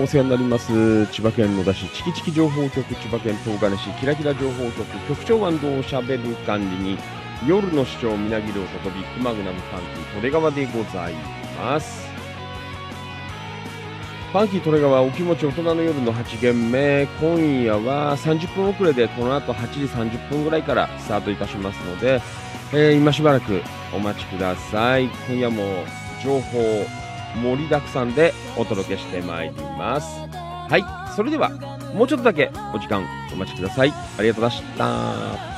お世話になります。千葉県野田市チキチキ情報局千葉県東金市キラキラ情報局局長ワンドをしゃべる管理に夜の市長みなぎることビッグマグナムファンキートレガワでございます。ファンキートレガワお気持ち大人の夜の8限目。今夜は30分遅れでこの後8時30分ぐらいからスタートいたしますので、えー今しばらくお待ちください。今夜も情報盛りだくさんでお届けしてまいります。はいそれではもうちょっとだけお時間お待ちください。ありがとうございました。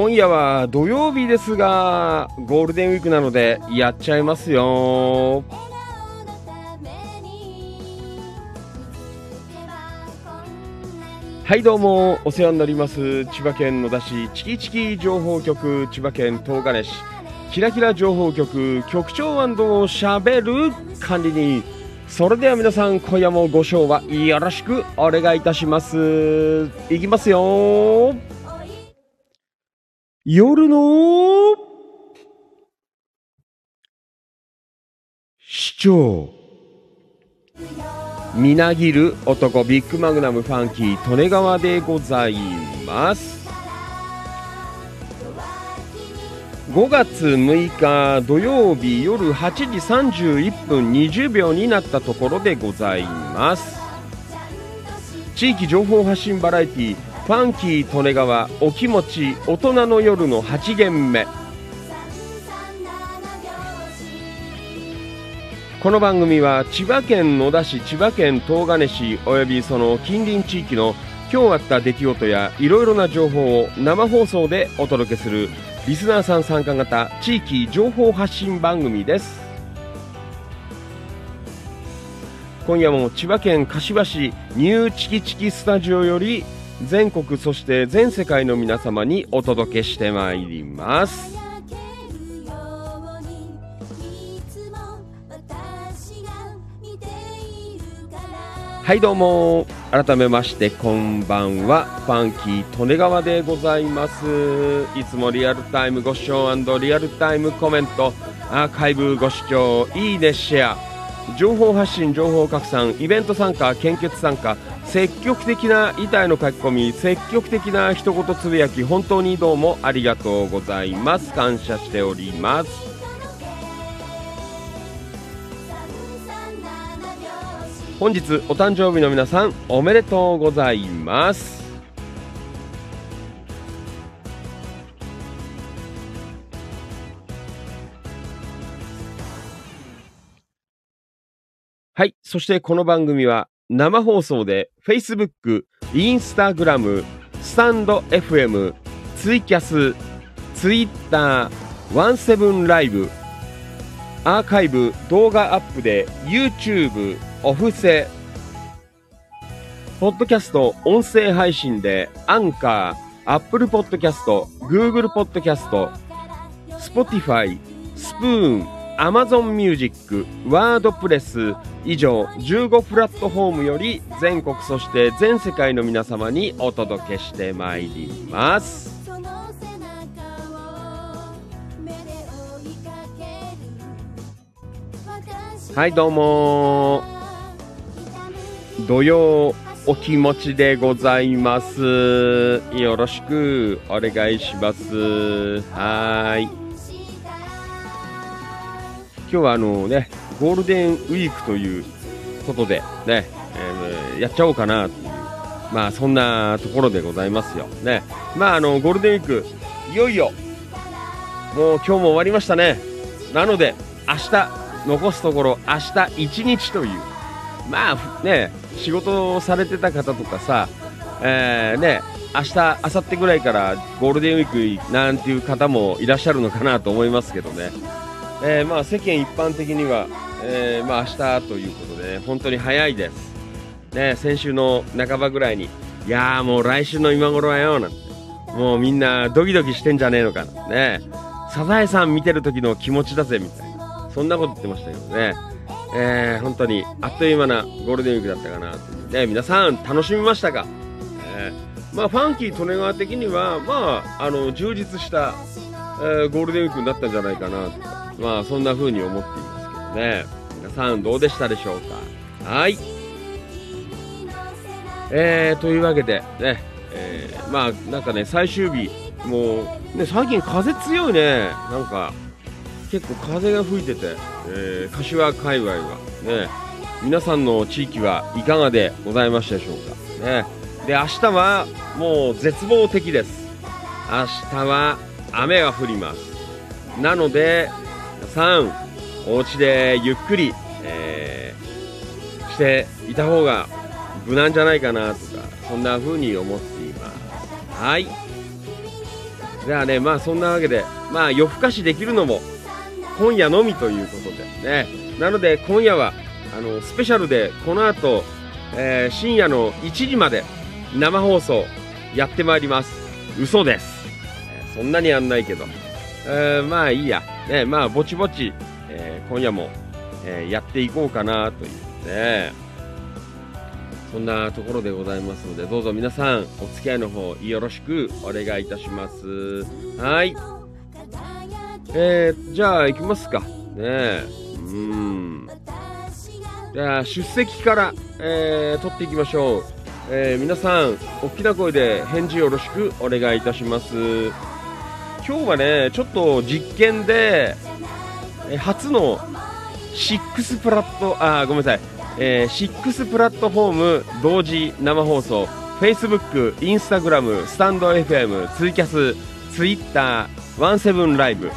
今夜は土曜日ですが、ゴールデンウィークなのでやっちゃいますよ。はいどうもお世話になります。千葉県野田市チキチキ情報局千葉県東金市。キラキラ情報局局長しゃべる管理人。それでは皆さん今夜もご賞はよろしくお願いいたします。いきますよ。夜の市長。みなぎる男ビッグマグナムファンキー利根川でございます。5月6日土曜日夜8時31分20秒になったところでございます。地域情報発信バラエティーファンキー利根川お気持ち大人の夜の8限目。この番組は千葉県野田市千葉県東金市およびその近隣地域の今日あった出来事やいろいろな情報を生放送でお届けするリスナーさん参加型地域情報発信番組です。今夜も千葉県柏市ニューチキチキスタジオより全国そして全世界の皆様にお届けしてまいります。はいどうも。改めましてこんばんは。ファンキー利根川でございます。いつもリアルタイムご視聴リアルタイムコメント。アーカイブご視聴いいねシェア。情報発信情報拡散イベント参加献血参加積極的な遺体の書き込み積極的な一言つぶやき本当にどうもありがとうございます。感謝しております。本日お誕生日の皆さんおめでとうございます。はいそしてこの番組は生放送で Facebook、Instagram、スタンド FM、ツイキャス、Twitter、ワンセブンライブアーカイブ動画アップで YouTube お布施ポッドキャスト音声配信でアンカー、アップルポッドキャスト、Google ポッドキャスト、Spotify、スプーン、Amazon Music、ワードプレス以上15プラットフォームより全国そして全世界の皆様にお届けしてまいります。はいどうも土曜お気持ちでございます。よろしくお願いします。はい。今日はあのねゴールデンウィークということでね、えーやっちゃおうかなというまあそんなところでございますよ。ね。まああのゴールデンウィークいよいよもう今日も終わりましたね。なので明日残すところ明日1日というまあね仕事をされてた方とかさ、えーね明日明後日ぐらいからゴールデンウィークなんていう方もいらっしゃるのかなと思いますけどね、えーまあ世間一般的にはえーまあ明日ということで、ね、本当に早いです。ね、先週の半ばぐらいに、いやーもう来週の今頃はよ、なんて。もうみんなドキドキしてんじゃねえのかな。ね。サザエさん見てる時の気持ちだぜ、みたいな。そんなこと言ってましたけどね。えー、本当にあっという間なゴールデンウィークだったかなというね、皆さん楽しみましたか、えーまあ、ファンキー利根川的には、まあ、あの充実した、えーゴールデンウィークになったんじゃないかなと、まあ、そんな風に思っていますけどね。皆さんどうでしたでしょうか。はい、えー、というわけでね、えーまあなんかね最終日もうね最近風強いね。なんか結構風が吹いてて、えー柏界隈はね皆さんの地域はいかがでございましたでしょうか。ね。で明日はもう絶望的です。明日は雨が降ります。なので皆さんお家でゆっくり、えーしていた方が無難じゃないかなとかそんな風に思っています。はい。じゃあねまあそんなわけでまあ夜更かしできるのも今夜のみということでね。なので今夜はあのスペシャルでこの後、えー深夜の1時まで生放送やってまいります。嘘です、えーそんなにやんないけど、えーまあいいや。ねまあぼちぼち、えー今夜も、えーやっていこうかなというね。そんなところでございますのでどうぞ皆さんお付き合いの方よろしくお願いいたします。はい。えー、じゃあ行きますか。ねえ。うん。じゃあ出席から、えー取っていきましょう、えー皆さん大きな声で返事よろしくお願いいたします。今日はねちょっと実験で、えー初の6プラットあごめんなさい、えー6プラットフォーム同時生放送。Facebook、Instagram、スタンド FM、ツイキャス、Twitter、ワンセブンライブ、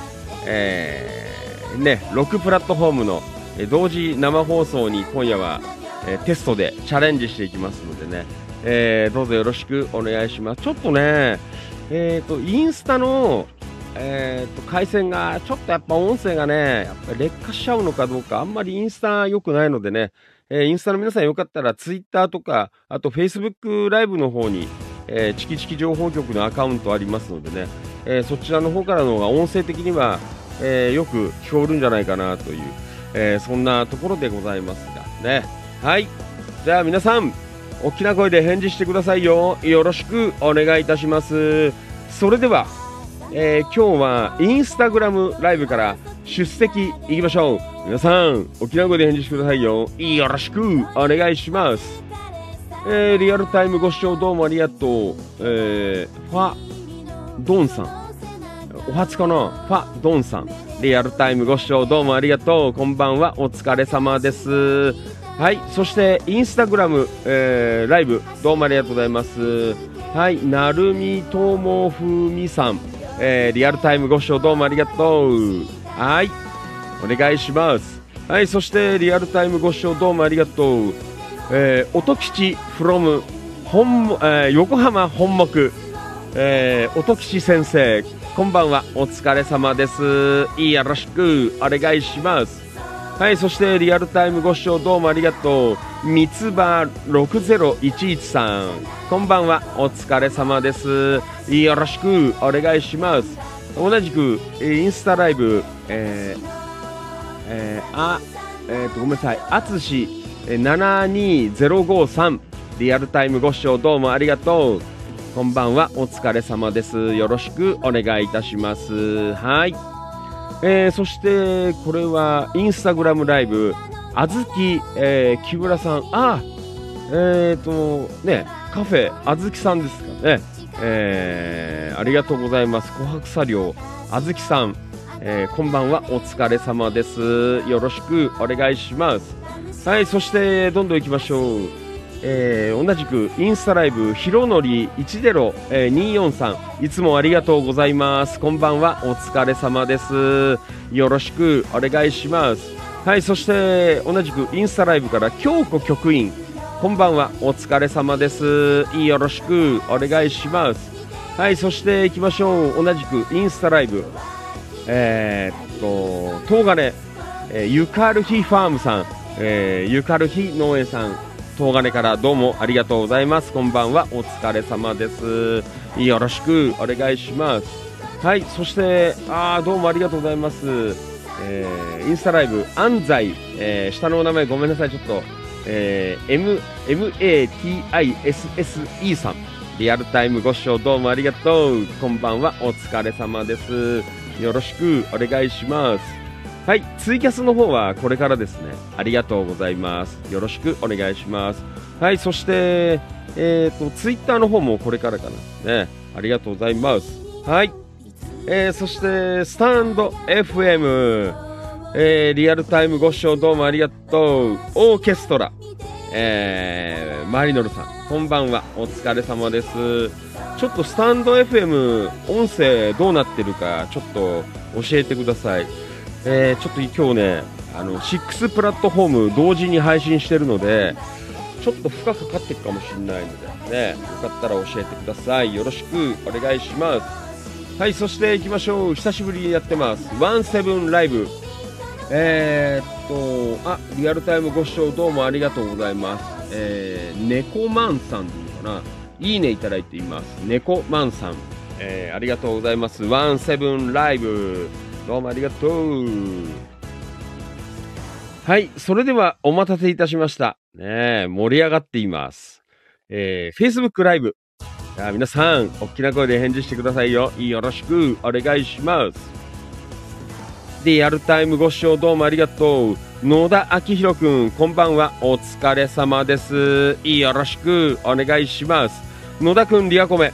えーね、6プラットフォームのえー同時生放送に今夜は、えーテストでチャレンジしていきますのでね、えーどうぞよろしくお願いします。ちょっとね、えー、とインスタの、えー、と回線がちょっとやっぱ音声がね、やっぱ劣化しちゃうのかどうか、あんまりインスタ良くないのでね、えーインスタの皆さんよかったらツイッターとか、あとフェイスブックライブの方に、えーチキチキ情報局のアカウントありますのでね、えーそちらの方からの方が音声的には、えーよく聞こえるんじゃないかなという、えそんなところでございますがね。はい。じゃあ皆さん、大きな声で返事してくださいよ。よろしくお願いいたします。それでは、えー今日はインスタグラムライブから出席いきましょう。皆さん、大きな声で返事してくださいよ。よろしくお願いします。えーリアルタイムご視聴どうもありがとう。えーファドンさん。お初かな？ファドンさん。リアルタイムご視聴どうもありがとう。こんばんは。お疲れ様です。はい。そして、インスタグラム、えーライブ、どうもありがとうございます。はい。なるみともふみさん。えーリアルタイムご視聴どうもありがとう。はい。お願いします。はい。そして、リアルタイムご視聴どうもありがとう。えー、音吉 from 本、えー横浜本木、えー、音吉先生こんばんはお疲れ様ですよろしくお願いしますはいそしてリアルタイムご視聴どうもありがとう三つ葉6011さんこんばんはお疲れ様ですよろしくお願いします同じくインスタライブ、えーえーあ、えーとごめんなさい、あつしえー72053リアルタイムご視聴どうもありがとう。こんばんは、お疲れ様です。よろしくお願いいたします。はい。えーそして、これはインスタグラムライブ、あずき、えー木村さん、あ、えーと、ね、カフェ、あずきさんですかね。えーありがとうございます。琥珀茶寮、あずきさん、えーこんばんは、お疲れ様です。よろしくお願いします。はい、そして、どんどん行きましょう。えー同じくインスタライブ、ひろのり10-243、いつもありがとうございます。こんばんは、お疲れ様です。よろしくお願いします。はい、そして、同じくインスタライブから、京子局員、こんばんは、お疲れ様です。よろしくお願いします。はい、そして行きましょう。同じくインスタライブ、えーっと、東金、えーゆかるひファームさん、えーゆかるひ農園さん、東金からどうもありがとうございます。こんばんは、お疲れ様です。よろしくお願いします。はい、そして、あどうもありがとうございます。えーインスタライブ、安西、えー下のお名前ごめんなさい、ちょっと、えー M、MATISSE さん。リアルタイムご視聴どうもありがとう。こんばんは、お疲れ様です。よろしくお願いします。はい、ツイキャスの方はこれからですね。ありがとうございます。よろしくお願いします。はい、そして、えっ、と、ツイッターの方もこれからかな。ね、ありがとうございます。はい。えーそして、スタンド FM、えーリアルタイムご視聴どうもありがとう。オーケストラ、えーマリノルさん、こんばんは。お疲れ様です。ちょっとスタンド FM 音声どうなってるか、ちょっと教えてください。えーちょっと今日ね、あの、6プラットフォーム同時に配信してるので、ちょっと負荷かかってるかもしれないので、ね、よかったら教えてください。よろしくお願いします。はい、そして行きましょう。久しぶりにやってます。ワンセブンライブ。えー、っと、あ、リアルタイムご視聴どうもありがとうございます。えー、猫マンさんでいいのかな。いいねいただいています。猫マンさん。えー、ありがとうございます。ワンセブンライブ。どうもありがとう。はい、それではお待たせいたしました。ね盛り上がっています。えー、Facebook ライブ。じゃあ皆さん、大きな声で返事してくださいよ。よろしくお願いします。リアルタイムご視聴どうもありがとう。野田明宏くん、こんばんは。お疲れ様です。よろしくお願いします。野田くん、リアコメ。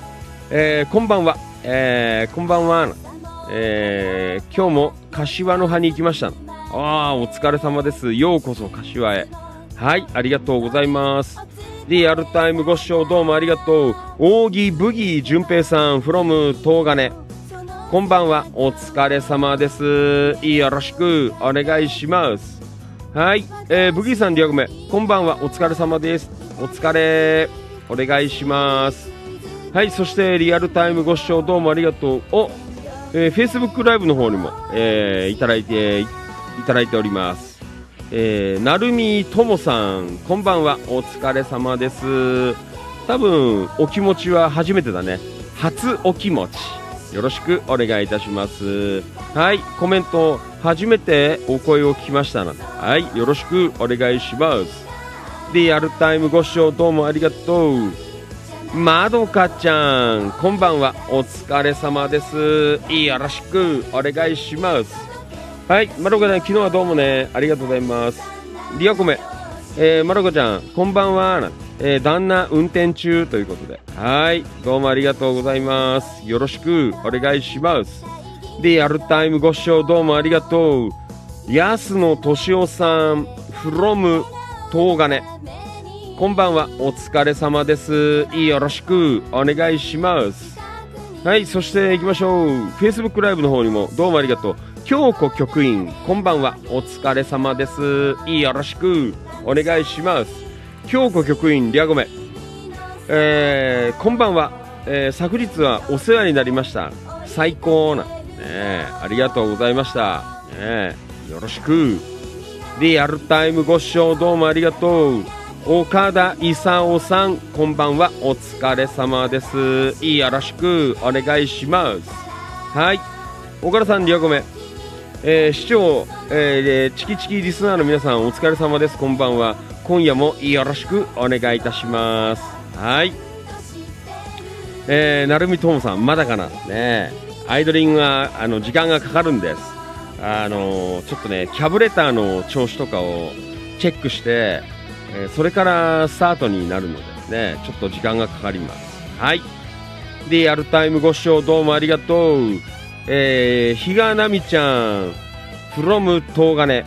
えー、こんばんは。えー、こんばんは。えー、今日も柏の葉に行きました。ああ、お疲れ様です。ようこそ柏へ。はい、ありがとうございます。リアルタイムご視聴どうもありがとう。扇ブギー淳平さん、from 東金。こんばんは、お疲れ様です。よろしくお願いします。はい、えー、ブギーさん、リアゴメ、こんばんは、お疲れ様です。お疲れ、お願いします。はい、そしてリアルタイムご視聴どうもありがとう。お、えー、Facebook ライブの方にも、えー、いただいて、いただいております。えー、なるみともさん、こんばんは、お疲れ様です。多分、お気持ちは初めてだね。初お気持ち。よろしくお願いいたします。はい、コメント、初めてお声を聞きましたな。はい、よろしくお願いします。リアルタイムご視聴どうもありがとう。まどかちゃん、こんばんは。お疲れ様です。よろしくお願いします。はい、まどかちゃん、昨日はどうもね、ありがとうございます。リアコメ、えー、まどかちゃん、こんばんは。えー、旦那運転中ということで。はい、どうもありがとうございます。よろしくお願いします。リアルタイムご視聴どうもありがとう。安野敏夫さん、from 東金。こんばんは、お疲れ様です。よろしくお願いします。はい、そして行きましょう。Facebook ライブの方にもどうもありがとう。京子局員、こんばんは、お疲れ様です。よろしくお願いします。京子局員、リアゴメ。えー、こんばんは、えー昨日はお世話になりました。最高な。ねえ、ありがとうございました。ねえ、よろしく。リアルタイムご視聴どうもありがとう。岡田勲さん、こんばんは。お疲れ様です。よろしくお願いします。はい。岡田さん、リアコメ。えー視聴、えーチキチキリスナーの皆さん、お疲れ様です。こんばんは。今夜もよろしくお願いいたします。はい。えー、なるみともさん、まだかな？ねアイドリングは、あの、時間がかかるんです。あのちょっとね、キャブレターの調子とかをチェックして、えーそれからスタートになるのでね、ちょっと時間がかかります。はい。リアルタイムご視聴どうもありがとう。えー、比嘉奈美ちゃん、from 東金。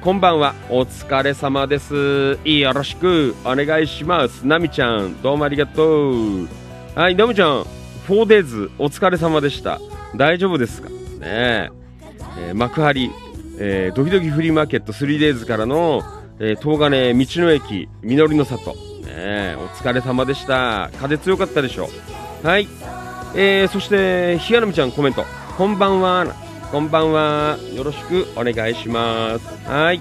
こんばんは、お疲れ様です。よろしくお願いします。奈美ちゃん、どうもありがとう。はい、奈美ちゃん、4days お疲れ様でした。大丈夫ですか？ねえー幕張、えードキドキフリーマーケット 3days からの、えー東金道の駅実りの里、ねえお疲れ様でした風強かったでしょはい、えーそしてひやなみちゃんコメントこんばんはこんばんは。よろしくお願いします。はい。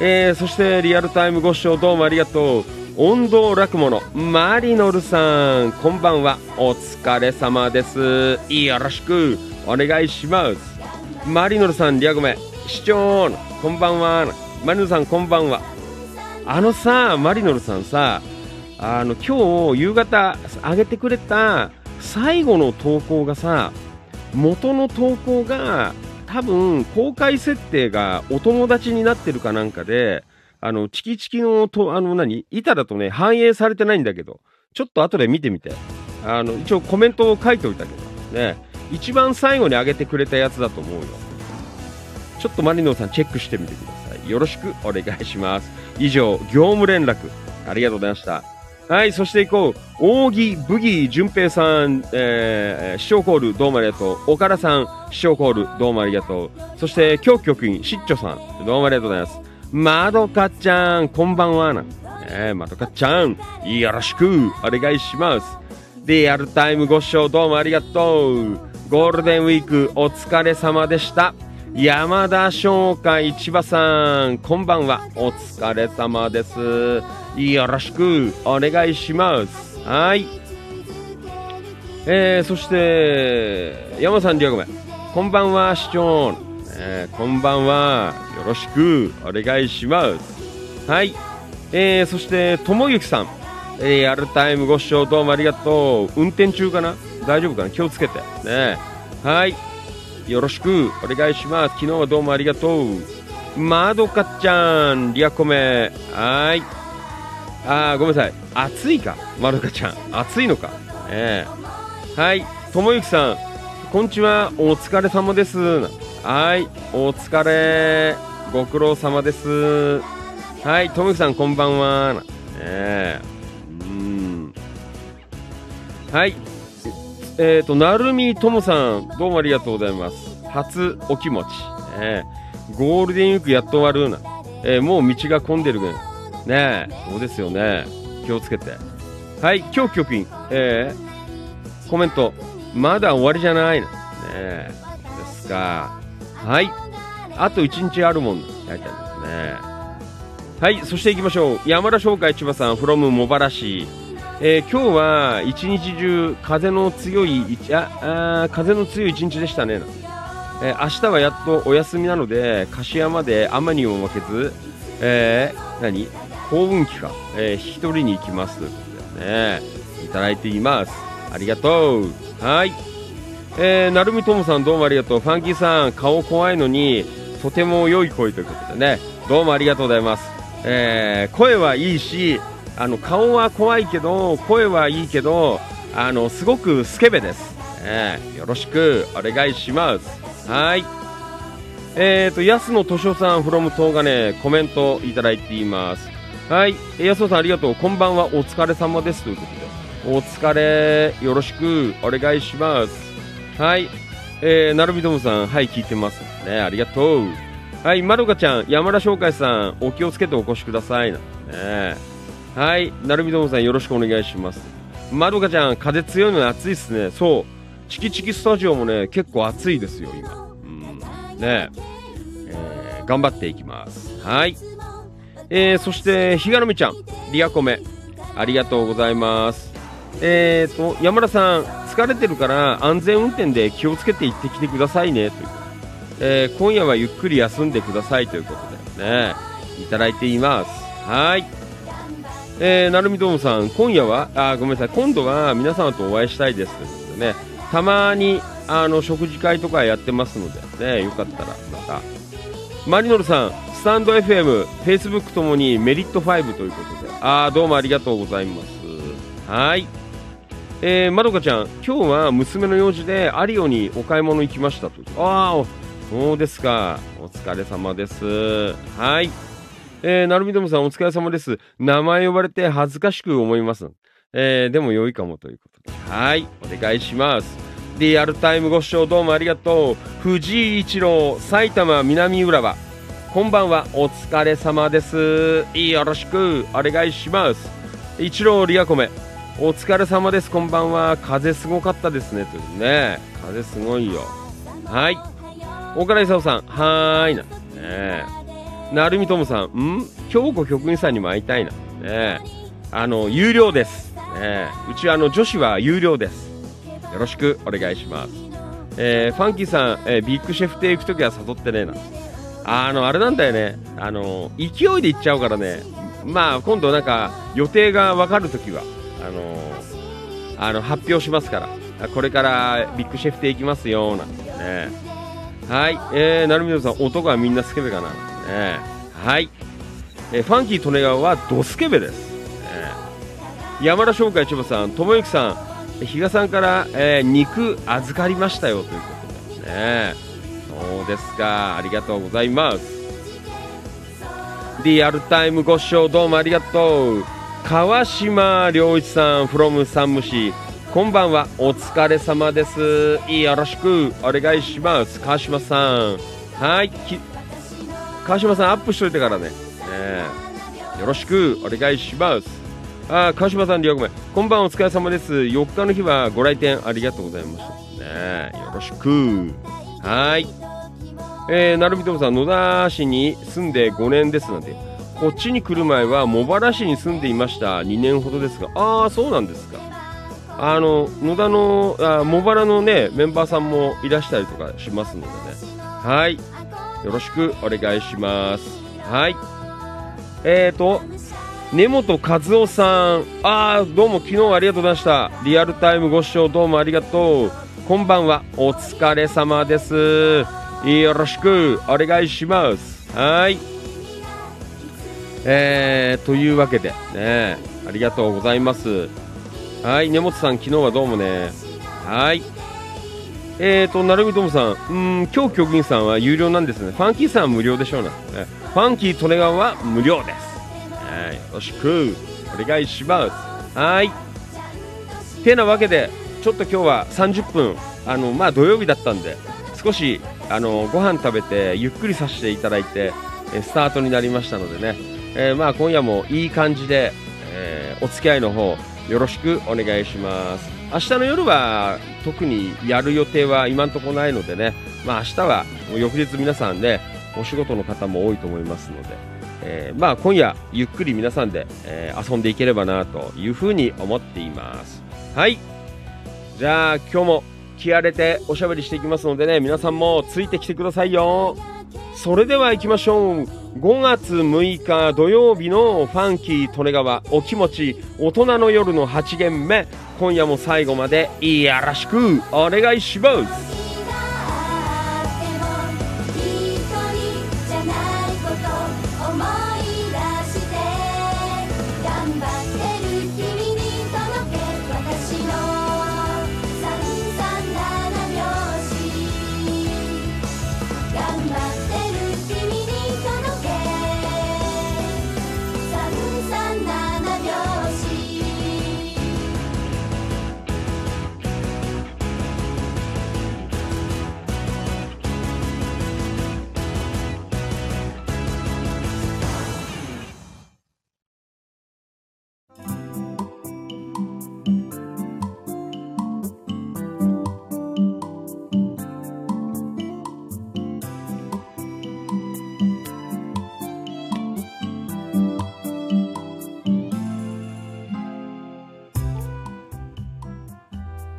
えー、そしてリアルタイムご視聴どうもありがとう。音頭落語のマリノルさん、こんばんは。お疲れ様です。よろしくお願いします。マリノルさん、リアゴメ、市長、こんばんは。マリノルさん、こんばんは。あのさ、マリノルさんさ、あの今日夕方上げてくれた最後の投稿がさ、元の投稿が多分公開設定がお友達になってるかなんかで、あの、チキチキのと、あの何、板だとね、反映されてないんだけど、ちょっと後で見てみて。あの、一応コメントを書いておいたけど、ね、一番最後に上げてくれたやつだと思うよ。ちょっとマリノさんチェックしてみてください。よろしくお願いします。以上、業務連絡、ありがとうございました。はい、そして行こう。扇ブギー淳平さん、えー、視聴コール、どうもありがとう。岡田さん、視聴コール、どうもありがとう。そして、京局員、しっちょさん、どうもありがとうございます。まどかちゃん、こんばんはな。えー、まどかちゃん、よろしくお願いします。リアルタイムご視聴どうもありがとう。ゴールデンウィークお疲れ様でした。山田商会千葉さん、こんばんは。お疲れ様です。よろしくお願いします。はい。えー、そして、山さん、リアゴメ。こんばんは、市長。えーこんばんは。よろしくお願いします。はい。えー、そして、ともゆきさん。えー、アルタイムご視聴どうもありがとう。運転中かな？大丈夫かな？気をつけて。ね。はい。よろしくお願いします。昨日はどうもありがとう。まどかちゃん、リアコメ。はい。あー、ごめんなさい。暑いかまどかちゃん。暑いのか。ええはい。ともゆきさん。こんにちは。お疲れ様です。はい。お疲れ。ご苦労様です。はい。ともゆきさん、こんばんは。ええうん。はい。えっ、と、なるみともさん、どうもありがとうございます。初お気持ち。えーゴールデンウィークやっと終わるな。えーもう道が混んでるね。ねえ、そうですよね。気をつけて。はい、今日局員、えーコメント、まだ終わりじゃない。ねえ、ですか。はい、あと1日あるもん、書いてありますね。はい、そして行きましょう。山田商会千葉さん、from 茂原市。えー今日は一日中風の強いああ風の強い一日でしたね、えー明日はやっとお休みなので柏山で雨にも負けず、えー何？幸運期か、えー引き取りに行きますということでねいただいています。ありがとう。はい。えー、なるみともさんどうもありがとう。ファンキーさん顔怖いのにとても良い声ということでねどうもありがとうございます、えー声はいいしあの顔は怖いけど声はいいけどあのすごくスケベです、えーよろしくお願いします。はい。えーと安野敏夫さん from 東金コメントいただいています。はい。え安野さんありがとう。こんばんは。お疲れ様です。ということで。お疲れ。よろしく。お願いします。はい。えー、なるみともさん。はい聞いてますね。ありがとう。はい。まどかちゃん。山田翔海さん。お気をつけてお越しください。なね。はい、なるみどもさんよろしくお願いします。まどかちゃん、風強いのに暑いっすね。そう。チキチキスタジオもね、結構暑いですよ、今。うん。ね。えー頑張っていきます。はい。えー、そして、ひがのみちゃん、リアコメ、ありがとうございます。えーと、山田さん、疲れてるから安全運転で気をつけて行ってきてくださいね、ということで。えー今夜はゆっくり休んでくださいということでね、いただいています。はい。えー、なるみどもさん、今夜は、あ、ごめんなさい、今度は皆様とお会いしたいですということでね、たまに、あの、食事会とかやってますので、ね、よかったら、また。マリノルさん、スタンド FM、Facebook ともにメリット5ということで、あー、どうもありがとうございます。はい。えー、まどかちゃん、今日は娘の用事でアリオにお買い物行きましたと。あー、そうですか。お疲れ様です。はい。えー、なるみどもさんお疲れ様です。名前呼ばれて恥ずかしく思います。えー、でも良いかもということで。はい、お願いします。リアルタイムご視聴どうもありがとう。藤井一郎、埼玉南浦和。こんばんは、お疲れ様です。よろしくお願いします。一郎リアコメ、お疲れ様です。こんばんは。風すごかったですね。というね。風すごいよ。はい岡田勲さんはーいなねなるみともさんん？京子局員さんにも会いたいなねあの有料ですねうちあの女子は有料ですよろしくお願いします。えーファンキーさん、えービッグシェフ亭行くときは誘ってねえな。あのあれなんだよね。あの勢いで行っちゃうからね。まあ今度なんか予定が分かるときはあのあの発表しますから。これからビッグシェフ亭行きますよな。んてねはい。えー、なるみどさん男はみんなスケベかな。ねはい、えーファンキー利根川はドスケベです、ね山田商会千葉さん友之さん比嘉さんから、えー肉預かりましたよということでね。そうですか。ありがとうございます。リアルタイムご視聴どうもありがとう。川島良一さん from 山武市。こんばんは。お疲れ様です。よろしく。お願いします。川島さん。はい。き川島さんアップしといてからね。ねえ。よろしく。お願いします。あ川島さん、リアコメこんばんはお疲れ様です。4日の日はご来店ありがとうございました。ねよろしく。はい。えー、なるみともさん野田市に住んで5年ですなんてこっちに来る前は茂原市に住んでいました。2年ほどですが。ああそうなんですか。あの野田のあ茂原のねメンバーさんもいらしたりとかしますのでね。はい。よろしくお願いします。はい。えーと根本和夫さん。あーどうも昨日ありがとうございました。リアルタイムご視聴どうもありがとう。こんばんは。お疲れ様です。よろしく。お願いします。はい。えー、というわけでねありがとうございます。はい。根本さん昨日はどうもね。はい。えーと、なるみともさん、うん、今日局員さんは有料なんですね。ファンキーさんは無料でしょうな。ね。ファンキー利根川は無料です。はい、よろしくお願いします。はい。てなわけで、ちょっと今日は30分、あの、まあ土曜日だったんで、少し、あの、ご飯食べて、ゆっくりさせていただいて、えスタートになりましたのでね、えーまあ今夜もいい感じで、えーお付き合いの方、よろしくお願いします。明日の夜は特にやる予定は今のところないのでね、まあ明日はもう翌日皆さんね、お仕事の方も多いと思いますので、えーまあ今夜ゆっくり皆さんで、えー遊んでいければなというふうに思っています。はい。じゃあ今日も気荒れておしゃべりしていきますのでね、皆さんもついてきてくださいよ。それでは行きましょう。5月6日土曜日のファンキー利根川お気持ち大人の夜の8限目。今夜も最後までよろしくお願いします。「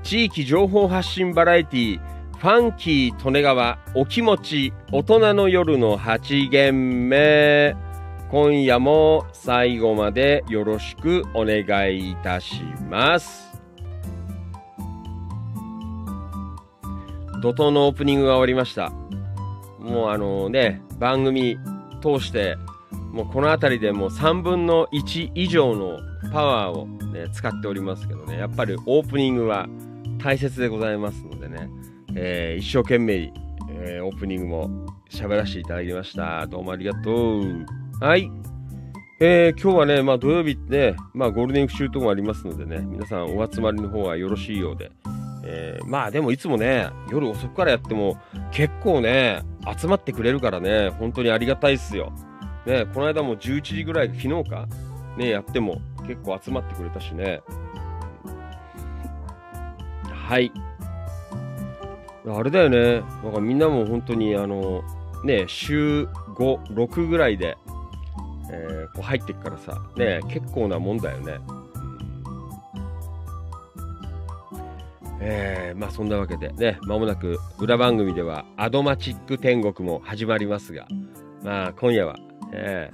地域情報発信バラエティファンキー利根川お気持ち大人の夜の8限目。今夜も最後までよろしくお願いいたします。怒涛のオープニングが終わりました。もうあのね番組通してもうこの辺りでもう3分の1以上のパワーを、ね、使っておりますけどね。やっぱりオープニングは大切でございますのでね、えー一生懸命、えーオープニングも喋らせていただきました。どうもありがとう。はい。えー今日はね、まあ土曜日ってね、まあゴールデンウィーク中ともありますのでね、皆さんお集まりの方はよろしいようで、えーまあでもいつもね、夜遅くからやっても結構ね、集まってくれるからね、本当にありがたいっすよ。ね、この間も11時ぐらい、昨日か、ね、やっても結構集まってくれたしね。はい。あれだよね。なんかみんなも本当にあの、ね、週5、6ぐらいで、えーこう入ってくからさ、ね、結構なもんだよね。えーまあそんなわけでね、まもなく裏番組ではアドマチック天国も始まりますが、まあ今夜は、ね、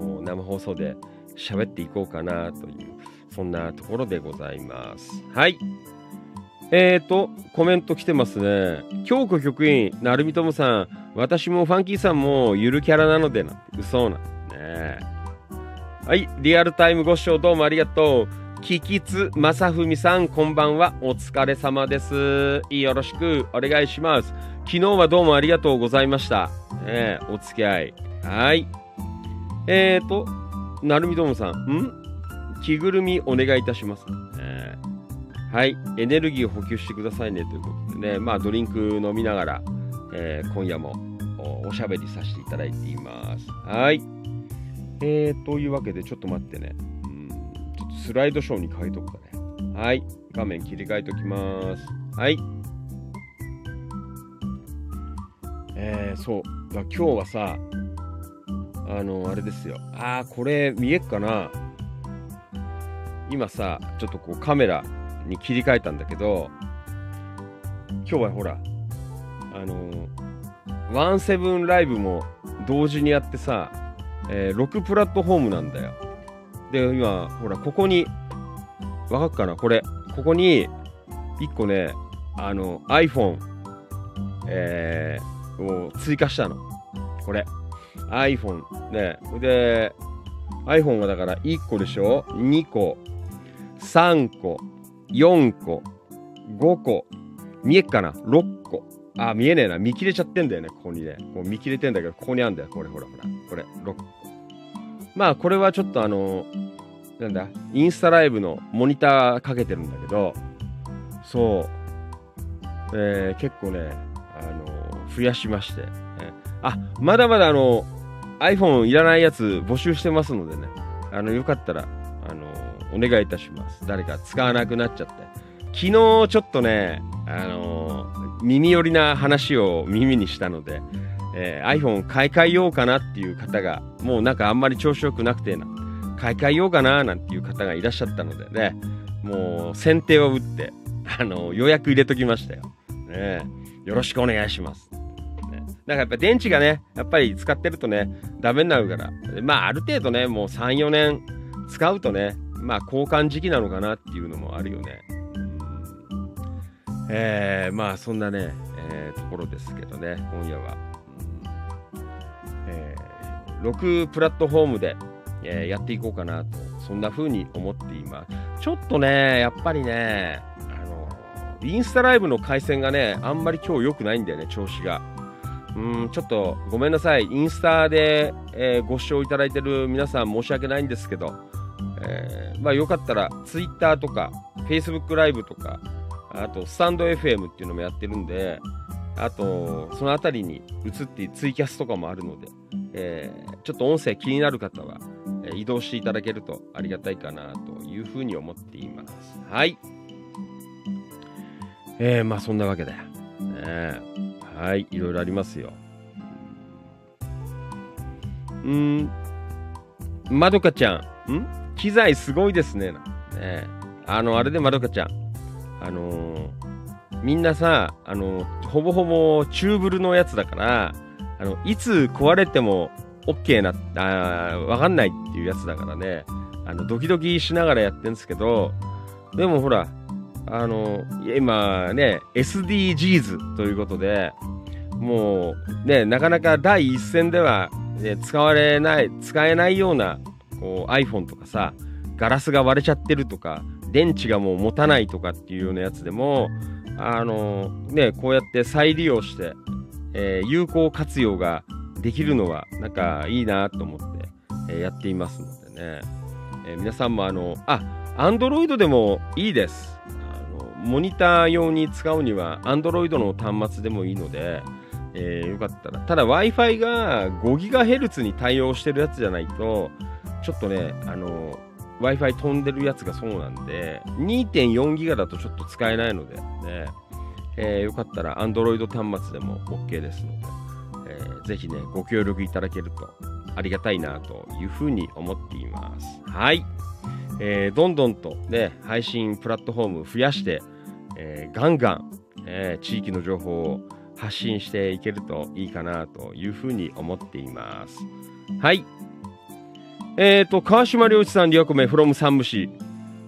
もう生放送で喋っていこうかなという、そんなところでございます。はい。えーと、コメント来てますね。京子局員、なるみともさん、私もファンキーさんもゆるキャラなのでな。嘘な。ねはい、リアルタイムご視聴どうもありがとう。キキツまさふみさん、こんばんは。お疲れ様です。よろしくお願いします。昨日はどうもありがとうございました。ねお付き合い。はい。えーと、なるみともさん、ん？着ぐるみお願いいたします。はい、エネルギーを補給してくださいねということでね、まあドリンク飲みながら、えー今夜もおしゃべりさせていただいています。はい。えー、というわけでちょっと待ってね。うん、ちょっとスライドショーに変えとくかね。はい。画面切り替えときます。はい。えー、そう。今日はさ、あの、あれですよ。あー、これ見えっかな今さ、ちょっとこうカメラに切り替えたんだけど、今日はほら、あのワンセブンライブも同時にやってさ、えー6プラットフォームなんだよ。で、今、ほら、ここに、わかっかな？これ、ここに、1個ね、あの、iPhone、えーを追加したの。これ。iPhone ね。で、iPhone はだから1個でしょ ?2 個、3個、4個、5個、見えっかな ?6 個。あ、見えねえな。見切れちゃってんだよね、ここにね。もう見切れてんだけど、ここにあんだよ。これ、ほらほら。これ、6個。まあ、これはちょっとあの、なんだ、インスタライブのモニターかけてるんだけど、そう、えー結構ね、あの、増やしまして。えーあ、まだまだあの、iPhone いらないやつ募集してますのでね、あの、よかったら、あの、お願いいたします。誰か使わなくなっちゃって。昨日ちょっとね、あの耳寄りな話を耳にしたので、えー iPhone 買い替えようかなっていう方が、もうなんかあんまり調子よくなくてな、買い替えようかななんていう方がいらっしゃったのでね、もう先手を打って、あの予約入れときましたよ。ね、よろしくお願いします。なんかやっぱ電池がね、やっぱり使ってるとね、ダメになるから、まあある程度ね、もう3、4年使うとね、まあ交換時期なのかなっていうのもあるよね。えー、まあそんなね、えーところですけどね、今夜は。えー6プラットフォームで、えーやっていこうかなと、そんな風に思っています。ちょっとね、やっぱりね、あの、インスタライブの回線がね、あんまり今日良くないんだよね、調子が。うん、ちょっとごめんなさい。インスタで、えーご視聴いただいてる皆さん申し訳ないんですけど、えーまあよかったら Twitter とか Facebook ライブとか、あとスタンド FM っていうのもやってるんで、あとそのあたりに移ってツイキャスとかもあるので、えーちょっと音声気になる方は、えー移動していただけるとありがたいかなというふうに思っています。はい。えー、まあそんなわけだよ。ねはい、いろいろありますよ。うん、まどかちゃん、ん？機材すごいですね。ね。あの、あれでまどかちゃん、あのーみんなさ、あのほぼほぼチューブルのやつだから、あの、いつ壊れても OK な、あーわかんないっていうやつだからね、あの、ドキドキしながらやってるんですけど、でもほら、あの、今ね、SDGs ということで、もうね、なかなか第一線では、ね、使われない、使えないようなこう iPhone とかさ、ガラスが割れちゃってるとか、電池がもう持たないとかっていうようなやつでも、あのね、こうやって再利用して、えー有効活用ができるのは、なんかいいなと思って、えーやっていますのでね、えー皆さんもあの、あ、Android でもいいです。あのモニター用に使うには Android の端末でもいいので、えーよかったら。ただ Wi-Fi が 5GHz に対応してるやつじゃないと、ちょっとね、あの、Wi-Fi 飛んでるやつがそうなんで、2.4ギガだとちょっと使えないので、ね、えーよかったら Android 端末でも OK ですので、えーぜひね、ご協力いただけるとありがたいなというふうに思っています。はい。えーどんどんとね、配信プラットフォーム増やして、えーガンガン、えー地域の情報を発信していけるといいかなというふうに思っています。はい。えっ、と、川島良一さん、2億目、from 山武市。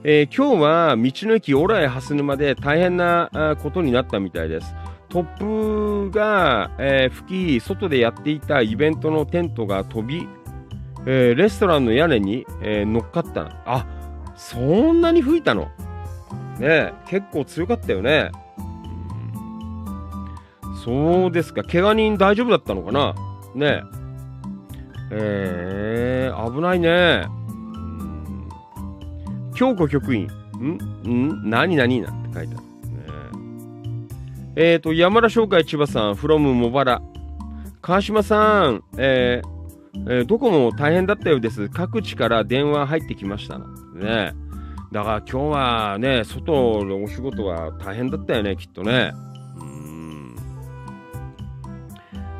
えー今日は道の駅オラへ蓮沼で大変なことになったみたいです。突風が、えー吹き、外でやっていたイベントのテントが飛び、えーレストランの屋根に、えー乗っかった。あ、そんなに吹いたの？ね結構強かったよね。そうですか。怪我人大丈夫だったのかな？ねえ。えー、危ないね。うん京子局員。ん？ん？何？何？なんて書いてある。ねえーと、山田商会千葉さん、from 茂原。川島さん、えーえーどこも大変だったようです。各地から電話入ってきました。ねだから今日はね、外のお仕事は大変だったよね、きっとね。うん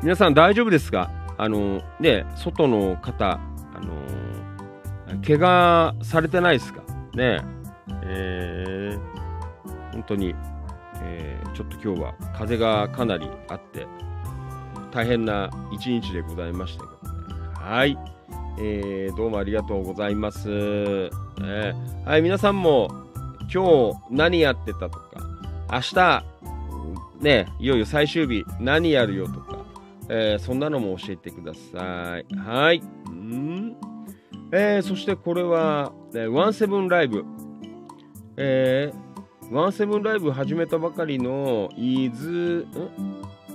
皆さん大丈夫ですか？あの、ね、外の方、あの、怪我されてないですか？ねえー本当に、えーちょっと今日は風がかなりあって、大変な一日でございましたけどね。はい。えーどうもありがとうございます。えーはい、皆さんも今日何やってたとか、明日、ね、いよいよ最終日何やるよとか、えーそんなのも教えてください。はい。んえーそしてこれは、ワンセブンライブ。えー、ワンセブンライブ始めたばかりの伊豆、ん？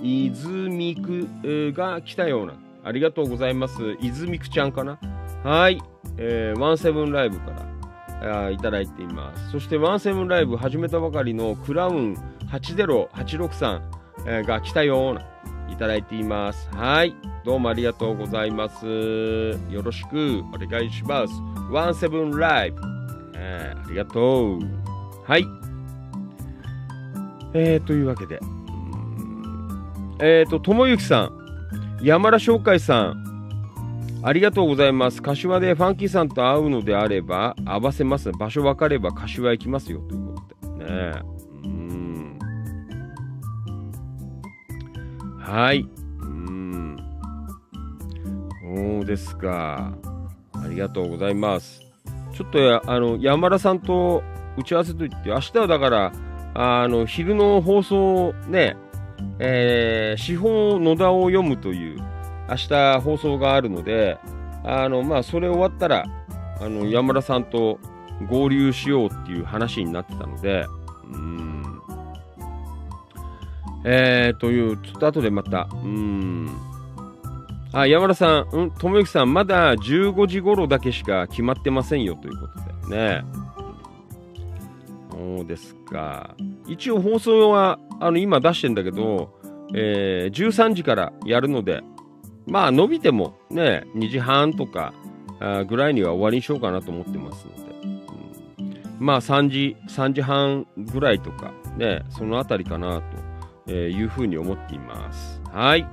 泉区えーが来たような。ありがとうございます。泉区ちゃんかな？はい。えー、ワンセブンライブからあいただいています。そしてワンセブンライブ始めたばかりのクラウン80863、えーが来たような。ただいています。はい。どうもありがとうございます。よろしくお願いします。ワンセブンライブ。えありがとう。はい。えー、というわけで。えーと、ともゆきさん、山田商会さん、ありがとうございます。柏でファンキーさんと会うのであれば、合わせます。場所分かれば柏行きますよ。ということで。ねはい。うん。そうですか。ありがとうございます。ちょっとあの山田さんと打ち合わせといって、明日はだから、あの昼の放送ね、えー、資本野田を読むという明日放送があるので、あのまあ、それ終わったらあの山田さんと合流しようっていう話になってたので、うん。えー、という、ちょっと後でまた、うん。あ、山田さん、うん、ともゆきさん、まだ15時頃だけしか決まってませんよということでね。そうですか。一応放送はあの今出してんだけど、えー13時からやるので、まあ伸びてもね、2時半とかあぐらいには終わりにしようかなと思ってますので、うんまあ3時、3時半ぐらいとかね、そのあたりかなとえいうふうに思っています。はい。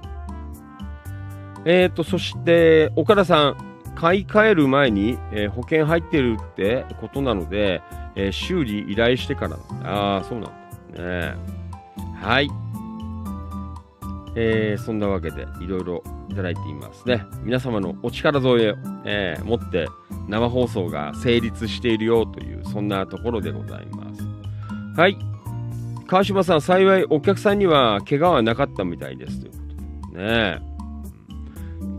えーと、そして、岡田さん、買い替える前に、えー保険入ってるってことなので、えー修理依頼してから。ああ、そうなんだね。はい。えーそんなわけで、いろいろいただいていますね。皆様のお力添えを、えー持って、生放送が成立しているよという、そんなところでございます。はい。川島さん、幸いお客さんには怪我はなかったみたいです。ということでね。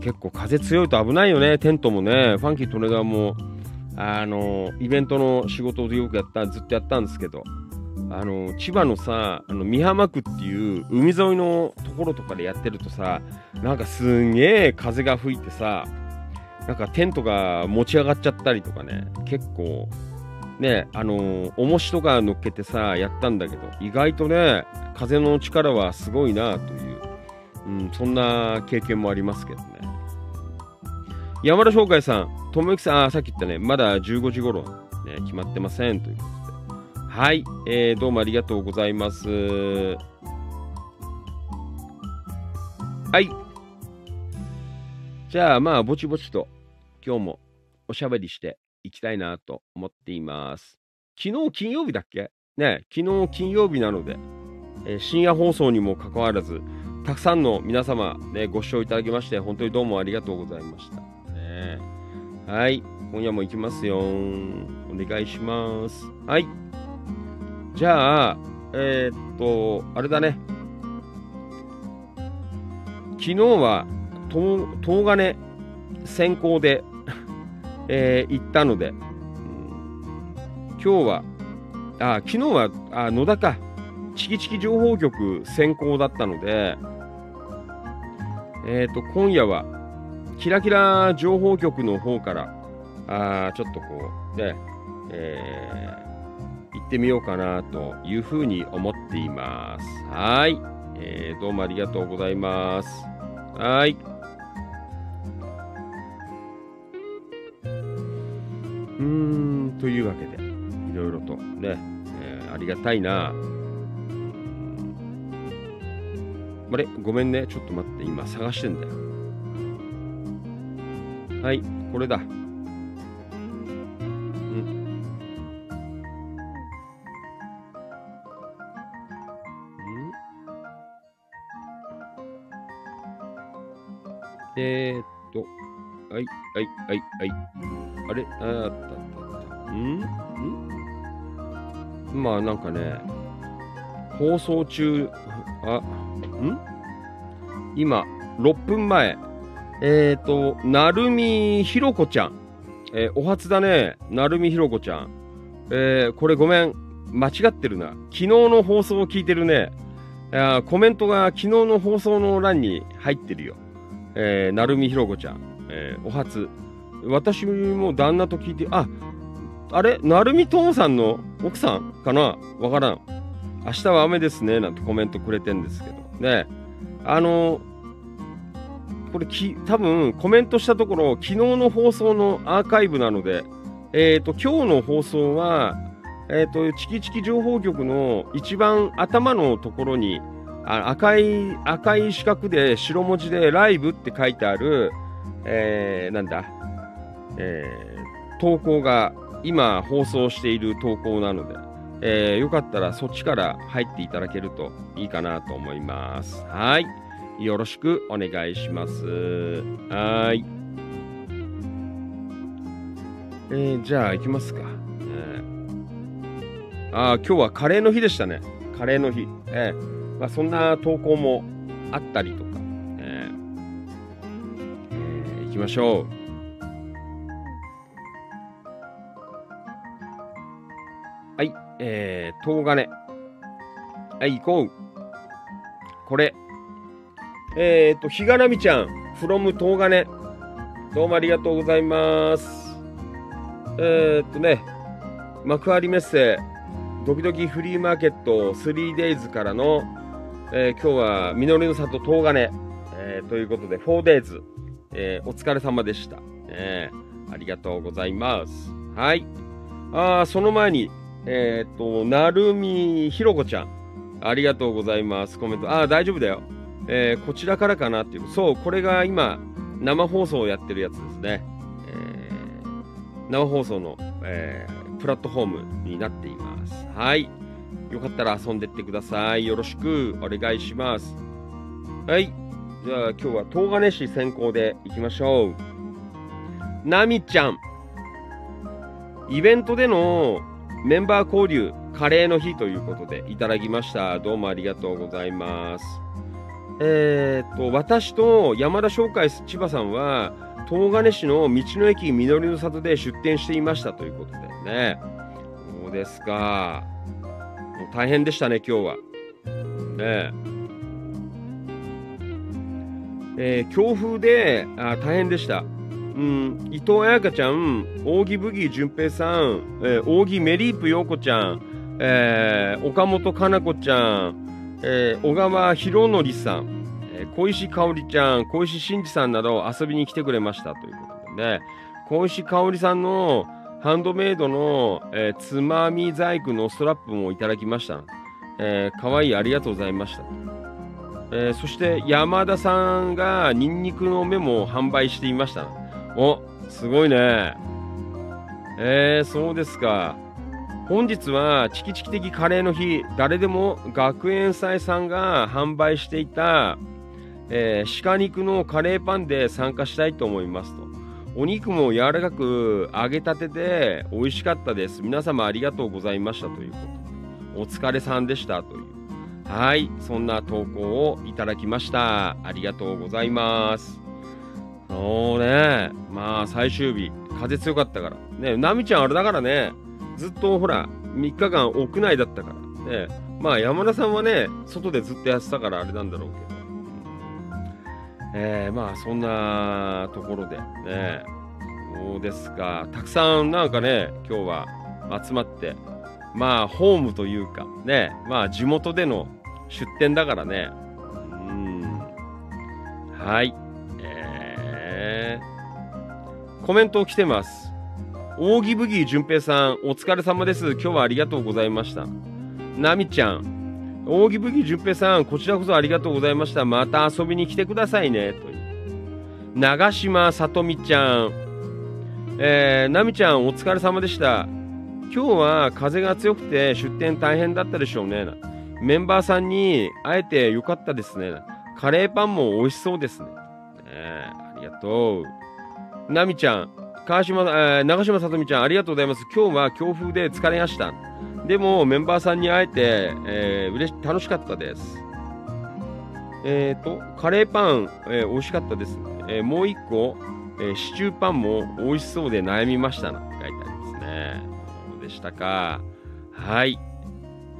結構風強いと危ないよね、テントもね。ファンキー・トレガーも、あの、イベントの仕事でよくやった、ずっとやったんですけど、あの、千葉のさ、あの、美浜区っていう海沿いのところとかでやってるとさ、なんかすんげえ風が吹いてさ、なんかテントが持ち上がっちゃったりとかね、結構、ね、あの重しとか乗っけてさ、やったんだけど、意外とね、風の力はすごいなという、うん、そんな経験もありますけどね。山田翔海さん、友之さん、あさっき言ったね、まだ15時頃、ね、決まってませんということで。はい、えーどうもありがとうございます。はい。じゃあまあ、ぼちぼちと今日もおしゃべりしていきたいなと思っています。昨日金曜日だっけ？ね、昨日金曜日なので、えー深夜放送にもかかわらず、たくさんの皆様、ね、ご視聴いただきまして、本当にどうもありがとうございました。ね、はい、今夜も行きますよ。お願いします。はい。じゃあ、えーっと、あれだね。昨日は、と東金先行で、えー行ったので、今日は、あ、昨日は、あ野田か、チキチキ情報局先行だったので、えっ、と、今夜は、キラキラ情報局の方から、あちょっとこう、ね、えー行ってみようかなというふうに思っています。はい、えーどうもありがとうございます。はい。ーん、というわけで、いろいろとね、えーありがたいな。あれごめんね。ちょっと待って。今探してんだよ。はい、これだ。んんえー、っと、はい、はい、はい、はい。あれああったあったあった。ん？ん？まあなんかね、放送中、あ、ん？今、6分前、えっ、ー、と、なるみひろこちゃん。えーお初だね、なるみひろこちゃん。えーこれごめん、間違ってるな。昨日の放送を聞いてるね。コメントが昨日の放送の欄に入ってるよ。えー、なるみひろこちゃん。えーお初。私も旦那と聞いて、あ、あれ？なるみともさんの奥さんかな？わからん。明日は雨ですね。なんてコメントくれてんですけど。ね。あのこれき、多分コメントしたところ、昨日の放送のアーカイブなので、えっ、と、今日の放送は、えっ、と、チキチキ情報局の一番頭のところに、あ赤い、赤い四角で白文字でライブって書いてある、えー、なんだ、えー投稿が今放送している投稿なので、えーよかったらそっちから入っていただけるといいかなと思います。はい。よろしくお願いします。はい。えーじゃあ行きますか。えーああ、今日はカレーの日でしたね。カレーの日。えーまあ、そんな投稿もあったりとか、ましょう。はい、えー、東金。はい、行こう。これ。えーと、ひがらみちゃん、from 東金。どうもありがとうございます。えーとね、幕張メッセ、ドキドキフリーマーケット 3days からの、えー今日は実りの里東金、えーということで 4days、えーお疲れ様でした、えーありがとうございます。はい。あーその前に、えっ、と、なるみひろこちゃん。ありがとうございます。コメント。ああ、大丈夫だよ。えーこちらからかなっていう。そう、これが今、生放送をやってるやつですね。えー生放送の、えープラットフォームになっています。はい。よかったら遊んでってください。よろしくお願いします。はい。じゃあ今日は東金市先行でいきましょう。なみちゃん。イベントでのメンバー交流、カレーの日ということでいただきました。どうもありがとうございます。えーっと、私と山田商会千葉さんは、東金市の道の駅みのりの里で出店していましたということでね。そうですか？もう大変でしたね、今日は。ねえ。えー強風であ大変でした。うん、伊藤彩香ちゃん、扇ブギー淳平さん、えー、扇メリープ陽子ちゃん、えー岡本かな子ちゃん、えー小川博則さん、えー小石香織ちゃん、小石真二さんなど遊びに来てくれましたということでね、小石香織さんのハンドメイドの、えーつまみ細工のストラップもいただきました。えー、かわいい、ありがとうございました。えーそして山田さんがニンニクの芽も販売していました。お、すごいね。えー、そうですか。本日はチキチキ的カレーの日、誰でも学園祭さんが販売していた、えー鹿肉のカレーパンで参加したいと思いますと。お肉も柔らかく揚げたてで美味しかったです。皆様ありがとうございましたということ。お疲れさんでしたという。はい、そんな投稿をいただきました。ありがとうございます。そうね、まあ最終日、風強かったから。ね、ナミちゃんあれだからね、ずっとほら、3日間屋内だったから。ね、まあ山田さんはね、外でずっとやってたからあれなんだろうけど。えー、まあそんなところでね、そうですか。たくさんなんかね、今日は集まって、まあホームというか、ね、まあ地元での出店だからね。うん。はい。えー、コメント来てます。大木ブギー淳平さん、お疲れ様です。今日はありがとうございました。なみちゃん、大木ブギー淳平さん、こちらこそありがとうございました。また遊びに来てくださいね。と。長島さとみちゃん、えー、なみちゃん、お疲れ様でした。今日は風が強くて出店大変だったでしょうね。メンバーさんに会えてよかったですね。カレーパンも美味しそうですね。ねありがとう。なみちゃん、川島、えー長島さとみちゃん、ありがとうございます。今日は強風で疲れました。でも、メンバーさんに会えて、えー、嬉し楽しかったです。えっ、と、カレーパン、えー美味しかったです。えーもう一個、えーシチューパンも美味しそうで悩みましたな。書いてありますね。そうでしたか？はい。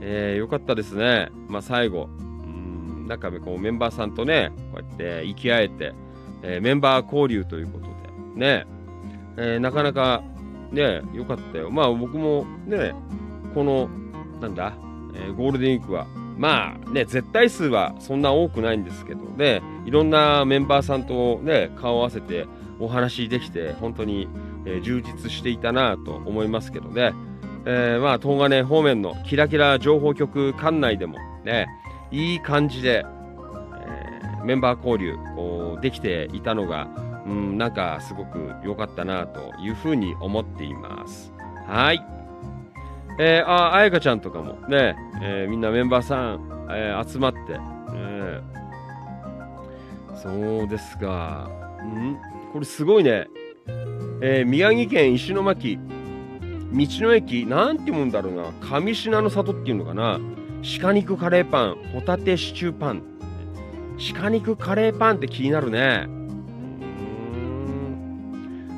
えー、よかったですね。まあ、最後。うん、なんかこうメンバーさんとね、こうやって生き合えて、えーメンバー交流ということで、ね、えーなかなかね、よかったよ。まあ僕もね、この、なんだ、えーゴールデンウィークは、まあね、絶対数はそんな多くないんですけどね、いろんなメンバーさんとね、顔を合わせてお話できて、本当に、えー充実していたなと思いますけどね。えーまあ、東金方面のキラキラ情報局管内でもね、いい感じで、えーメンバー交流こうできていたのが、うん、なんかすごく良かったなというふうに思っています。はい。えーあ、あやかちゃんとかもね、えーみんなメンバーさん、えー集まって、えーそうですか。んこれすごいね。えー宮城県石巻、道の駅、なんて読むんだろうな。上品の里っていうのかな。鹿肉カレーパン、ホタテシチューパン。鹿肉カレーパンって気になるね。うー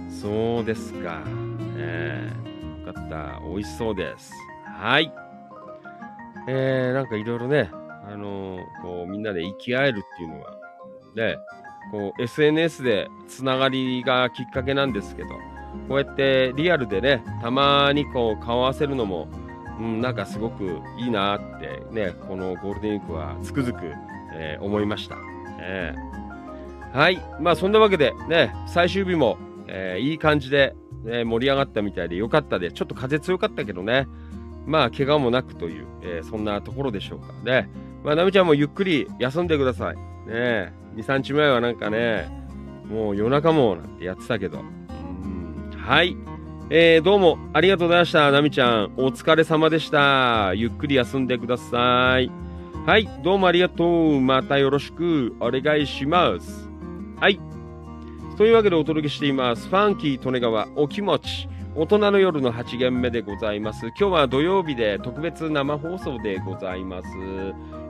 んそうですか。えー、よかった。美味しそうです。はい。えー、なんかいろいろね、あのーこう、みんなで生き合えるっていうのは、ね、こう、SNS でつながりがきっかけなんですけど、こうやってリアルでね、たまにこう顔合わせるのも、うん、なんかすごくいいなってね、このゴールデンウィークはつくづく、えー思いました。えーはい。まあそんなわけでね、最終日も、えーいい感じで、ね、盛り上がったみたいでよかったで、ちょっと風強かったけどね、まあ怪我もなくという、えーそんなところでしょうかね。まあナミちゃんもゆっくり休んでください。ね2、3日前はなんかね、もう夜中もなんてやってたけど、はい。えーどうもありがとうございました。ナミちゃん、お疲れ様でした。ゆっくり休んでください。はい、どうもありがとう。またよろしくお願いします。はい。というわけでお届けしています。ファンキー利根川お気持ち。大人の夜の8限目でございます。今日は土曜日で特別生放送でございます。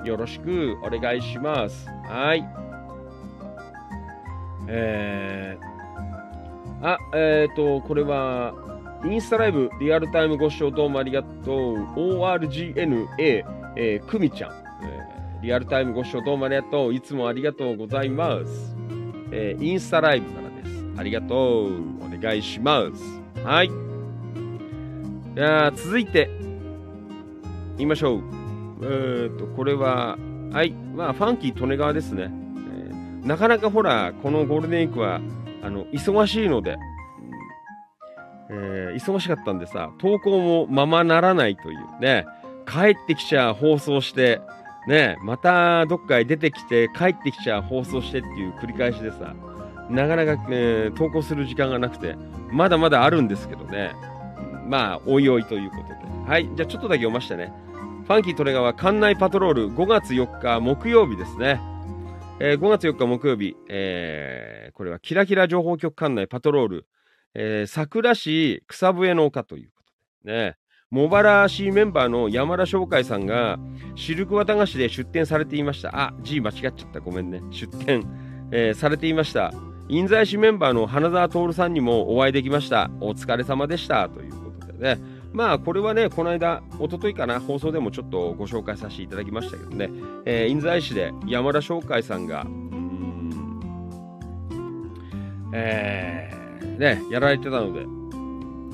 よろしくお願いします。はい。えー、あ、えっ、と、これは、インスタライブリアルタイムご視聴どうもありがとう。ORGNA、えー、くみちゃん、えーリアルタイムご視聴どうもありがとう。いつもありがとうございます。えーインスタライブからです。ありがとう。お願いします。はい。じゃあ、続いて、言いましょう。えっ、と、これは、はい。まあ、ファンキー利根川ですね。えーなかなかほら、このゴールデンウィークは、あの、忙しいので、うんえー忙しかったんでさ、投稿もままならないというね、帰ってきちゃ放送して、ねまたどっかへ出てきて帰ってきちゃ放送してっていう繰り返しでさ、なかなか、えー投稿する時間がなくて、まだまだあるんですけどね。まあ、おいおいということで。はい、じゃあちょっとだけ読ましてね。ファンキートレガーは館内パトロール5月4日木曜日ですね。えー5月4日木曜日、えーこれはキラキラ情報局館内パトロール、えー桜市草笛の丘ということでね。茂原市メンバーの山田商会さんがシルク綿菓子で出店されていました。あ、G 間違っちゃった。ごめんね。出店、えーされていました。印西市メンバーの花澤徹さんにもお会いできました。お疲れ様でした。ということでね。まあ、これはね、この間、一昨日かな、放送でもちょっとご紹介させていただきましたけどね、えー印西市で山田商会さんが、うーん、えーね、やられてたので、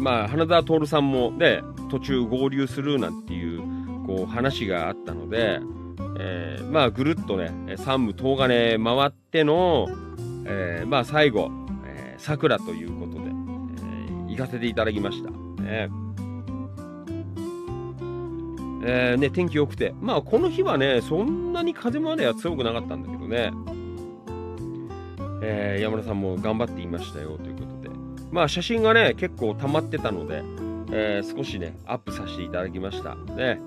まあ、花澤徹さんもね、途中合流するなんていう、こう、話があったので、えーまあ、ぐるっとね、三武東金回っての、えーまあ、最後、えー、桜ということで、えー行かせていただきました。ねえーね、天気良くて、まあ、この日はね、そんなに風までは強くなかったんだけどね、えー山田さんも頑張っていましたよということで、まあ、写真がね、結構溜まってたので、えー少しね、アップさせていただきました。ね。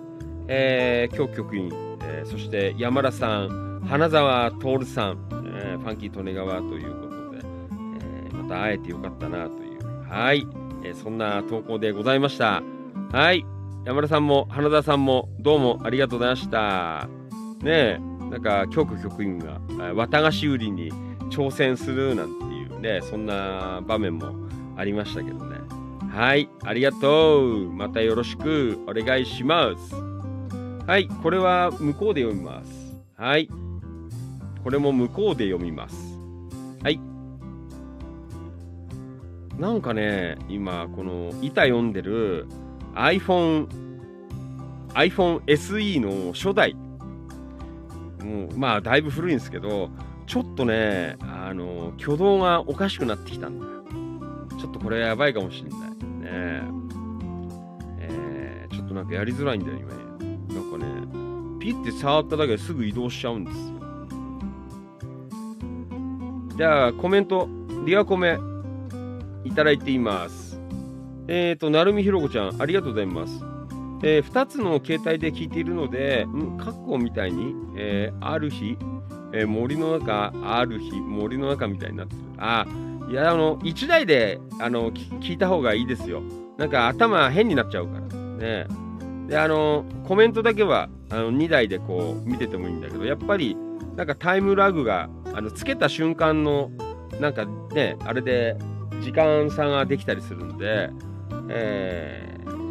えー、今日局員、えそして山田さん、花澤徹さん、えファンキー利根川ということで、えまた会えてよかったなという、はい、えそんな投稿でございました。はい、山田さんも花澤さんもどうもありがとうございました。ねえ、なんか京都局員が綿菓子売りに挑戦するなんていうね、そんな場面もありましたけどね。はい、ありがとう。またよろしくお願いします。はい、これは向こうで読みます。はい。これも向こうで読みます。はい。なんかね、今、この板読んでる iPhone、iPhone SE の初代。もう、まあ、だいぶ古いんですけど、ちょっとね、あの、挙動がおかしくなってきたんだよ。ちょっとこれやばいかもしれない。ねえーちょっとなんかやりづらいんだよ、今ね。なんかね、ピッて触っただけですぐ移動しちゃうんですよ。じゃあ、コメント、リアコメ、いただいています。えっ、ー、と、なるみひろこちゃん、ありがとうございます。えー、2つの携帯で聞いているので、んカッコみたいに、えーある日、えー森の中、ある日、森の中みたいになってる。あ、いや、あの、1台で、あの、聞いた方がいいですよ。なんか頭変になっちゃうから。ね。で、あの、コメントだけは、あの、2台でこう、見ててもいいんだけど、やっぱり、なんかタイムラグが、あの、つけた瞬間の、なんかね、あれで、時間差ができたりするんで、えー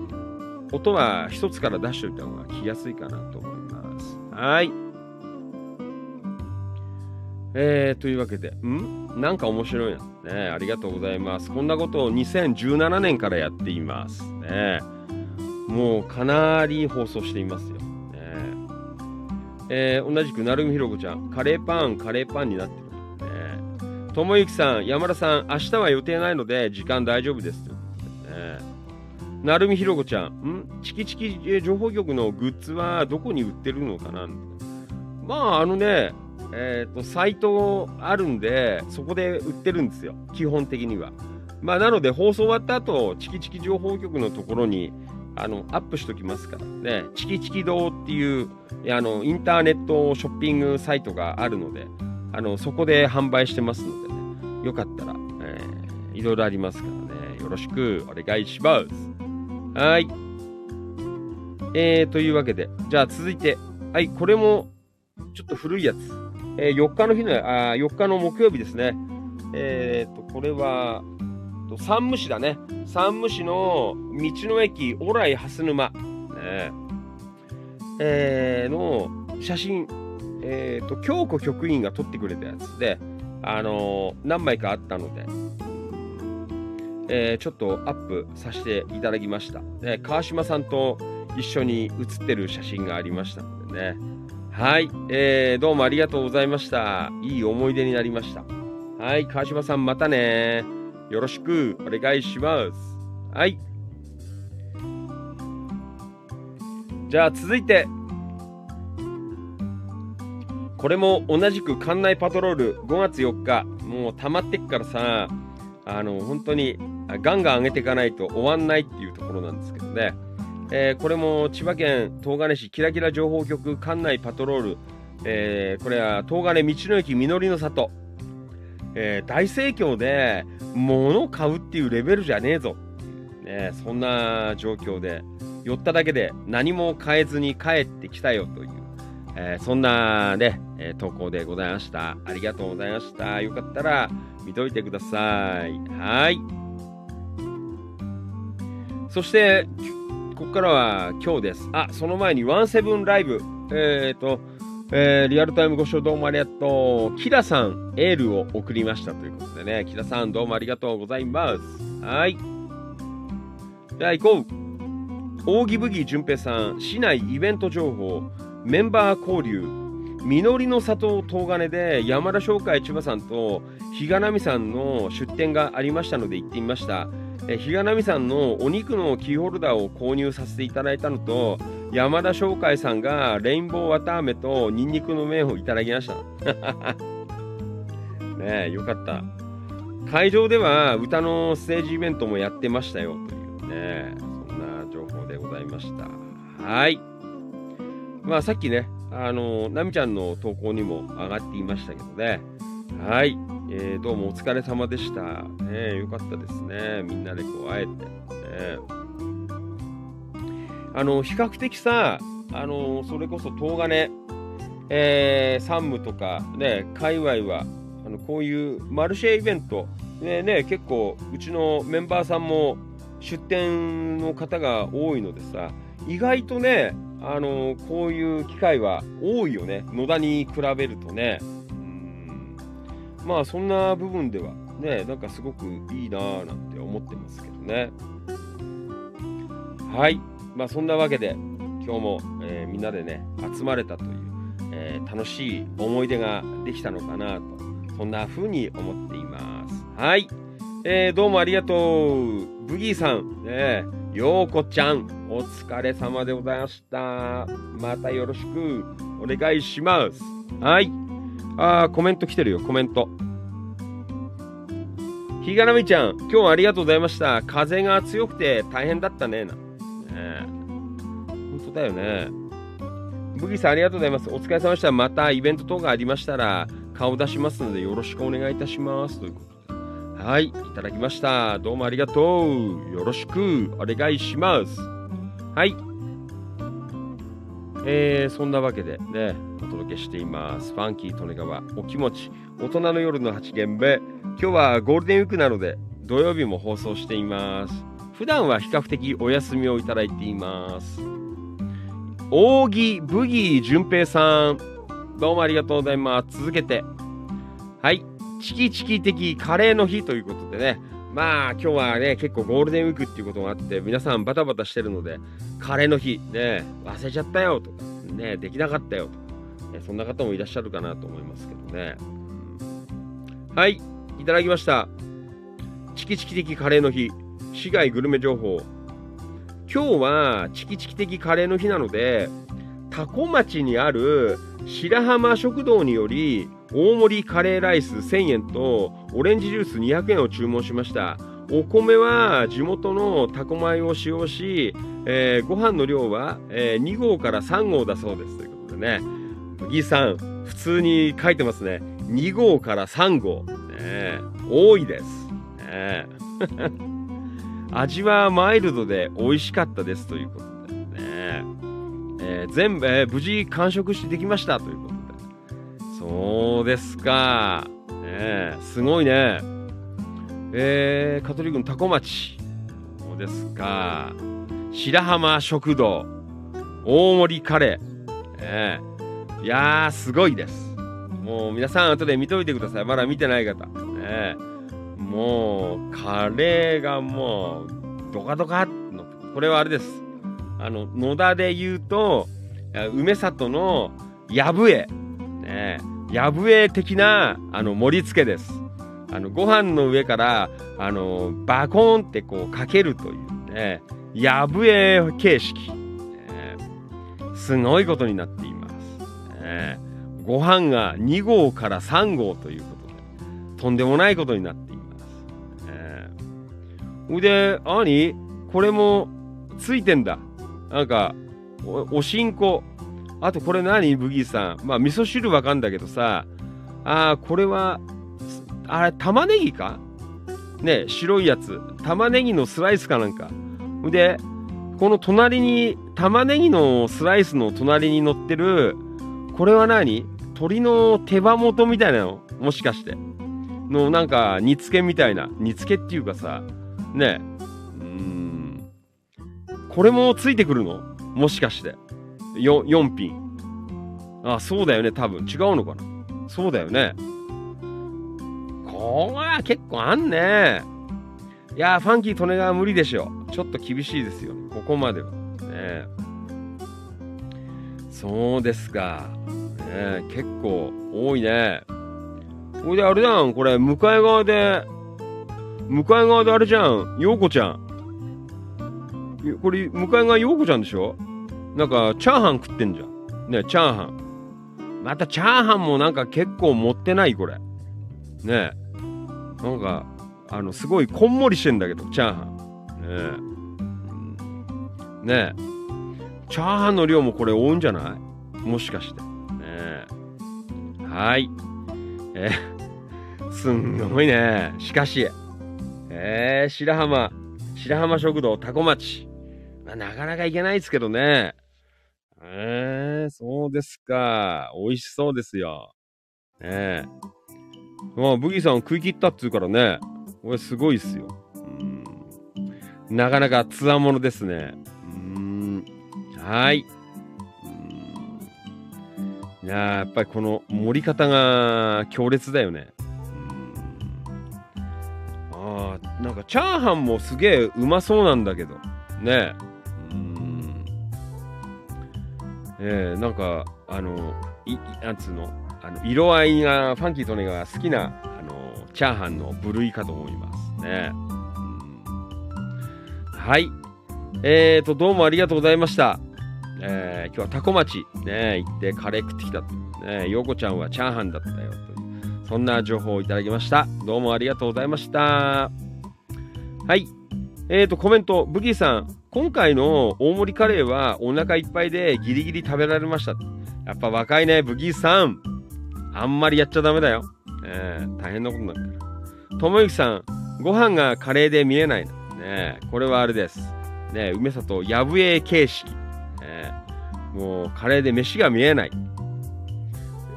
音は一つから出しておいた方が聞きやすいかなと思います。はい。えー、というわけで、ん？なんか面白いな。ねありがとうございます。こんなことを2017年からやっています。ねもうかなり放送していますよ。ねえー同じく、なるみひろこちゃん、カレーパン、カレーパンになってる。ともゆきさん、山田さん、明日は予定ないので、時間大丈夫です。とでねなるみひろこちゃん、ん？チキチキ情報局のグッズはどこに売ってるのかな？まあ、あのね、えっ、と、サイトあるんで、そこで売ってるんですよ。基本的には。まあ、なので、放送終わった後、チキチキ情報局のところに、あの、アップしときますからね。チキチキ堂っていう、あの、インターネットショッピングサイトがあるので、あの、そこで販売してますのでね。よかったら、えーいろいろありますから。よろしくお願いします。はい。えー、というわけで、じゃあ続いて、はい、これも、ちょっと古いやつ。えー4日の日の、あ4日の木曜日ですね。えー、と、これは、と山武市だね。山武市の道の駅、オライ蓮沼、ねえーの写真、えー、と、京子局員が撮ってくれたやつで、あのー何枚かあったので、えーちょっとアップさせていただきました。で川島さんと一緒に写ってる写真がありましたのでね。はい、えーどうもありがとうございました。いい思い出になりました。はい、川島さんまたね。よろしくお願いします。はい。じゃあ続いて、これも同じく館内パトロール5月4日、もう溜まってっからさ、あの、本当にガンガン上げていかないと終わんないっていうところなんですけどね。えーこれも千葉県東金市キラキラ情報局館内パトロール、えーこれは東金道の駅実りの里、えー大盛況で物を買うっていうレベルじゃねえぞ、ね、そんな状況で寄っただけで何も買えずに帰ってきたよという、えそんなね、投稿でございました。ありがとうございました。よかったら見といてくださいはいそしてここからは今日です。あ、その前にワンセブンライブ。えっ、と、えーリアルタイムご視聴どうもありがとう。キラさん、エールを送りましたということでね。キラさん、どうもありがとうございます。はい。じゃあ行こう。大木ブギ淳平さん、市内イベント情報、メンバー交流、実りの里東金で山田商会千葉さんと比嘉奈美さんの出店がありましたので行ってみました。え比嘉奈美さんのお肉のキーホルダーを購入させていただいたのと山田商会さんがレインボーわたあめとニンニクの麺をいただきました。ねえよかった。会場では歌のステージイベントもやってましたよ。というねそんな情報でございました。はい。まあさっきねあの奈美ちゃんの投稿にも上がっていましたけどねはいえーどうもお疲れ様でした。ね、よかったですね。みんなでこう会えて。ね、あの、比較的さ、あの、それこそ東金、えー、山武とか、ね、界隈は、あのこういうマルシェイベント、ね、ね、結構、うちのメンバーさんも出店の方が多いのでさ、意外とね、あのこういう機会は多いよね。野田に比べるとね。うん。まあそんな部分ではねなんかすごくいいなぁなんて思ってますけどね。はい。まあそんなわけで今日も、えーみんなでね集まれたという、えー楽しい思い出ができたのかなとそんな風に思っています。はい、えーどうもありがとう。ブギーさん。ねようこちゃん。お疲れ様でございましたまたよろしくお願いしますはいあー、コメント来てるよ、コメント。ひがなみちゃん、今日はありがとうございました。風が強くて大変だったね。な。ね本当だよね。ブギさんありがとうございます。お疲れ様でした。またイベント等がありましたら顔出しますのでよろしくお願いいたします。ということで。はい、いただきました。どうもありがとう。よろしくお願いします。はい。えー、そんなわけでね、お届けしています。ファンキー利根川、お気持ち、大人の夜の8限目。今日はゴールデンウィークなので、土曜日も放送しています。普段は比較的お休みをいただいています。扇ブギー淳平さん、どうもありがとうございます。続けて。はい。チキチキ的カレーの日ということでね。まあ今日はね、結構ゴールデンウィークっていうことがあって、皆さんバタバタしてるので、カレーの日、ね、忘れちゃったよとか、ね、できなかったよとか、ね、そんな方もいらっしゃるかなと思いますけどね。うんはい、いただきました。チキチキ的カレーの日、市街グルメ情報。今日はチキチキ的カレーの日なので、多古町にある白浜食堂により、大盛りカレーライス1000円とオレンジジュース200円を注文しました。お米は地元のタコ米を使用し、えーご飯の量は、えー2合から3合だそうですということでね、ギーさん、普通に書いてますね。2合から3合。ね、多いです。ね、味はマイルドで美味しかったですということでね、えー全部、えー無事完食してできましたということで。そうですか。ね、すごいね。えー、香取郡多古町。そうですか。白浜食堂。大盛りカレー。ええいやー、すごいです。もう皆さん後で見といてください。まだ見てない方。ね、もう、カレーがもう、ドカドカの。これはあれです。あの、野田で言うと、梅里のやぶえ。ね、やぶえ的な、あの、盛り付けです。あの、ご飯の上から、あの、バコーンってこうかけるというね、やぶえ形式。ねすごいことになっています。ねご飯が2合から3合ということで、とんでもないことになっています。えー、で、何これもついてんだ。なんか、おおしんこ。あとこれ何ブギーさん。まあ味噌汁わかんだけどさ、あー、これは、あれ、玉ねぎか？ね、白いやつ。玉ねぎのスライスかなんか。で、この隣に、玉ねぎのスライスの隣に乗ってる、これは何？鶏の手羽元みたいなの？もしかして。の、なんか、煮付けみたいな。煮付けっていうかさ、ねうん。これもついてくるの？もしかして。よ、4品。あ、そうだよね、多分。違うのかな？そうだよね。これ結構あんね。いや、ファンキー利根川無理でしょ。ちょっと厳しいですよ。ねここまでは。ねそうですか。ね結構多いね。ほいで、あれじゃん。これ、向かい側で、向かい側であれじゃん。ようこちゃん。これ、向かい側ようこちゃんでしょ？なんか、チャーハン食ってんじゃん。ねチャーハン。また、チャーハンもなんか結構持ってないこれ。ねなんか、あの、すごいこんもりしてんだけど、チャーハン。ねえ。ね。チャーハンの量もこれ多いんじゃない？もしかして。ねえ。はい。えすんごいね。しかし、えー、白浜、白浜食堂、タコ町。まあ、なかなか行けないですけどね。えー、そうですか。美味しそうですよ。ねえ。まあ、ブギーさん食い切ったっつうからね。これすごいっすよ。うん。なかなかつわものですね。うん。はい。いややっぱりこの盛り方が強烈だよね。うん。ああ、なんかチャーハンもすげえうまそうなんだけど。ねうえー、なんか、あの、い、いなんつうの、あの、色合いが、ファンキーとねが好きな、あの、チャーハンの部類かと思いますね。うんはい。えーと、どうもありがとうございました。えー今日はタコ町、ね、行ってカレー食ってきたと。ね、ヨコちゃんはチャーハンだったよという、そんな情報をいただきました。どうもありがとうございました。はい。えーと、コメント、ブギーさん、今回の大盛りカレーはお腹いっぱいでギリギリ食べられました。やっぱ若いね、ブギーさん。あんまりやっちゃダメだよ。えー大変なことになるから。ともゆきさん、ご飯がカレーで見えない。ねこれはあれです。ね梅里やぶえ形式。ねもうカレーで飯が見えない。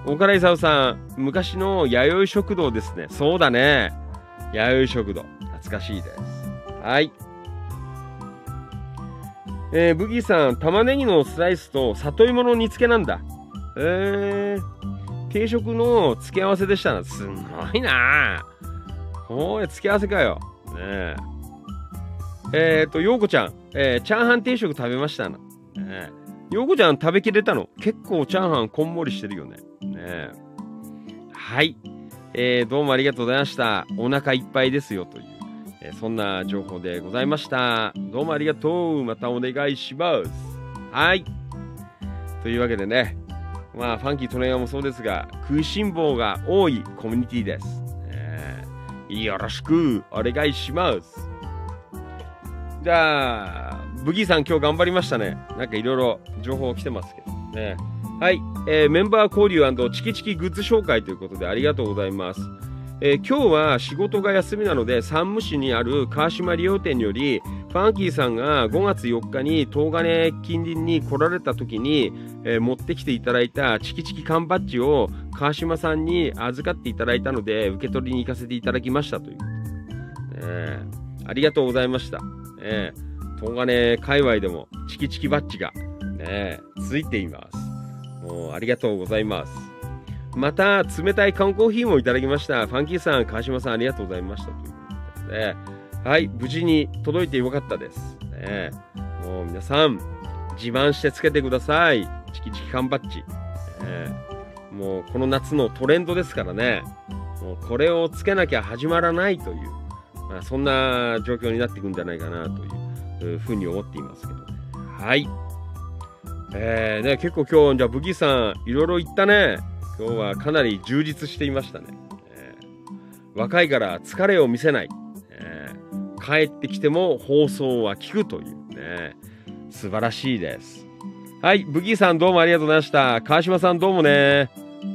岡田勲さん、昔の弥生食堂ですね。そうだね。弥生食堂。懐かしいです。はい。えー、ブギーさん、玉ねぎのスライスと里芋の煮付けなんだ。えー、定食の付け合わせでしたな。すごいなこれ付け合わせかよ。ねえ。えっ、と、ようこちゃん、えーチャーハン定食食べましたな。ねえようこちゃん食べきれたの？結構チャーハンこんもりしてるよね。ねえはい。えーどうもありがとうございました。お腹いっぱいですよという、えそんな情報でございました。どうもありがとう。またお願いします。はい。というわけでね、まあ、ファンキートレイヤーもそうですが、食いしん坊が多いコミュニティです。えーよろしくお願いします。じゃあ、ブギーさん今日頑張りましたね。なんかいろいろ情報来てますけどね。はい、えーメンバー交流チキチキグッズ紹介ということでありがとうございます。えー今日は仕事が休みなので山武市にある川島理容店によりファンキーさんが5月4日に東金近隣に来られた時に、えー持ってきていただいたチキチキ缶バッジを川島さんに預かっていただいたので受け取りに行かせていただきましたという、えーありがとうございました。えー東金界隈でもチキチキバッジが、ね、ついています。もうありがとうございます。また、冷たい缶コーヒーもいただきました。ファンキーさん、川島さん、ありがとうございました。ということで。はい、無事に届いてよかったです。ね、もう皆さん、自慢してつけてください。チキチキ缶バッジ。ねもうこの夏のトレンドですからね。もうこれをつけなきゃ始まらないという、まあ、そんな状況になっていくんじゃないかなといううふうに思っていますけどね。はい。えー、ね、結構今日、じゃあ、ブギーさん、いろいろ言ったね。今日はかなり充実していましたね。えー若いから疲れを見せない。えー帰ってきても放送は聞くというね。素晴らしいです。はい、ブギーさんどうもありがとうございました。川島さんどうもね。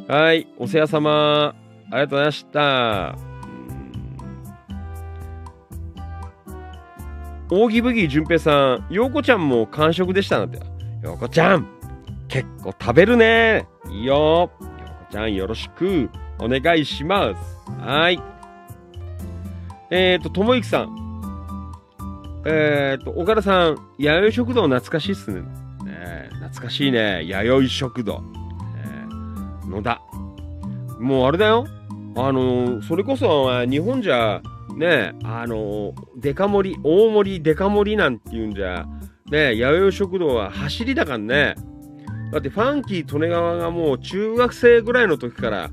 はい、お世話様。ありがとうございました。うん扇ブギー淳平さん、陽子ちゃんも完食でしたなんて。陽子ちゃん、結構食べるね。いいよ。陽子ちゃんよろしくお願いします。はい。えっ、ー、と、ともゆきさん。えっ、ー、と、岡田さん、弥生食堂懐かしいっすね。ね懐かしいね。弥生食堂。えー野田。もうあれだよ。あのそれこそ、日本じゃ、ねあのデカ盛り、大盛り、デカ盛りなんていうんじゃ、ね弥生食堂は走りだからね。だってファンキー利根川がもう中学生ぐらいの時から、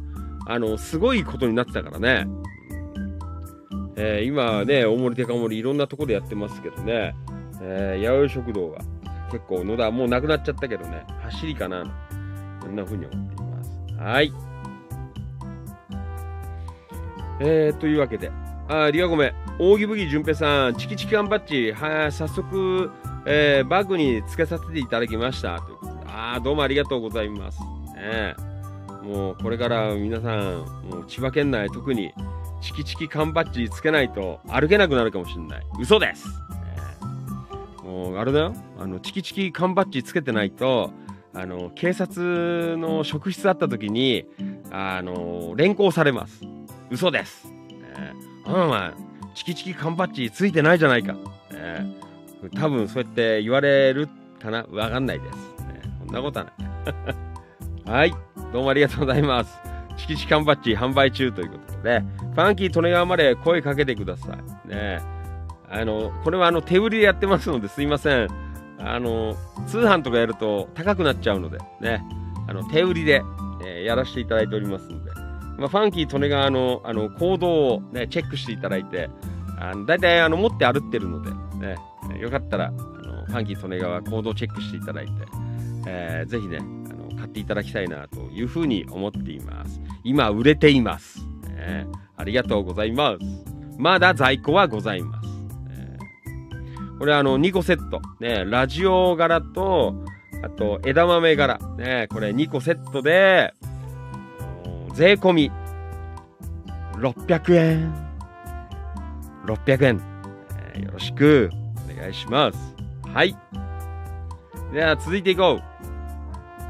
あのすごいことになってたからね。えー今はね、大盛りデカ盛りいろんなとこでやってますけどね、えー、弥生食堂が結構野田もうなくなっちゃったけどね、走りかな、こんな風に思っています。はい。えー、というわけで、あリアゴメ、扇麦淳平さん、チキチキ缶バッジ、は、早速、えーバッグにつけさせていただきました。ということであどうもありがとうございます。ねもうこれから皆さん、もう千葉県内特にチキチキ缶バッジつけないと歩けなくなるかもしれない。嘘です、ねもうあれだよ。あの、チキチキ缶バッジつけてないと、あの、警察の職質あった時に、あの、連行されます。嘘です。ねえあのお前、チキチキ缶バッジついてないじゃないか。ねえ多分そうやって言われるかなわかんないです。そんなことはない。はい。どうもありがとうございます。チキチキ缶バッジ販売中ということで、ファンキー利根川まで声かけてください。ねあの、これはあの手売りでやってますのですいません。あの、通販とかやると高くなっちゃうので、ね、あの、手売りで、えーやらせていただいておりますので、まあ、ファンキー利根川のあの行動を、ね、チェックしていただいて、あの大体あの持って歩ってるので、ね、よかったら、あのファンキー利根川行動チェックしていただいて、えーぜひね、あの買っていただきたいなというふうに思っています。今売れています。ねありがとうございます。まだ在庫はございます。えーこれあの2個セット、ね、ラジオ柄と、あと枝豆柄、ね、これ2個セットで、税込み600円。600円、えーよろしくお願いします。はい。では続いていこう。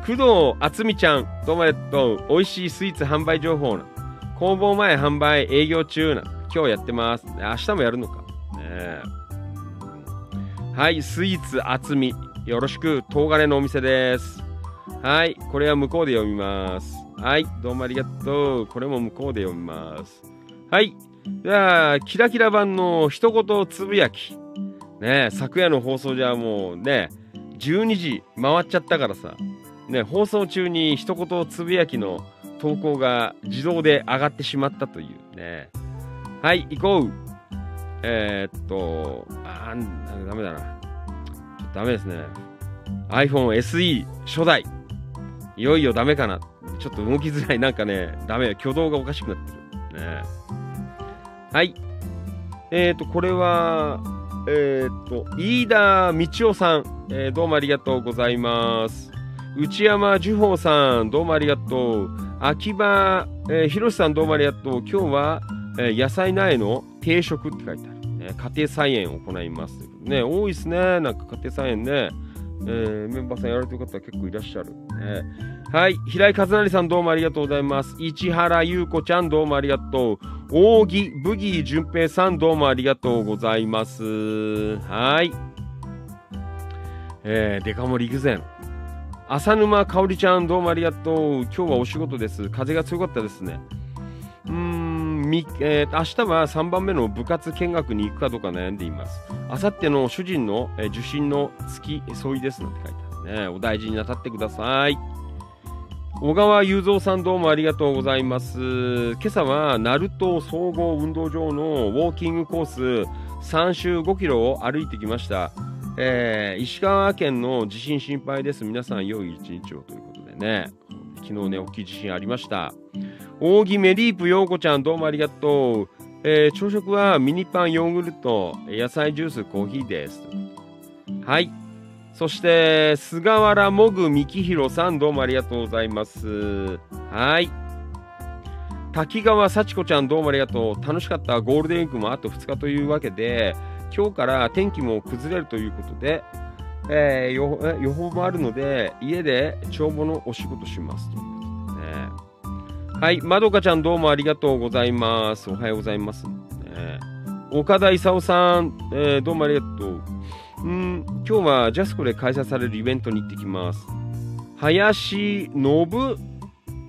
工藤敦美ちゃん、どうもありがとう。美味しいスイーツ販売情報な。工房前販売営業中な。今日やってます。明日もやるのか。ねはい、スイーツ厚み。よろしく、東金のお店です。はい、これは向こうで読みます。はい、どうもありがとう。これも向こうで読みます。はい、では、キラキラ版の一言つぶやき。ね昨夜の放送じゃもうね、12時回っちゃったからさ、ね、放送中に一言つぶやきの投稿が自動で上がってしまったというね。はい、行こう。えー、っと、あーダメだな。ダメですね。iPhone SE 初代。いよいよダメかな。ちょっと動きづらい。なんかね、ダメ。挙動がおかしくなってる。ね。はい。えー、っと、これは、えー、っと、飯田道夫さん、えーどうもありがとうございます。内山樹宝さん、どうもありがとう。秋葉、えー、ひろしさん、どうもありがとう。今日は、えー野菜苗の定食って書いてある。ね、家庭菜園を行います。ね、多いですね。なんか家庭菜園ね。えーメンバーさんやられてる方結構いらっしゃる。ね、はい。平井和成さん、どうもありがとうございます。市原優子ちゃん、どうもありがとう。扇ブギー淳平さん、どうもありがとうございます。はい。えー、デカ盛り行くぜ。浅沼かおりちゃん、どうもありがとう。今日はお仕事です。風が強かったですね。うーん、みえー明日は3番目の部活見学に行くかどうか悩んでいます。あさっての主人の、えー受診の付き添いですなんて書いてあるね。お大事になさってください。小川雄三さんどうもありがとうございます。今朝は鳴門総合運動場のウォーキングコース3周5キロを歩いてきました。えー石川県の地震心配です。皆さん良い一日をということでね。昨日ね、大きい地震ありました。扇メリープ陽子ちゃん、どうもありがとう。えー朝食はミニパン、ヨーグルト、野菜ジュース、コーヒーです。はい。そして、菅原もぐみきひろさん、どうもありがとうございます。はい。滝川幸子ちゃん、どうもありがとう。楽しかったゴールデンウィークもあと2日というわけで、今日から天気も崩れるということで、えー予報予報もあるので、家で帳簿のお仕事しますと。はい、まどかちゃんどうもありがとうございます。おはようございます。ね、岡田勲さん、えーどうもありがとう。うん、今日はジャスコで開催されるイベントに行ってきます。林信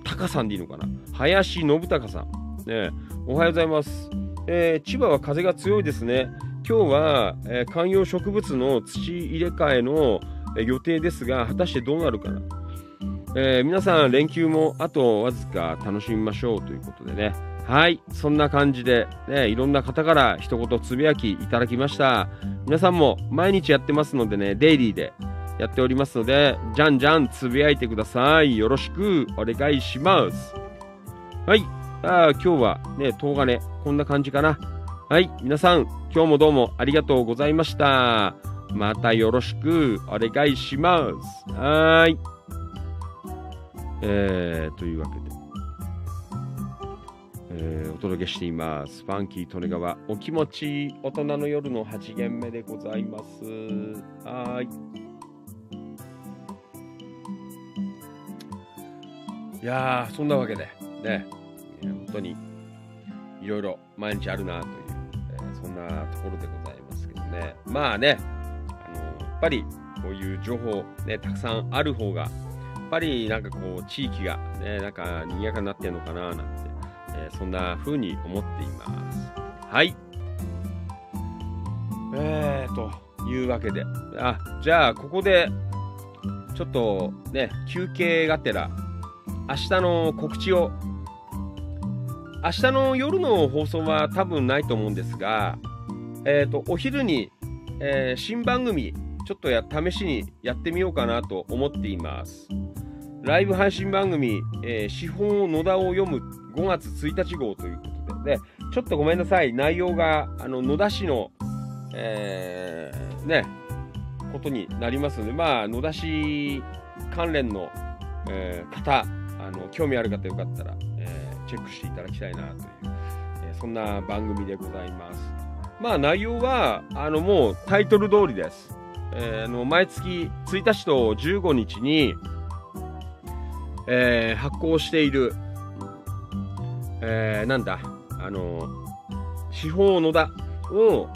孝さんでいいのかな？林信孝さん。ね、おはようございます。えー千葉は風が強いですね。今日は、えー観葉植物の土入れ替えのえ予定ですが、果たしてどうなるかな。えー皆さん、連休もあとわずか楽しみましょうということでね。はい、そんな感じで、ね、いろんな方から一言つぶやきいただきました。皆さんも毎日やってますのでね、デイリーでやっておりますので、じゃんじゃんつぶやいてください。よろしくお願いします。はい、あ今日はね、東金、こんな感じかな。はい、皆さん、今日もどうもありがとうございました。またよろしくお願いします。はい。えー、というわけで、えーお届けしています。ファンキー利根川、お気持ち大人の夜の8限目でございます。はい。いやー、そんなわけで、ね、本当にいろいろ毎日あるなという、そんなところでございますけどね。まあね、あのやっぱりこういう情報、ね、たくさんある方が、やっぱりなんかこう地域がね、なんか賑やかになってんのかななんて、えーそんな風に思っています。はい。えーというわけで、あ、じゃあここで、ちょっとね、休憩がてら、明日の告知を明日の夜の放送は多分ないと思うんですが、えー、とお昼に、えー新番組ちょっとや試しにやってみようかなと思っています。ライブ配信番組「えー資本野田を読む」5月1日号ということで。でちょっとごめんなさい。内容があの野田市の、えーねことになりますのでまあ野田市関連の、えー方あの興味ある方よかったら、えーチェックしていただきたいなという、えーそんな番組でございます。まあ内容はあのもうタイトル通りです。えーあの毎月1日と15日に、えー発行している、えーなんだあの司法野田を、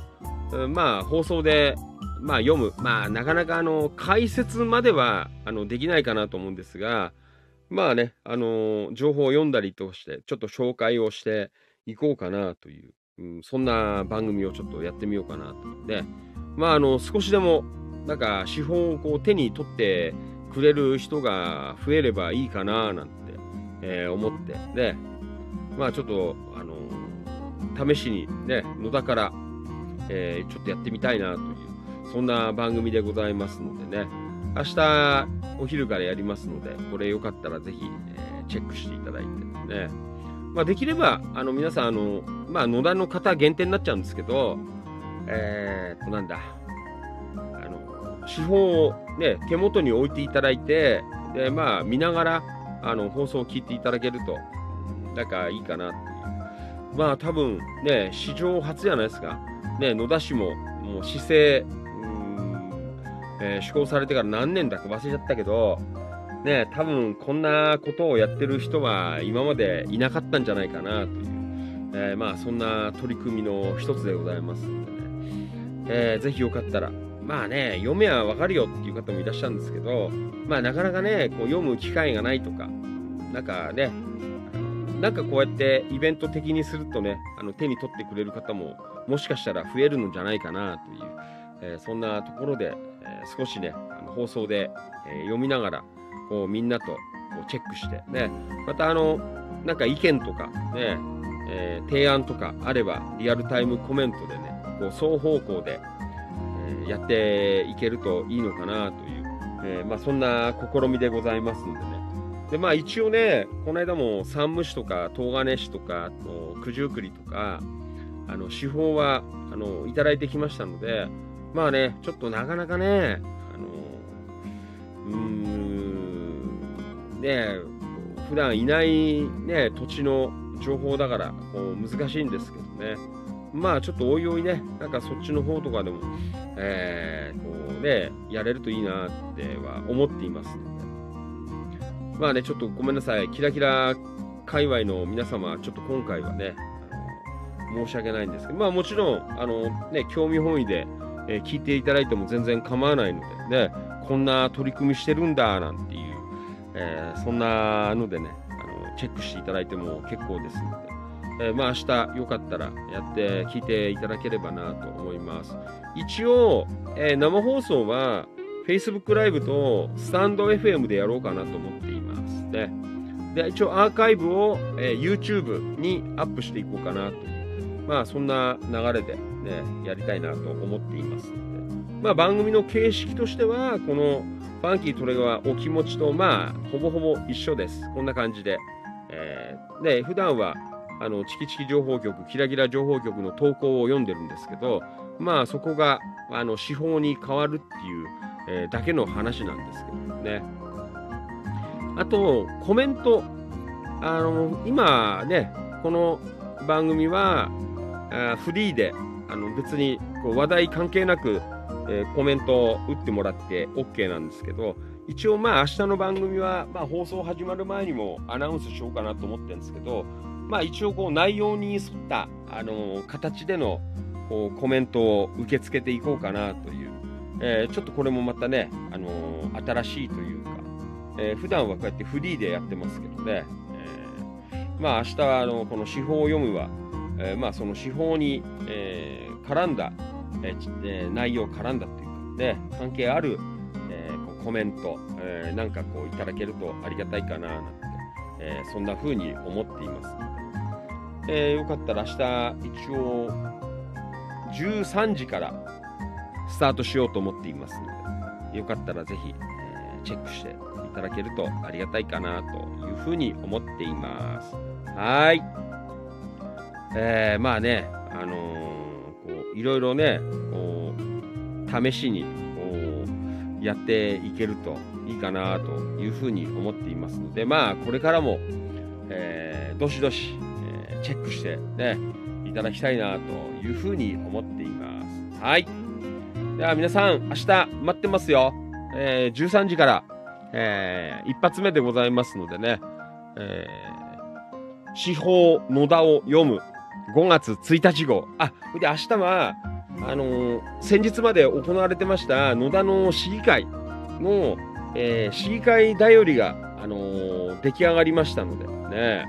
まあ放送でまあ読むまあなかなかあの解説まではあのできないかなと思うんですがまあね、あのー情報を読んだりとして、ちょっと紹介をしていこうかなという、うん、そんな番組をちょっとやってみようかなと。で、まあ、あの、少しでも、なんか、資本をこう手に取ってくれる人が増えればいいかな、なんて、えー思って、で、まあ、ちょっと、あのー試しにね、野田から、えーちょっとやってみたいなという、そんな番組でございますのでね、明日お昼からやりますので、これよかったらぜひ、えーチェックしていただいてね。まあ、できれば、あの、皆さん、あの、まあ、野田の方限定になっちゃうんですけど、えーっと、なんだ、あの、手法をね、手元に置いていただいて、で、まあ、見ながら、あの、放送を聞いていただけると、なんかいいかなっていう。まあ、多分、ね、史上初じゃないですか。ね、野田市も、もう市政、えー施行されてから何年だか忘れちゃったけど、ね、多分こんなことをやってる人は今までいなかったんじゃないかなという、えーまあそんな取り組みの一つでございますので。ね、えーぜひよかったら、まあね、読めばわかるよっていう方もいらっしゃるんですけど、まあなかなかね、こう読む機会がないとか、なんかね、なんかこうやってイベント的にするとね、あの手に取ってくれる方ももしかしたら増えるのじゃないかなという、えーそんなところで、えー少しね、あの放送で、えー読みながら、こうみんなとこうチェックして、ね、またあの、なんか意見とか、ね、えー提案とかあれば、リアルタイムコメントでね、こう双方向で、えーやっていけるといいのかなという、えーまあ、そんな試みでございますんでね、で、まあ一応ね、この間も山武市とか東金市とか、あと九十九里とか、あの、手法は、あの、いただいてきましたので、まあね、ちょっとなかなかね、あの、うーん、ね、普段いないね、土地の情報だから、こう難しいんですけどね。まあちょっとおいおいね、なんかそっちの方とかでも、えー、こうね、やれるといいなっては思っていますので。まあね、ちょっとごめんなさい。キラキラ界隈の皆様、ちょっと今回はね、申し訳ないんですけど、まあもちろん、あのね、興味本位で、えー聞いていただいても全然構わないので、ね、こんな取り組みしてるんだ、なんていう、えーそんなのでね、あのチェックしていただいても結構ですので、えーまあ明日よかったらやって聞いていただければなと思います。一応、え生放送は Facebook ライブとスタンド FM でやろうかなと思っていますね。で、一応アーカイブを、え YouTube にアップしていこうかなと、まあそんな流れでね、やりたいなと思っていますので、まあ番組の形式としては、このファンキートレガーお気持ちとまあほぼほぼ一緒です。こんな感じで。えーで、普段はあのチキチキ情報局、キラキラ情報局の投稿を読んでるんですけど、まあそこがあの手法に変わるっていう、えーだけの話なんですけどね。あと、コメント。あの、今ね、この番組は、あフリーで、あの別にこう話題関係なく、えーコメントを打ってもらって OK なんですけど、一応まあ明日の番組は、まあ、放送始まる前にもアナウンスしようかなと思ってるんですけど、まあ一応こう内容に沿った、あのー形でのこうコメントを受け付けていこうかなという、えーちょっとこれもまたね、あのー新しいというか、えー普段はこうやってフリーでやってますけどね、えーまあ明日はあのこの手法を読むは、えーまあその手法に、えー絡んだ、えー内容絡んだっていうか、ね、関係ある、えこうコメント、えなんかこういただけるとありがたいかななんて、えそんな風に思っています、えーよかったら明日一応13時からスタートしようと思っていますので、よかったらぜひ、えチェックしていただけるとありがたいかなというふうに思っています。はい。えーまあね、あのーこういろいろね、こう試しにこうやっていけるといいかなというふうに思っていますので、まあこれからも、えーどしどし、えーチェックしてね、いただきたいなというふうに思っています。はい。では皆さん、明日待ってますよ。えー13時から、えー一発目でございますのでね、えー、司法野田を読む5月1日号。あ、で明日は、あのー先日まで行われてました野田の市議会の、えー市議会だよりが、あのー出来上がりましたのでね、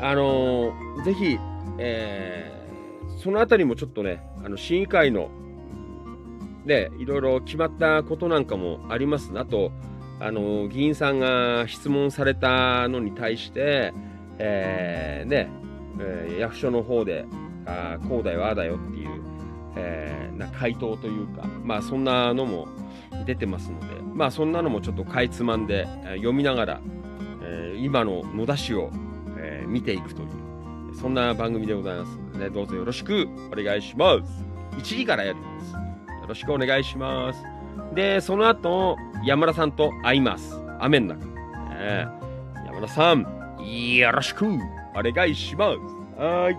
あのーぜひ、えーそのあたりもちょっとね、あの市議会ので、いろいろ決まったことなんかもあります。あと、あの、議員さんが質問されたのに対して、えーね、えー役所の方で、あこうだよ、ああだよっていう、えーな回答というか、まあそんなのも出てますので、まあそんなのもちょっとかいつまんで、えー読みながら、えー今の野田市を、えー見ていくという、そんな番組でございますのでね、どうぞよろしくお願いします。1時からやります。よろしくお願いします。で、その後、山田さんと会います。雨の中。ね山田さん、よろしくお願いします。はい。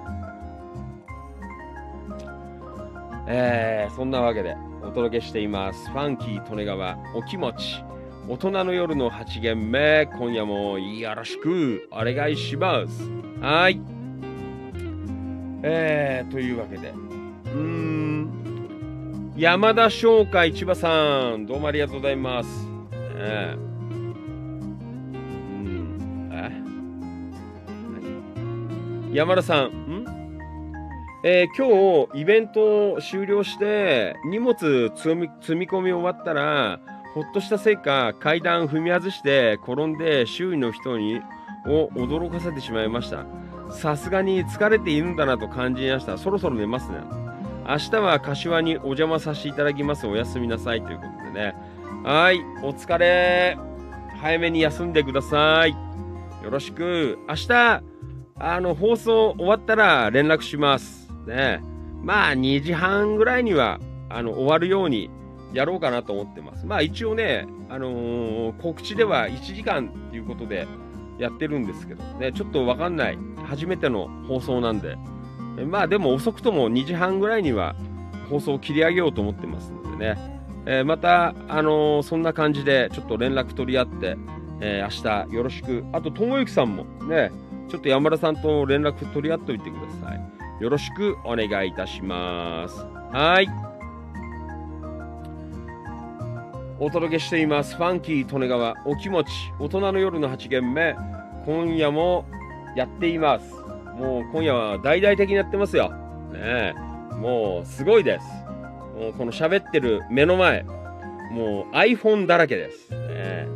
えー、そんなわけでお届けしています。ファンキー利根川お気持ち。大人の夜の8限目、今夜もよろしくお願いします。はい。えー、というわけで、うーん、山田商会千葉さん、どうもありがとうございます。えう山田さん、ん。えー今日イベント終了して荷物積み積み込み終わったらほっとしたせいか階段踏み外して転んで周囲の人にを驚かせてしまいました。さすがに疲れているんだなと感じました。そろそろ寝ますね。明日は柏にお邪魔させていただきます。おやすみなさい。ということでね。はい、お疲れ。早めに休んでください。よろしく。明日、あの、放送終わったら連絡します。ね。まあ、2時半ぐらいには、あの、終わるようにやろうかなと思ってます。まあ、一応ね、あのー告知では1時間っていうことでやってるんですけど、ね、ちょっとわかんない。初めての放送なんで。まあ、でも遅くとも2時半ぐらいには放送を切り上げようと思ってますのでね。えーまた、あのーそんな感じでちょっと連絡取り合って、えー明日よろしく。あと、ともゆきさんもね、ちょっと山田さんと連絡取り合っておいてください。よろしくお願いいたします。はい。お届けしています。ファンキー利根川お気持ち大人の夜の8限目。今夜もやっています。もう今夜は大々的にやってますよ。ねえ。もうすごいです。もうこの喋ってる目の前、もう iPhone だらけです。ねえ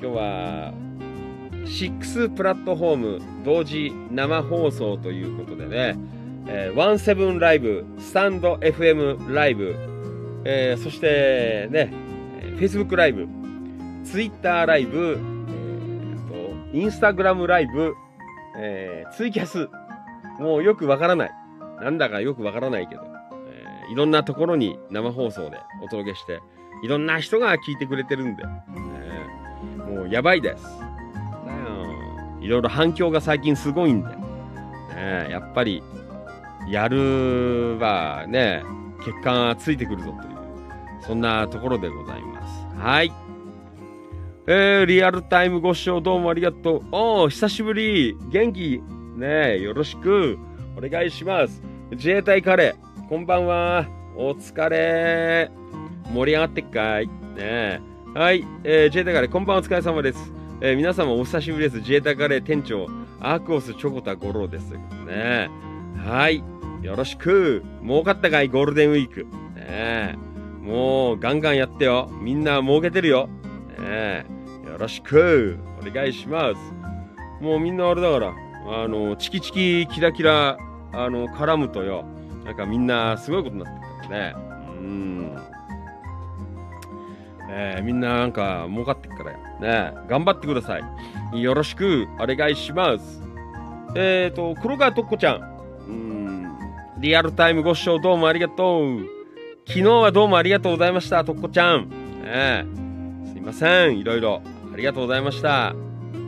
今日は6プラットフォーム同時生放送ということでね、えー、17ライブ、スタンド FM ライブ、えーそしてね、Facebook ライブ、Twitter ライブ、えーと、インスタグラムライブ、えーツイキャス、もうよくわからない。なんだかよくわからないけど、えーいろんなところに生放送でお届けして、いろんな人が聞いてくれてるんで、ねもうやばいです。いろいろ反響が最近すごいんで、ねやっぱり、やるはね、血管がついてくるぞという、そんなところでございます。はい。えー、リアルタイムご視聴どうもありがとう。おー、久しぶり。元気？ね、よろしく。お願いします。自衛隊カレー、こんばんは。お疲れ。盛り上がってっかいね。はい、えー、自衛隊カレー、こんばんはお疲れ様です。えー皆様お久しぶりです。自衛隊カレー店長、アークオスチョコタ五郎です。ねはい、よろしく。儲かったかいゴールデンウィーク。ねもうガンガンやってよ。みんな儲けてるよ。ねよろしく。お願いします。もうみんなあれだから、あの、チキチキキラキラ、あの、絡むとよ。なんかみんなすごいことになってるからね。うん。えーみんななんか儲かってっからよ。ね頑張ってください。よろしくお願いします。えっ、ー、と、黒川とっこちゃん。うん。リアルタイムご視聴どうもありがとう。昨日はどうもありがとうございました、とっこちゃん。ねすいません。いろいろありがとうございました。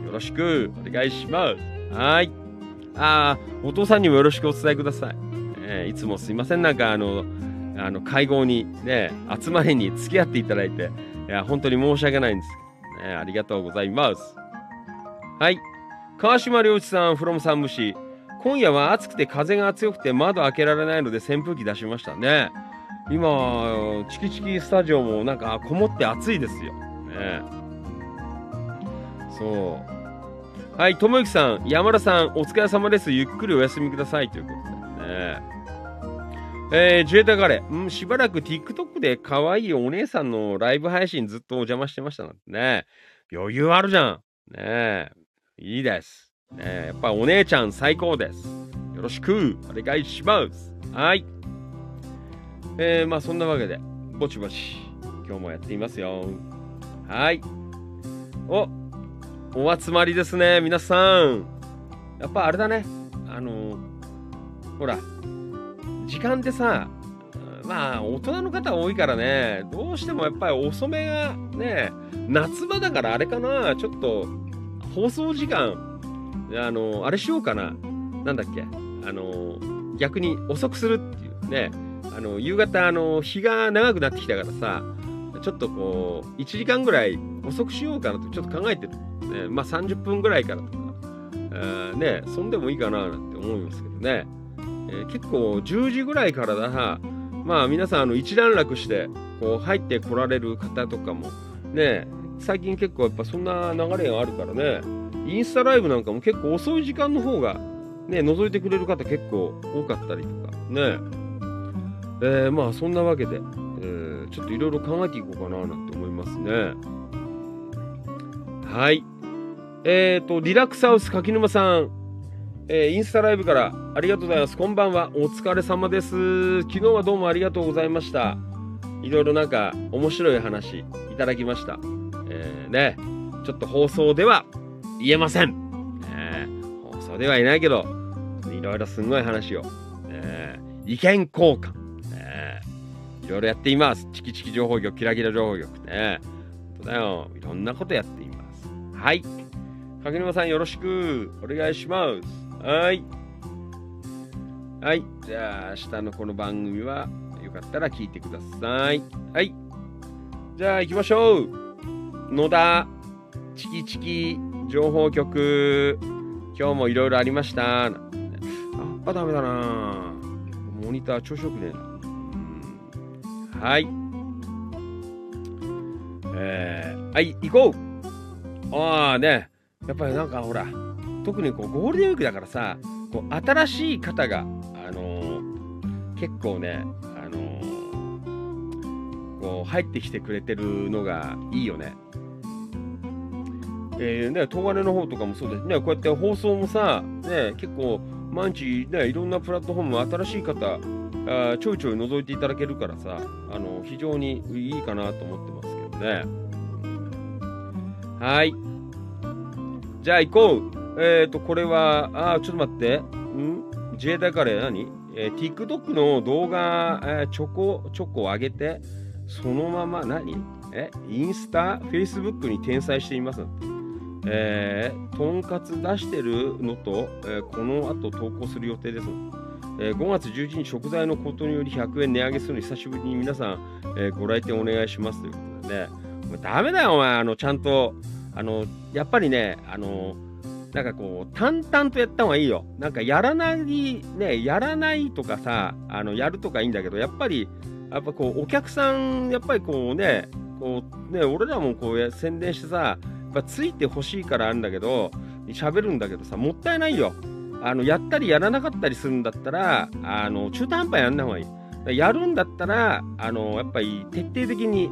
よろしくお願いします。はい。ああ、お父さんにもよろしくお伝えください。えいつもすいません。なんかあの、あの会合にね、集まりに付き合っていただいて、いや、本当に申し訳ないんですね、ありがとうございます。はい。川島良一さん、from さん虫。今夜は暑くて風が強くて窓開けられないので扇風機出しましたね。今、チキチキスタジオもなんかこもって暑いですよ。ね。そう。はい、ともゆきさん、山田さん、お疲れ様です。ゆっくりお休みくださいということでね。えー、自衛隊カレー、うん、しばらく TikTok で可愛いお姉さんのライブ配信ずっとお邪魔してましたなんてね。余裕あるじゃん。ねえ。いいです。ねえ、やっぱお姉ちゃん最高です。よろしくお願いします。はい。えー、まあそんなわけで、ぼちぼち、今日もやっていますよ。はい。お、お集まりですね、皆さん。やっぱあれだね。あのほら、時間ってさ、まあ、大人の方多いからね、どうしてもやっぱり遅めがね、夏場だからあれかな、ちょっと、放送時間、あの、あれしようかな。なんだっけ、あの、逆に遅くするっていうね、あの、夕方、あの、日が長くなってきたからさ、ちょっとこう、1時間ぐらい遅くしようかなとちょっと考えてる。ね、まあ30分ぐらいからとか、あーね、そんでもいいかななんて思いますけどね。え結構10時ぐらいからだ、まあ皆さんあの一段落してこう入ってこられる方とかもね、最近結構やっぱそんな流れがあるからね、インスタライブなんかも結構遅い時間の方がね、覗いてくれる方結構多かったりとかね。えーまあそんなわけで、えーちょっといろいろ考えていこうかななんて思いますね。はい。えっ、と、リラックスハウス柿沼さん、えーインスタライブからありがとうございます。こんばんは。お疲れ様です。昨日はどうもありがとうございました。いろいろなんか面白い話いただきました。えー、ね、ちょっと放送では言えません。えー、放送では言えないけど、いろいろすごい話を、えー、意見交換、えー、いろいろやっています。チキチキ情報局、キラキラ情報局ね。本当だよ。いろんなことやっています。はい。柿沼さんよろしくお願いします。はい。はい。じゃあ、明日のこの番組は、よかったら聞いてください。はい。じゃあ、行きましょう。野田、チキチキ情報局。今日もいろいろありました。あ、あ、ダメだな。モニター調子よくねえな。はい。えー、はい、行こうああね、やっぱりなんかほら、特にこうゴールデンウィークだからさ、こう新しい方が、あのー結構ね、あのーこう入ってきてくれてるのがいいよね。えー、ね、東金の方とかもそうですね、こうやって放送もさ、ね、結構毎日ね、いろんなプラットフォーム、新しい方、あちょいちょい覗いていただけるからさ、あの非常にいいかなと思ってますけどね。はい。じゃあ行こう。えっ、と、これは、あ、ちょっと待って。ん？自衛隊から何？えー ?TikTok の動画、えーチョコ、チョコ上げて、そのまま何？え？インスタ、Facebook に転載しています。えー、とんかつ出してるのと、えーこの後投稿する予定です。えー5月11日食材のことにより100円値上げするの久しぶりに皆さん、えーご来店お願いしますということでね。お前ダメだよ、お前。あの、ちゃんと、あの、やっぱりね、あの、なんかこう、淡々とやった方がいいよ。なんかやらない、ね、やらないとかさ、あの、やるとかいいんだけど、やっぱり、やっぱこう、お客さん、やっぱりこうね、こう、ね、俺らもこう、宣伝してさ、やっぱついてほしいからあるんだけど、喋るんだけどさ、もったいないよ。あの、やったりやらなかったりするんだったら、あの、中途半端やんない方がいい。やるんだったら、あの、やっぱり徹底的に、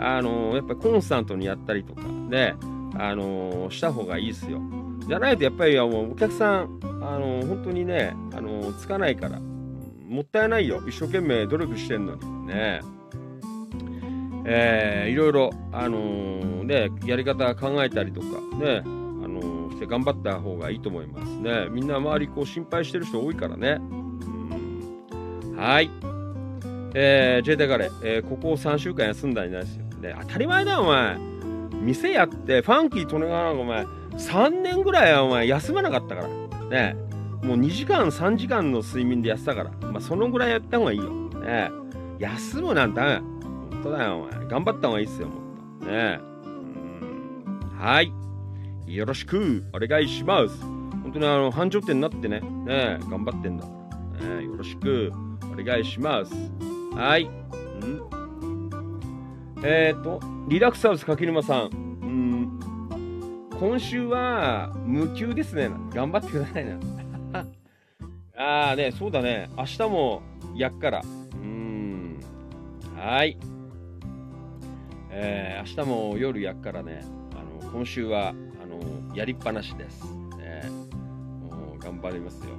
あの、やっぱりコンスタントにやったりとか、ね、あの、した方がいいですよ。じゃないとやっぱりもうお客さん、あの本当にね、あのつかないから、もったいないよ。一生懸命努力してんのに。ね。えーいろいろ、あのね、やり方考えたりとか、ね、あのして頑張った方がいいと思いますね。みんな周りこう心配してる人多いからね。はい。えー、ジェイタガレー、えーここ3週間休んだんじゃないですよ。ね、当たり前だよ、お前。店やって、ファンキー・トネガなんかお前、3年ぐらいはお前休まなかったから。ね。もう2時間、3時間の睡眠でやってたから。まあ、そのぐらいやった方がいいよ。ね。休むなんて、本当だよ、お前。頑張った方がいいっすよ、もっと。ね。うんはい。よろしくお願いします。本当にあの、繁盛店になってね、ね、頑張ってんだ。ね、よろしくお願いします。はい。んえっ、ー、と、リラクサウス柿沼さん。うん今週は無給ですね。頑張ってくださいな。ああね、そうだね。明日もやっから。うーん。はい。えー、明日も夜やっからね。あの、今週は、あの、やりっぱなしです。ね、もう頑張りますよ。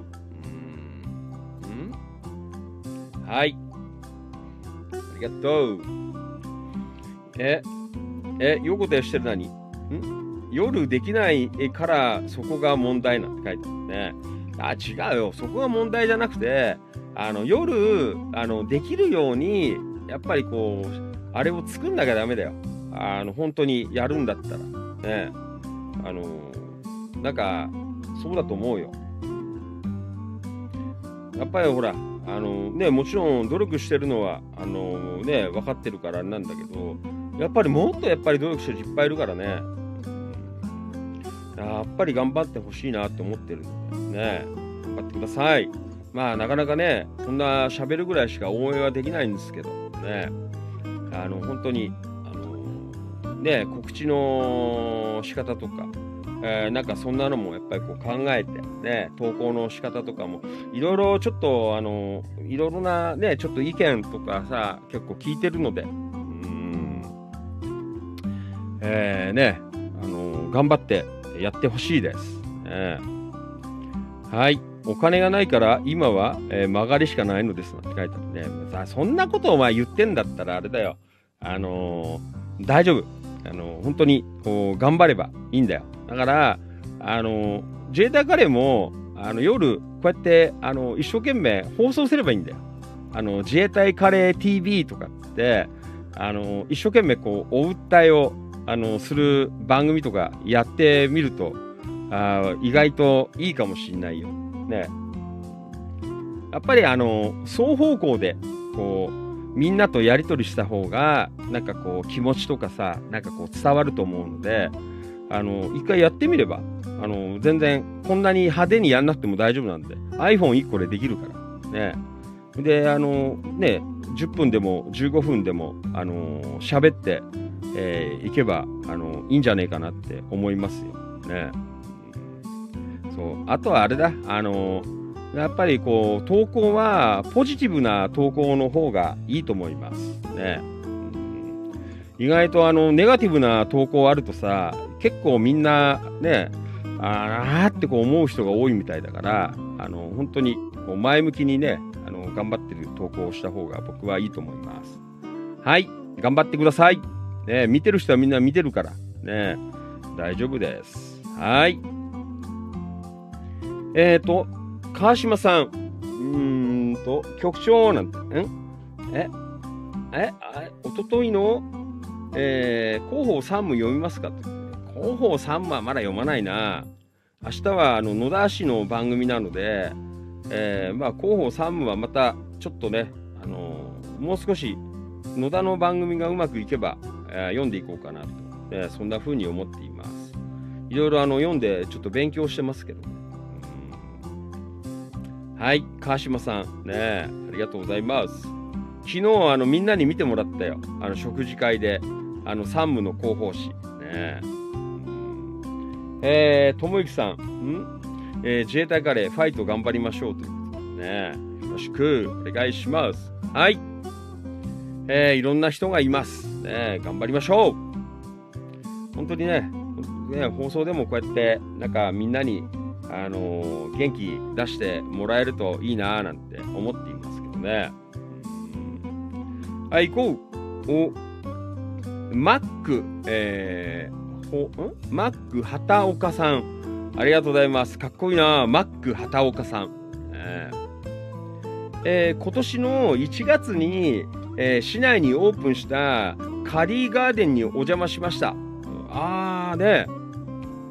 うーん。んはい。ありがとう。え、え、横手してる何ん？夜できないからそこが問題なんて書いてあるね。あ、違うよ。そこが問題じゃなくて、あの、夜、あの、できるように、やっぱりこう、あれを作んなきゃダメだよ。あの、本当にやるんだったら。ね。あの、なんか、そうだと思うよ。やっぱりほら、あのね、もちろん努力してるのは、あのね、分かってるからなんだけど、やっぱりもっとやっぱり努力してる人いっぱいいるからね。やっぱり頑張ってほしいなって思ってるんでね。頑張ってください。まあなかなかね、こんな喋るぐらいしか応援はできないんですけど、ね。あの、本当に、あの、ね、告知の仕方とか、えーなんかそんなのもやっぱりこう考えて、ね、投稿の仕方とかも、いろいろちょっと、あの、いろいろなね、ちょっと意見とかさ、結構聞いてるので、えーね、あの、頑張ってやってほしいです。ねはい。お金がないから今は、えー曲がりしかないのですなんて書いてあるね。さそんなことをお前言ってんだったらあれだよ。あのー大丈夫。あのー本当にこう頑張ればいいんだよ。だから、あの自衛隊カレーもあの夜こうやってあの一生懸命放送すればいいんだよ。あの自衛隊カレー TV とかってあの一生懸命こうお訴えをあのする番組とかやってみるとあ意外といいかもしんないよ。ね。やっぱりあの双方向でこうみんなとやり取りした方がなんかこう気持ちとかさなんかこう伝わると思うのであの一回やってみればあの全然こんなに派手にやんなくても大丈夫なんで iPhone1 個でできるからねであのね10分でも15分でもあの喋って、えーいけばあのいいんじゃねえかなって思いますよ。ね。そう。あとはあれだ。あのやっぱりこう投稿はポジティブな投稿の方がいいと思います。ね。うん。意外とあのネガティブな投稿あるとさ結構みんなねあーってこう思う人が多いみたいだからあの本当にこう前向きにねあの頑張ってる投稿をした方が僕はいいと思います。はい。頑張ってください、ね、見てる人はみんな見てるから。ね大丈夫です。はい。えーと川島さん。うんと局長なんてん？え？え？あおとといのえー広報3部読みますかと。広報3部はまだ読まないな。明日はあの野田氏の番組なので、えーまあ、広報3部はまたちょっとね、あのーもう少し野田の番組がうまくいけば、読んでいこうかなと、えそんな風に思っています。いろいろあの読んでちょっと勉強してますけど、うん。はい川島さん。ねありがとうございます。昨日あのみんなに見てもらったよ。あの食事会で。あの山武の広報誌。ねえ。ー、ともゆきさん。ん、えー自衛隊カレーファイト頑張りましょうということで。ねよろしくお願いします。はい。えー、いろんな人がいますね頑張りましょう本当にねね放送でもこうやってなんかみんなにあのー元気出してもらえるといいなーなんて思っていますけどねはい行こうマック、えー、ほん？マック畑岡さん。ありがとうございます。かっこいいな。マック畑岡さん。えーえー今年の1月に、えー市内にオープンしたカリーガーデンにお邪魔しました。あーね。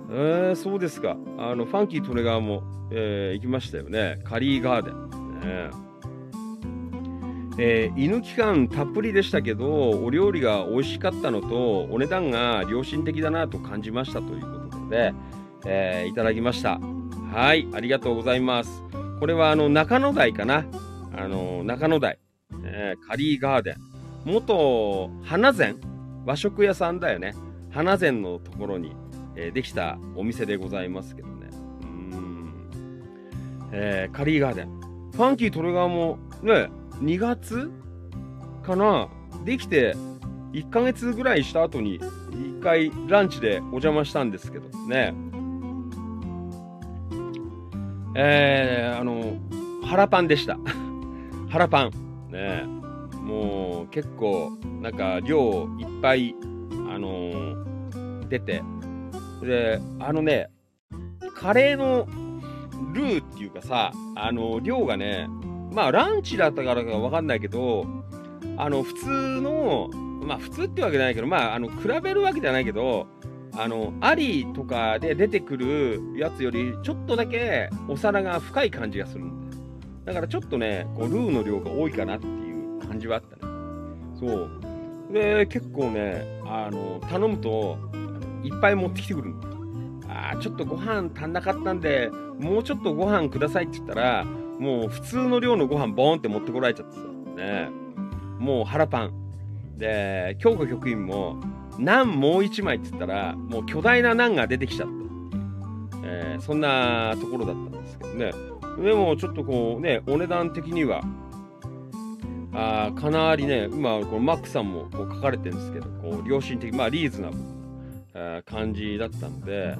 えー、そうですか。あの、ファンキートレガーも、えー行きましたよね。カリーガーデン。ねえー犬期間たっぷりでしたけどお料理が美味しかったのとお値段が良心的だなと感じましたということで、えーいただきましたはいありがとうございますこれはあの中野台かなあの中野台、えーカリーガーデン。元花膳？和食屋さんだよね。花膳のところに、えーできたお店でございますけどね。うん、えーカリーガーデン。ファンキートレガーもね2月かな？できて1ヶ月ぐらいした後に1回ランチでお邪魔したんですけどね。えー、あの腹パンでした。腹パン。ね。もう結構なんか量いっぱいあのー出て。であのねカレーのルーっていうかさあの量がねまあランチだったからかわかんないけどあの普通のまあ普通ってわけじゃないけどまああの比べるわけじゃないけどあのアリとかで出てくるやつよりちょっとだけお皿が深い感じがするんだからちょっとねこうルーの量が多いかなっていう感じはあったね。そう。で結構ねあの頼むといっぱい持ってきてくるんだよあちょっとご飯足んなかったんでもうちょっとご飯くださいって言ったらもう普通の量のご飯ボーンって持ってこられちゃってさね。もう腹パン。で京子局員もナンもう一枚って言ったらもう巨大なナンが出てきちゃった、えーそんなところだったんですけどね。でもちょっとこうねお値段的にはあかなりね今このマックさんもこう書かれてるんですけどこう良心的まあリーズナブルな、感じだったので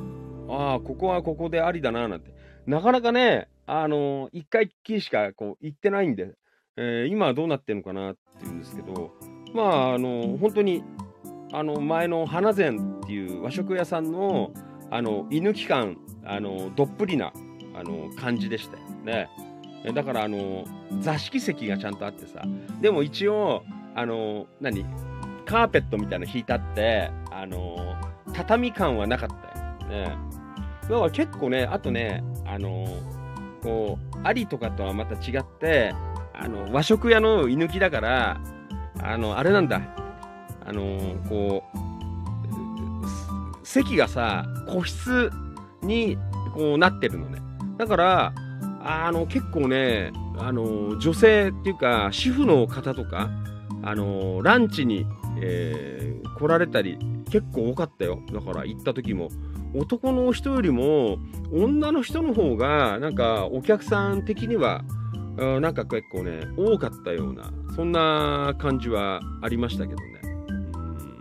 ああここはここでありだななんて。なかなかねあの、一回きりしかこう行ってないんで、えー今はどうなってるのかなっていうんですけど、まあ、あの、本当に、あの、前の花膳っていう和食屋さんの、あの、犬期間、あの、どっぷりな、あの、感じでしたよね。えだから、あの、座敷席がちゃんとあってさ、でも一応、あの、何カーペットみたいなの引いてあって、あの、畳感はなかったよ。ね。だから結構ね、あとね、あの、こう、ありとかとはまた違って、あの、和食屋の居抜きだから、あの、あれなんだ。あの、こう、す席がさ、個室にこうなってるのね。だから、あの、結構ね、あの、女性っていうか、主婦の方とか、あの、ランチに、えー来られたり、結構多かったよ。だから行った時も。男の人よりも、女の人の方が、なんか、お客さん的には、なんか結構ね、多かったような、そんな感じはありましたけどね。う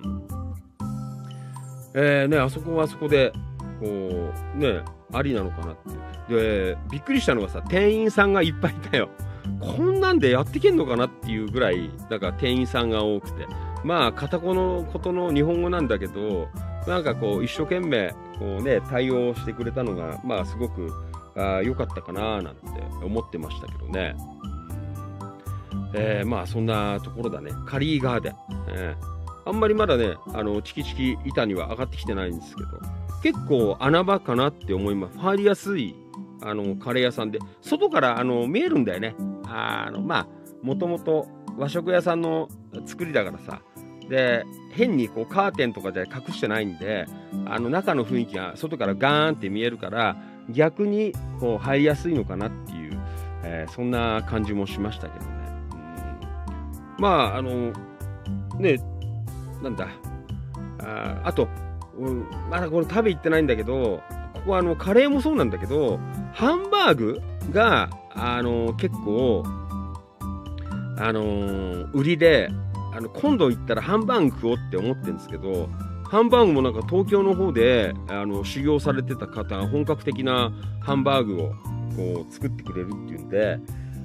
んえーね、あそこはあそこで、こう、ね、ありなのかなって。で、びっくりしたのがさ、店員さんがいっぱいいたよ。こんなんでやってけんのかなっていうぐらい、だから店員さんが多くて。まあ、片言のことの日本語なんだけど、なんかこう、一生懸命、こうね、対応してくれたのが、まあ、すごく、あー良かったかななんて思ってましたけどね。えーまあ、そんなところだね。カリーガーデン。えーあんまりまだね、あの、チキチキ板には上がってきてないんですけど、結構穴場かなって思います。入りやすい、あの、カレー屋さんで、外から、あの、見えるんだよね。あの、まあ、もともと和食屋さんの作りだからさ、で、変にこうカーテンとかで隠してないんで、あの中の雰囲気が外からガーンって見えるから、逆にこう入りやすいのかなっていう、えーそんな感じもしましたけどね。まあ、あの、ね、なんだ、ああと、うんまだこれ食べ行ってないんだけど、ここはあのカレーもそうなんだけど、ハンバーグが、あの結構、あの売りで、あの今度行ったらハンバーグ食おうって思ってるんですけど、ハンバーグもなんか東京の方であの修行されてた方本格的なハンバーグをこう作ってくれるっていうんで、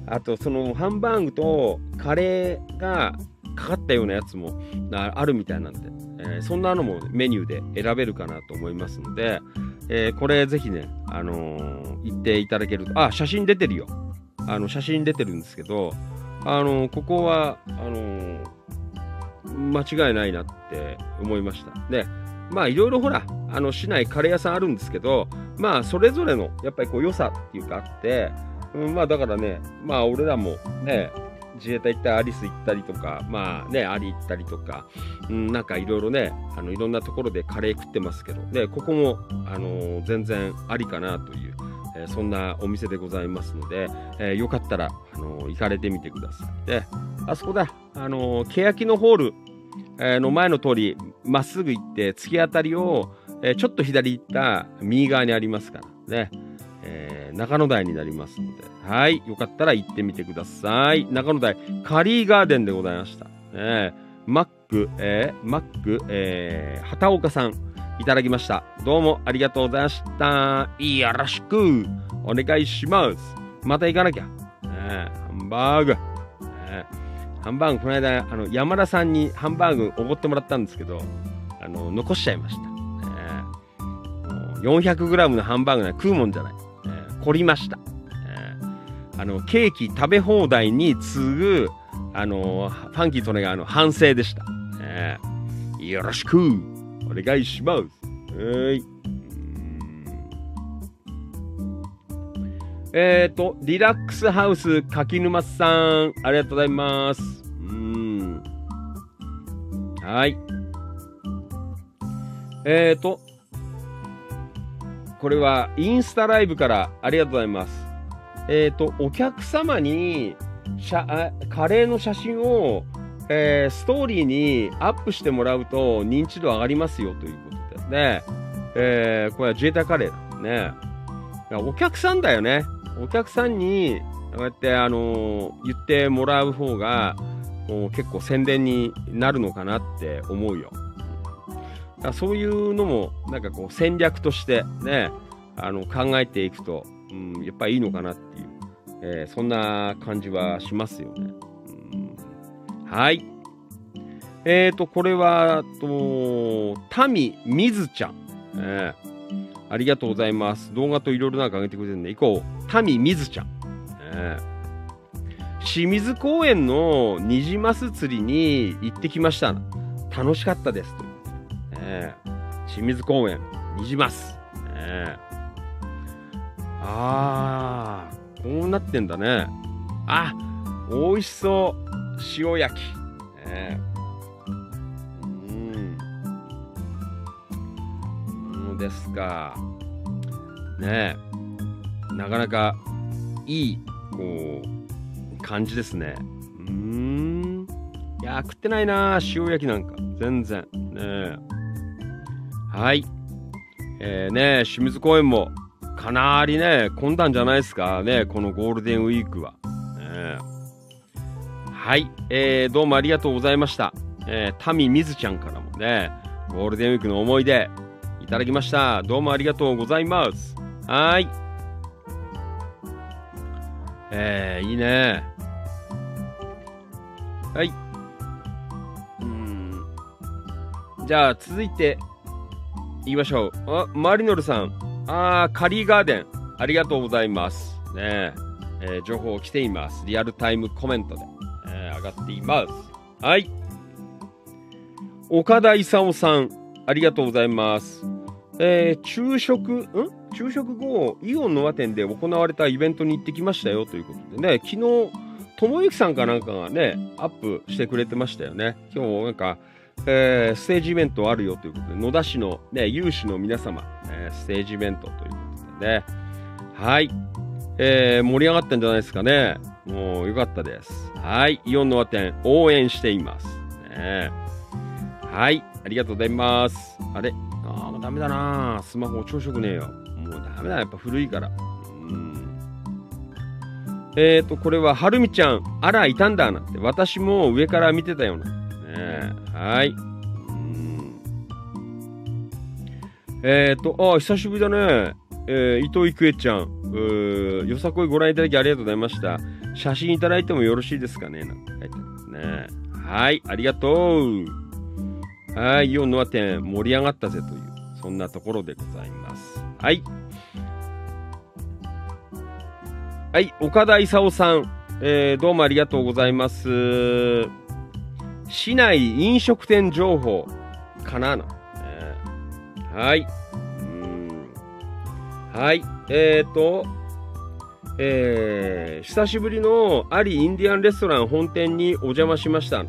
あとそのハンバーグとカレーがかかったようなやつもああるみたいなんで、えーそんなのもメニューで選べるかなと思いますので、えーこれぜひね、あのー行っていただけると、あ、写真出てるよ。あの、写真出てるんですけど、あのここは、あの間違いないなって思いました。で、まあいろいろほら、あの市内カレー屋さんあるんですけど、まあそれぞれのやっぱりこう良さっていうかあって、うん、まあだからね、まあ俺らもね、自衛隊行ったアリス行ったりとか、まあね、アリ行ったりとか、うん、なんかいろいろね、あのいろんなところでカレー食ってますけど、で、ここも、あの全然ありかなという、えーそんなお店でございますので、えーよかったら、あの行かれてみてください。で、あそこだ、あのー、欅のホール、えの前の通り、まっすぐ行って、突き当たりを、えちょっと左行った右側にありますからね、えー中野台になりますので、はい、よかったら行ってみてください。中野台、カリーガーデンでございました。えーマック、えーマック、えー畑岡さん、いただきました。どうもありがとうございました。よろしくお願いします。また行かなきゃ。ねえハンバーグ。ねえハンバーグ、この間、あの、山田さんにハンバーグおごってもらったんですけど、あの、残しちゃいました。えもう 400g のハンバーグなんか食うもんじゃない。凝りました。あの、ケーキ食べ放題に次ぐ、あの、ファンキートネガーの反省でした。ねえよろしくお願いします。はい。えっ、ー、と、リラックスハウス柿沼さん、ありがとうございます。うん。はい。えっ、ー、と、これはインスタライブからありがとうございます。えっ、ー、と、お客様にあカレーの写真を、えーストーリーにアップしてもらうと認知度上がりますよということでね。えーこれは自衛隊カレーだね。お客さんだよね。お客さんに、こうやって、あのー言ってもらう方が、もう結構宣伝になるのかなって思うよ。だそういうのも、なんかこう戦略としてね、あの考えていくとうん、やっぱりいいのかなっていう、えーそんな感じはしますよね。うん、はい。えーと、これは、と、タミみずちゃん。えーありがとうございます。動画といろいろなんか上げてくれてるんで、行こう。タミみずちゃん。えー清水公園のニジマス釣りに行ってきました。楽しかったです。とえー清水公園、ニジマス。えーあー、こうなってんだね。あ、美味しそう。塩焼き。えーうん。そうですか。ねえ。なかなかいい、こう、感じですね。うん。いや、食ってないなー、塩焼きなんか。全然。ねえ。はい。えー、ね清水公園もかなりね、混んだんじゃないですかね、このゴールデンウィークは。ねはい、えー、どうもありがとうございました。えー、タミみずちゃんからもね、ゴールデンウィークの思い出いただきました。どうもありがとうございます。はい。えー、いいね。はい。うん。じゃあ、続いて、言いましょう。あ、マリノルさん。あー、カリーガーデン。ありがとうございます。ねえー情報来ています。リアルタイムコメントで、えー上がっています。はい。岡田勲さん。ありがとうございます。えー昼食、ん？昼食後、イオンの和店で行われたイベントに行ってきましたよということでね、昨日、ともゆきさんかなんかがね、アップしてくれてましたよね。今日なんか、えーステージイベントあるよということで、野田市の、ね、有志の皆様、えーステージイベントということでね、はい、えー盛り上がったんじゃないですかね。もうよかったです。はい、イオンの和店、応援しています。ね、はい、ありがとうございます。あれ？あーもうダメだなスマホ朝食ねえよ。もうダメだ、やっぱ古いから。うんえーと、これは、はるみちゃん、あら、いたんだなんて、私も上から見てたような。ねはい。うんえーと、あ、久しぶりだね。えー伊藤郁恵ちゃん、うーよさこいご覧いただきありがとうございました。写真いただいてもよろしいですかねなんて書いてありますね。はい、ありがとう。はい、イオンの和店盛り上がったぜという、そんなところでございます。はい。はい、岡田勲さん、えーどうもありがとうございます。市内飲食店情報かなの、えーはい。はい。えっ、ー、と、えー久しぶりのアリインディアンレストラン本店にお邪魔しました。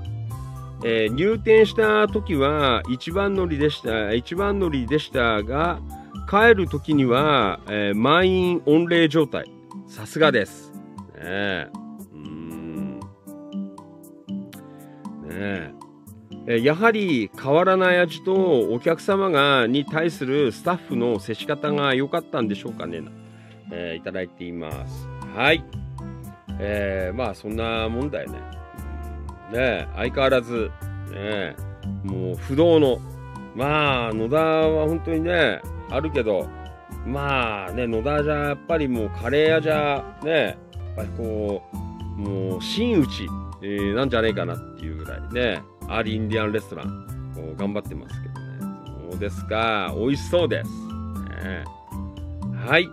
えー入店した時は一番乗りでした、一番乗りでしたが、帰る時には、えー満員御礼状態。さすがです。ねえ。ーえ。えやはり変わらない味とお客様がに対するスタッフの接し方が良かったんでしょうかね、えーいただいています。はい。えーまあそんなもんだよね。うんね相変わらず、ねえもう不動の、まあ野田は本当にね、あるけど、まあね、野田じゃやっぱりもうカレー屋じゃね、やっぱりこう、もう真打ち、ーなんじゃねえかなっていうぐらいね、アーリーインディアンレストラン、こう頑張ってますけどね。そうですか、美味しそうです。ねはい。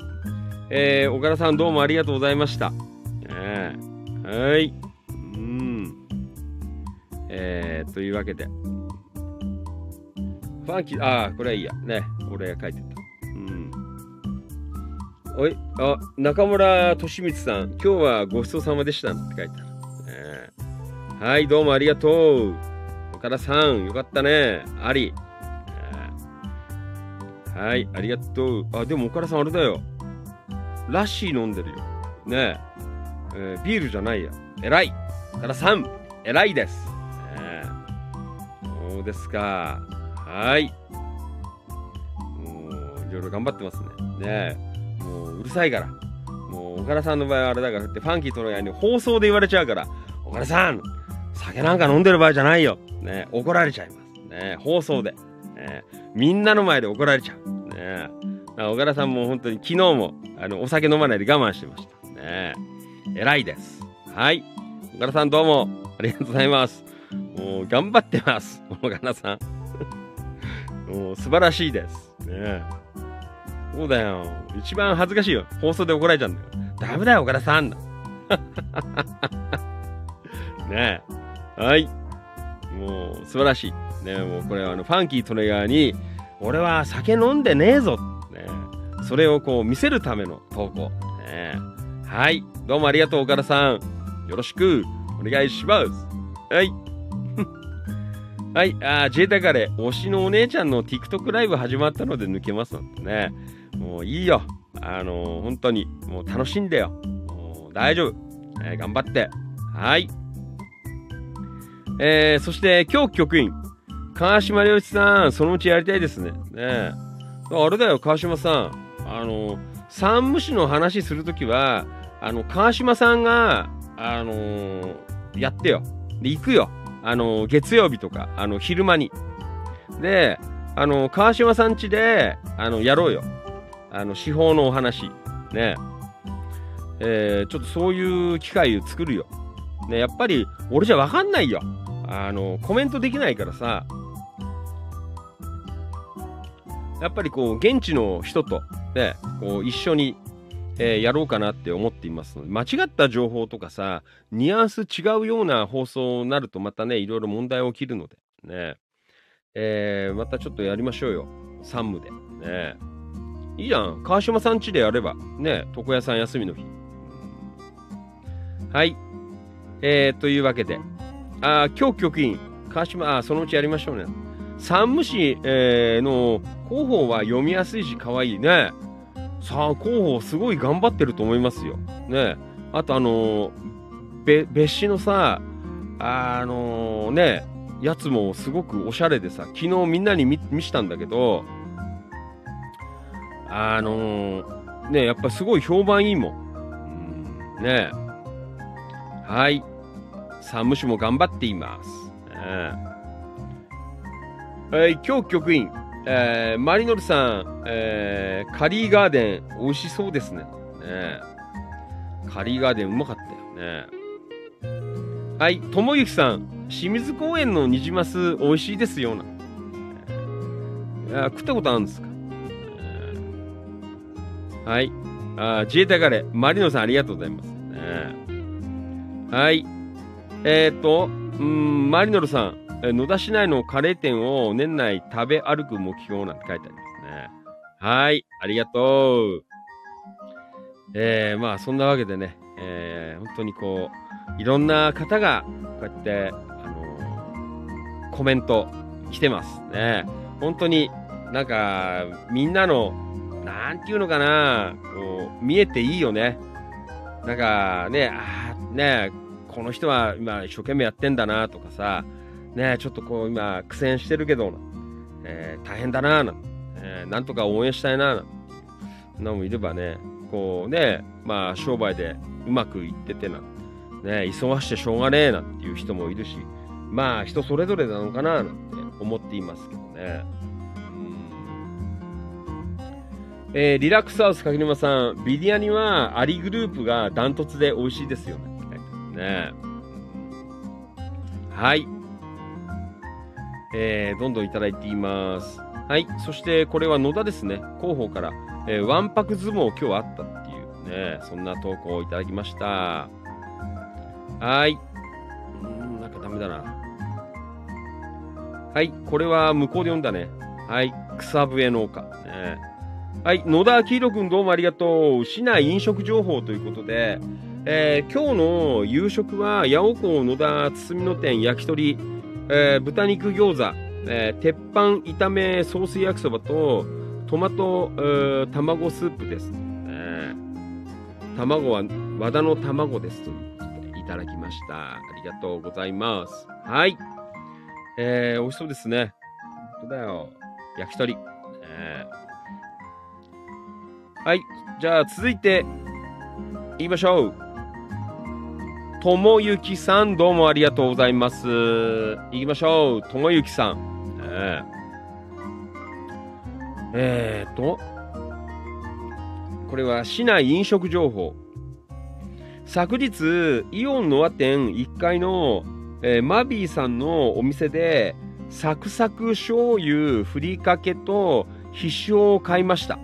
えー、岡田さんどうもありがとうございました。ねはい。うん。えー、というわけで。ファンキー、ああ、これはいいや。ね、俺が書いてた。うん。おい、あ、中村俊光さん、今日はごちそうさまでしたって書いてある。はい、どうもありがとう。岡田さん、よかったね。あり。はい、ありがとう。あ、でも岡田さんあれだよ。ラッシー飲んでるよ。ねえ。えービールじゃないや。偉い。岡田さん、偉いです。ねえそうですか。はい。もう、いろいろ頑張ってますね。ねえ。もう、うるさいから。もう、岡田さんの場合はあれだからって、ファンキーとのやに放送で言われちゃうから、岡田さん、酒なんか飲んでる場合じゃないよ。ね怒られちゃいます。ね放送で。ねみんなの前で怒られちゃう。ね小柄さんも本当に昨日もあのお酒飲まないで我慢してました。ね偉いです。はい。小柄さんどうもありがとうございます。もう頑張ってます。小柄さん。もう素晴らしいです。ねそうだよ。一番恥ずかしいよ。放送で怒られちゃうんだよ。ダメだよ、岡田さん。ねえ。はい。もう、素晴らしい。ね、もうこれはあの、ファンキートレガーに、俺は酒飲んでねえぞ。ね。それをこう見せるための投稿。ね。はい。どうもありがとう、岡田さん。よろしくお願いします。はい。はい。あー自衛隊カレー、推しのお姉ちゃんの TikTok ライブ始まったので抜けますなんてね。もういいよ。あのー本当に、もう楽しんでよ。もう大丈夫。えー頑張って。はい。えー、そして、今日局員、川島良一さん、そのうちやりたいですね。ねえあれだよ、川島さん。あの、山武市の話するときは、あの、川島さんが、あのーやってよ。で、行くよ。あの、月曜日とか、あの、昼間に。で、あの、川島さん家で、あの、やろうよ。あの、司法のお話。ね。えーちょっとそういう機会を作るよ。ね、やっぱり、俺じゃわかんないよ。あの、コメントできないからさ。やっぱりこう、現地の人と、ね、こう、一緒に、えーやろうかなって思っていますので、間違った情報とかさ、ニュアンス違うような放送になるとまたね、いろいろ問題起きるので、ね。えーまたちょっとやりましょうよ。山武で。ね。いいじゃん。川島さん家でやれば。ね。床屋さん休みの日。はい。えー、というわけで。あ今日局員。川島、あそのうちやりましょうね。山武市、えーの広報は読みやすいし、可愛いね。さあ、広報すごい頑張ってると思いますよ。ね。あとあのーべ別紙のさ、あのね、やつもすごくおしゃれでさ、昨日みんなに見見したんだけど、あのーね、やっぱすごい評判いいもん。うん、ねはい。サムシも頑張っています。ねはい、今日局員、えーマリノルさん、えーカリーガーデン、美味しそうですね。ねカリーガーデンうまかったよね。はい、ともゆきさん、清水公園のニジマス美味しいですよな。いや食ったことあるんですか、はい。あ自衛隊カレー、マリノさんありがとうございます。ねはい。えっ、と、うん、マリノルさん、野田市内のカレー店を年内食べ歩く目標なんて書いてありますね。はい、ありがとう。えー、まあそんなわけでね、えー、本当にこう、いろんな方がこうやって、あのーコメント来てますね。本当になんか、みんなの、なんていうのかな、こう、見えていいよね。なんかね、あーね、この人は今一生懸命やってんだなとかさ、ね、ちょっとこう今苦戦してるけど、えー大変だななん、えーなんとか応援したいななんていうのもいればね、こうね、まあ商売でうまくいっててな、ね、忙してしょうがねえなんていう人もいるし、まあ人それぞれなのかななんて思っていますけどね。えーリラックスハウス柿沼さん、ビディアにはアリグループがダントツで美味しいですよね。ね。はい。えーどんどんいただいています。はい。そして、これは野田ですね。広報から、えー、わんぱく相撲今日あったっていうね、そんな投稿をいただきました。はい。うん、なんかダメだな。はい。これは向こうで読んだね。はい。草笛農家。ね、はい。野田明宏君どうもありがとう。市内飲食情報ということで、えー今日の夕食は、八尾港野田包みの店焼き鳥、えー豚肉餃子、えー鉄板炒めソース焼きそばと、トマト、えー卵スープです。えー卵は和田の卵ですということでいただきました。ありがとうございます。はい。えー、美味しそうですね。本当だよ。焼き鳥。えーはい。じゃあ続いて、言いましょう。ともゆきさん、どうもありがとうございます。行きましょう。ともゆきさん。えーえーと、これは市内飲食情報。昨日、イオンノア店1階の、えーマビーさんのお店で、サクサク醤油ふりかけと必勝を買いました。ね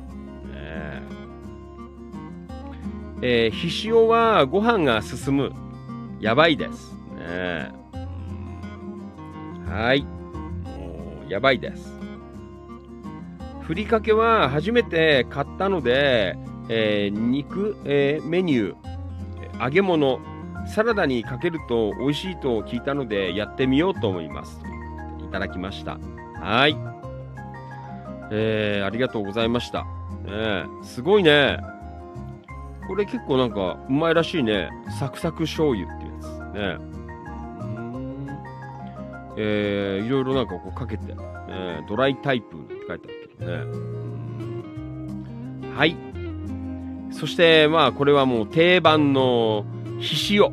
ええー、必勝はご飯が進む。やばいです。ねはい。もうやばいです。ふりかけは初めて買ったので、えー肉、えーメニュー、揚げ物、サラダにかけると美味しいと聞いたのでやってみようと思います。いただきました。はい。えーありがとうございました。ねえすごいね。これ結構なんかうまいらしいね。サクサク醤油。ね。えーいろいろなんかこうかけて、ね、ドライタイプって書いてあるけどね。うんはい。そしてまあこれはもう定番のひしお。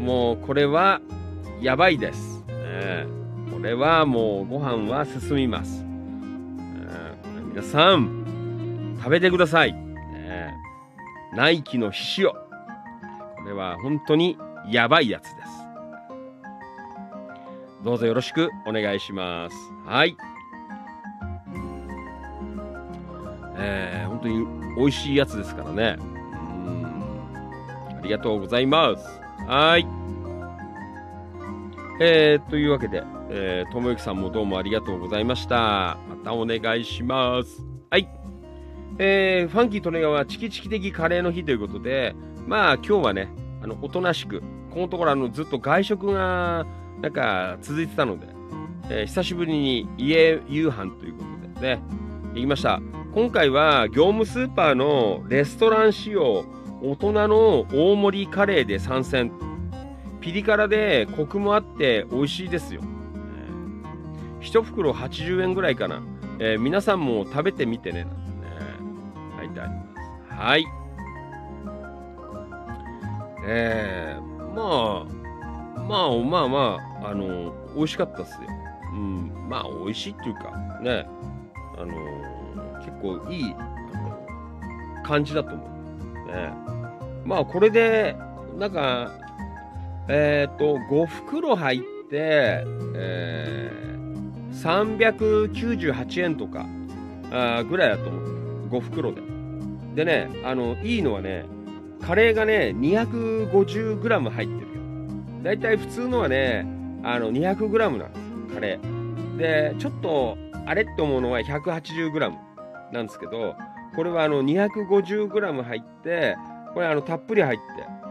もうこれはやばいです。ねこれはもうご飯は進みます。ね皆さん、食べてください。ねナイキのひしお。これは本当にやばいやつです。どうぞよろしくお願いします。はい。えー、本当に美味しいやつですからね。うん。ありがとうございます。はい。えー、というわけで、えー、ともゆきさんもどうもありがとうございました。またお願いします。はい。えー、ファンキー利根川チキチキ的カレーの日ということで、まあ今日はね、あの、おとなしく、このところあの、ずっと外食が、なんか続いてたので、えー久しぶりに家夕飯ということでね、行きました。今回は業務スーパーのレストラン仕様、大人の大盛りカレーで参戦。ピリ辛でコクもあって美味しいですよ。えー一袋80円ぐらいかな。えー皆さんも食べてみてね。なんてね書いてあります。はい。えー、まあ、まあまあまあ、あの、美味しかったっすよ。うん、まあ美味しいっていうか、ね、あの結構いい、あの感じだと思う。ね。まあこれで、なんか、えっ、と、5袋入って、えー、398円とかあぐらいだと思う。5袋で。でね、あの、いいのはね、カレーがね、250g 入ってるよ。だいたい普通のはね、あの、200g なんです、カレー。で、ちょっと、あれって思うのは 180g なんですけど、これはあの 250g 入って、これあのたっぷり入って、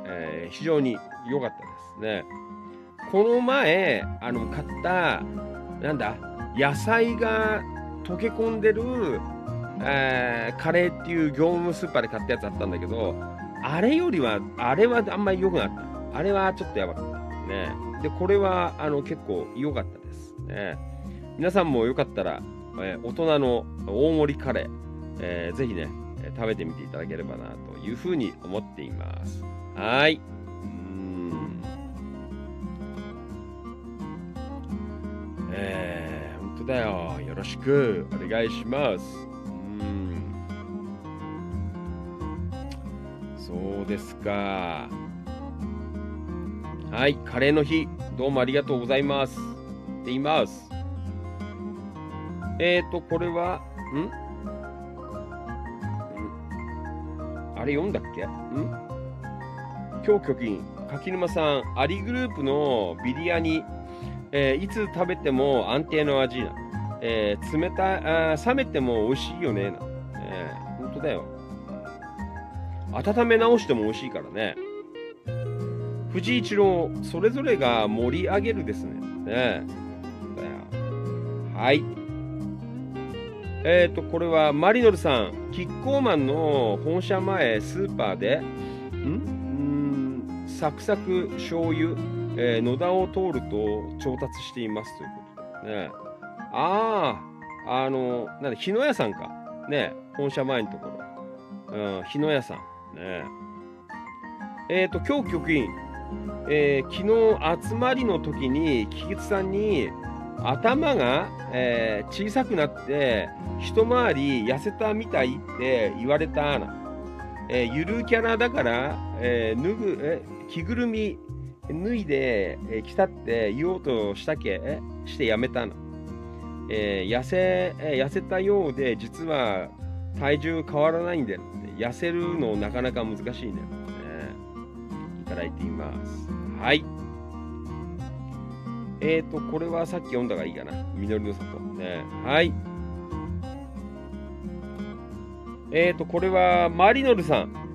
えー非常に良かったですね。この前、あの、買った、なんだ、野菜が溶け込んでる、えーカレーっていう業務スーパーで買ったやつあったんだけど、あれよりは、あれはあんまり良くなった。あれはちょっとやばかった。ね。で、これは、あの、結構良かったです。ね。皆さんもよかったら、えー大人の大盛りカレー、えーぜひね、食べてみていただければなというふうに思っています。はい。うーん。えー、本当だよ。よろしくお願いします。そうですか。はい、カレーの日、どうもありがとうございます。って言います。えーと、これは、ん？あれ読んだっけ？ん？今日局員、柿沼さん、アリグループのビリヤニ、えーいつ食べても安定の味な。えー冷たあ、冷めても美味しいよねな。えー、本当だよ。温め直しても美味しいからね。藤井一郎、それぞれが盛り上げるですね。ね。はい。えっ、ー、と、これはマリノルさん、キッコーマンの本社前スーパーで、ん？うんサクサク醤油、えー野田を通ると調達していますということでね。ああ、あの、なんだ、日野屋さんか。ね、本社前のところ。うん、日野屋さん。ね。えっ、ー、と、今日局員、えー昨日集まりの時に、菊池さんに、頭が、えー小さくなって一回り痩せたみたいって言われた、えーゆるキャラだから、えー脱ぐえ着ぐるみ脱いで、えー着たって言おうとしたけしてやめたな、えー痩せえー痩せたようで実は体重変わらないんだよ。痩せるのなかなか難しいね、ねいただいていますはいえーと、これはさっき読んだがいいかな。実りの里。ね。はい。えーと、これはマリノルさん。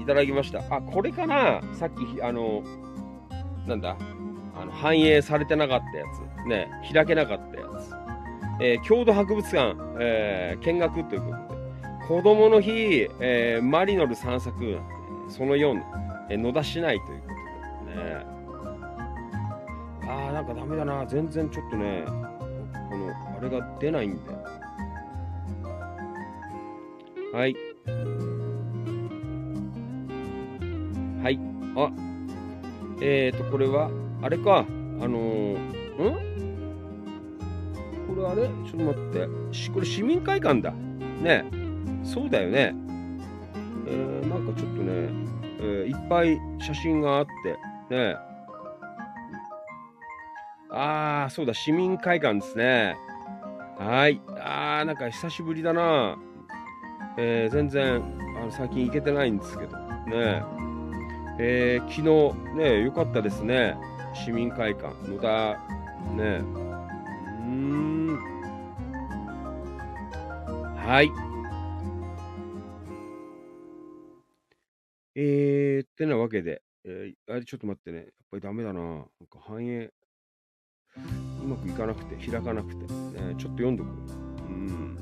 いただきました。あ、これかなさっき、あの、なんだあの反映されてなかったやつ。ね。開けなかったやつ。えー郷土博物館、えー見学ということで。子供の日、えーマリノル散策、その4、えー野田市内ということで。ね。あーなんかダメだな。全然ちょっとねこのあれが出ないんだよ。はい。はい。あ。えーとこれはあれか。あのー、ん？これあれ？ちょっと待って。これ市民会館だ。ね。えそうだよねえー、なんかちょっとね、えーいっぱい写真があってねああ、そうだ、市民会館ですね。はい。ああ、なんか久しぶりだな。えー全然、あの最近行けてないんですけど。ねえー昨日、ねよかったですね。市民会館、野田、ねうん。はい。えー、ってなわけで、えーあれちょっと待ってね。やっぱりダメだな。なんか反映。うまくいかなくて、開かなくて、ね、ちょっと読んどく。うん。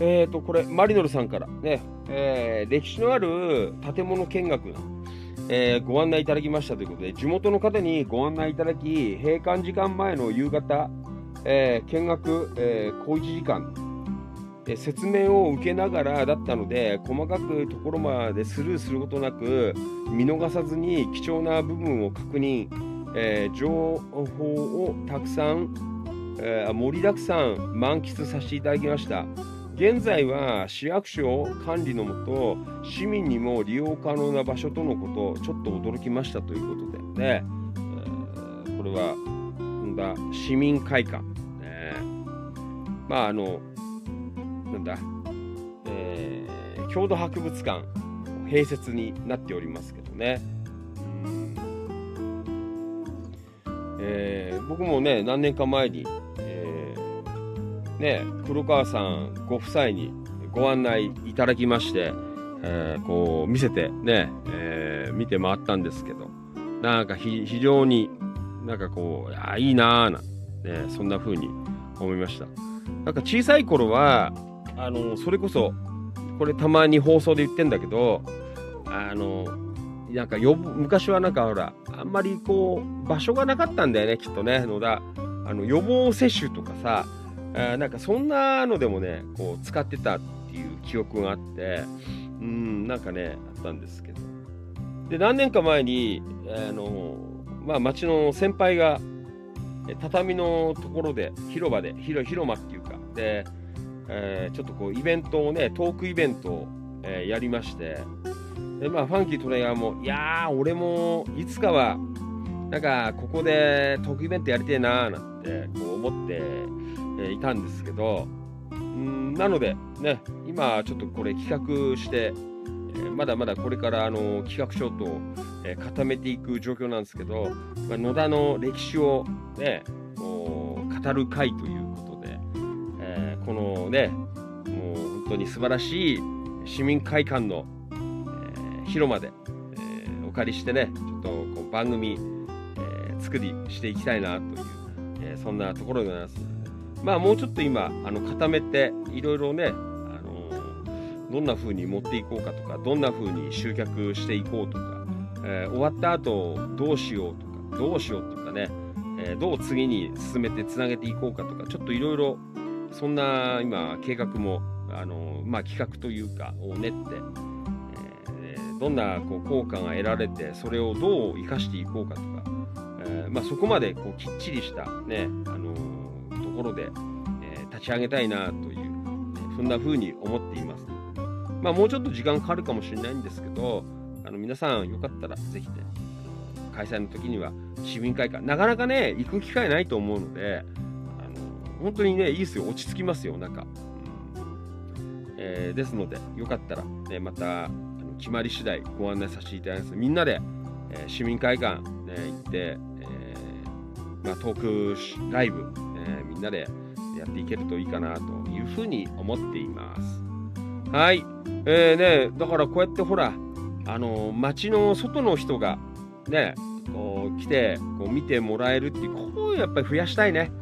えーと、これ、マリノルさんからね、えー歴史のある建物見学の、えーご案内いただきましたということで、地元の方にご案内いただき、閉館時間前の夕方、えー見学、えー小1時間、説明を受けながらだったので、細かくところまでスルーすることなく、見逃さずに貴重な部分を確認、えー情報をたくさん、えー盛りだくさん満喫させていただきました。現在は市役所管理のもと市民にも利用可能な場所とのことちょっと驚きましたということで。ね、えーこれは市民会館、ね、まああのなんだ、えー郷土博物館併設になっておりますけどね。えー僕もね何年か前に、えーね、黒川さんご夫妻にご案内いただきまして、えーこう見せてね、え見て回ったんですけどなんか非常になんかこうあいいなーな、ね、そんな風に思いました。なんか小さい頃はあのそれこそこれたまに放送で言ってんだけどあのなんか昔はなんかほらあんまりこう場所がなかったんだよねきっとね野田。あの予防接種とかさあなんかそんなのでもねこう使ってたっていう記憶があってうんなんかねあったんですけど。で何年か前にあのまあ町の先輩が畳のところで広場で広広間っていうかで、えーちょっとこうイベントをねトークイベントを、えーやりましてでまあファンキートレイヤーもいやー俺もいつかはなんかここでトークイベントやりてえなーなんてこう思って、えいたんですけどんなのでね今ちょっとこれ企画して、えまだまだこれからあの企画書と、え固めていく状況なんですけど、まあ、野田の歴史をね語る会というこ、のねもう本当に素晴らしい市民会館の、えー広間で、えーお借りしてねちょっとこう番組、えー作りしていきたいなという、えそんなところでございます。まあもうちょっと今あの固めていろいろね、あのどんな風に持っていこうかとかどんな風に集客していこうとか、えー終わった後どうしようとかどうしようとかね、えーどう次に進めてつなげていこうかとかちょっといろいろそんな今計画もあの、まあ、企画というかを練って、えーどんなこう効果が得られてそれをどう生かしていこうかとか、えーまあ、そこまでこうきっちりした、ねあのところで、えー立ち上げたいなという、ねそんな風に思っています。まあ、もうちょっと時間かかるかもしれないんですけど、あの皆さんよかったらぜひね、開催の時には市民会館、なかなかね、行く機会ないと思うので、本当にね、いいですよ、落ち着きますよ、なんか。うんえーですので、よかったら、ね、またあの決まり次第ご案内させていただきます。みんなで、えー市民会館、ね、行って、えーまあ、トークライブ、えみんなでやっていけるといいかなというふうに思っています。はい。えー、ね、だからこうやってほら、あの街の外の人がね、こう来てこう見てもらえるっていう、こうやっぱり増やしたいね。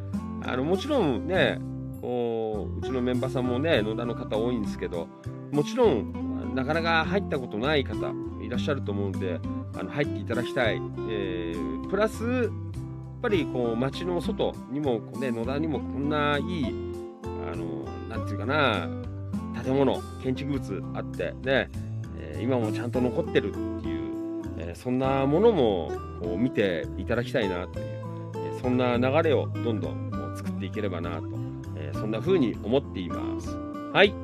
あのもちろんね、こううちのメンバーさんもね、野田の方多いんですけど、もちろんなかなか入ったことない方いらっしゃると思うので、あの入っていただきたい。えープラス、やっぱりこう街の外にも、こうね、野田にもこんないい、あの、なんていうかな、建物、建築物あって、ね、えー今もちゃんと残ってるっていう、えーそんなものもこう見ていただきたいなという、えそんな流れをどんどん作っていければなと、えーそんな風に思っています。はい。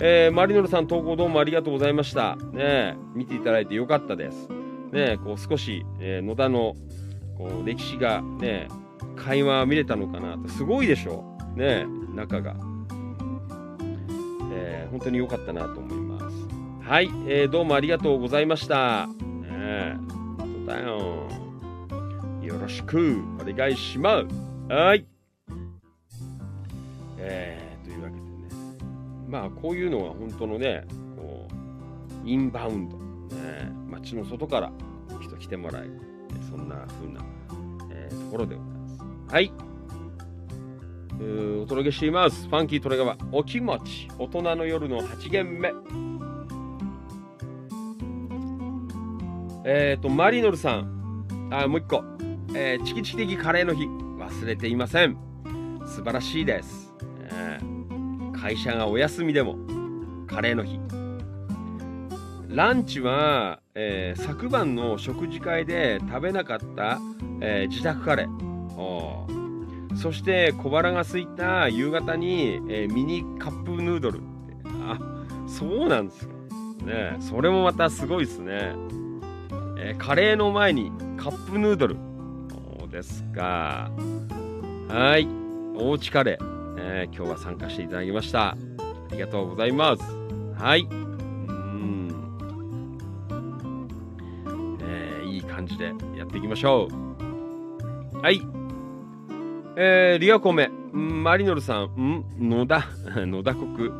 えーマリノルさん投稿どうもありがとうございました。ね、見ていただいてよかったです。ね、こう少し、えー野田のこう歴史がね、垣間見れたのかなと。すごいでしょね、中が。えー本当に良かったなと思います。はい、えーどうもありがとうございました。ねえ、だよ。よろしくお願いします。はい。えーというわけでね、まあこういうのは本当のね、こう、インバウンド、ね、街の外から人来てもらえる、そんな風な、えーところでございます。はい。お届けしています。ファンキートレガワ、お気持ち、大人の夜の8限目。えっ、と、マリノルさん、あ、もう一個、えーチキチキ的カレーの日、忘れていません。素晴らしいです。会社がお休みでも、カレーの日。ランチは、えー昨晩の食事会で食べなかった、えー自宅カレー。そして小腹が空いた夕方に、えーミニカップヌードル。あそうなんですかねそれもまたすごいですね、えカレーの前にカップヌードル。ですか。はい。おうちカレー、えー今日は参加していただきました。ありがとうございます。はい。うん。えーいい感じでやっていきましょう。はい。えーリアコメ、マリノルさん、ん野田、野田国、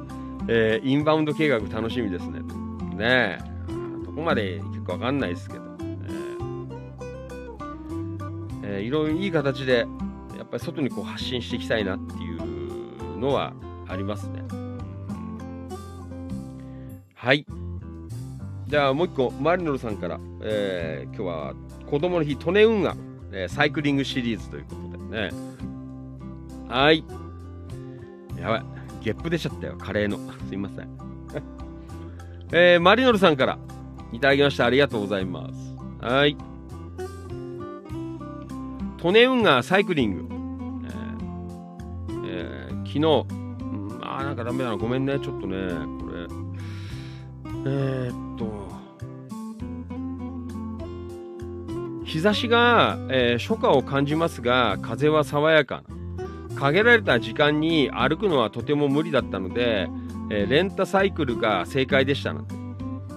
えーインバウンド計画楽しみですね。ねえ、どこまで行くかわかんないですけど、えーえーいろいろいい形で、やっぱり外にこう発信していきたいなっていうのはありますね。はい。じゃあもう一個、マリノルさんから、えー今日は子供の日、利根運河、えーサイクリングシリーズということでね。はい。やばい。ゲップ出ちゃったよ。カレーの。すいません。えー、マリノルさんからいただきました。ありがとうございます。はい。利根運河サイクリング。えーえー昨日、うんあーなんかダメだな。ごめんね。ちょっとね、これ。えー、っと。日差しが、えー初夏を感じますが、風は爽やか。限られた時間に歩くのはとても無理だったので、えーレンタサイクルが正解でしたなんて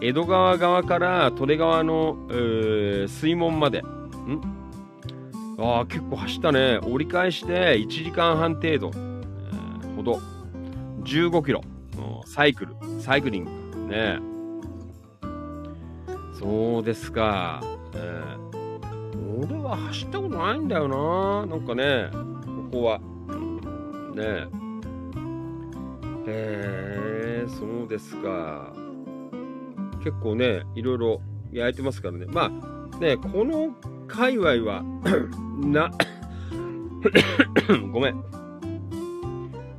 江戸川側から利根川の、えー水門までん？あー結構走ったね折り返して1時間半程度、ほど。15キロ。サイクル。サイクリング。ね。そうですか、えー。俺は走ったことないんだよな。なんかね。ここは。ね。えへえそうですか。結構ねいろいろ焼いてますからね。まあねこの界隈は な ごめん。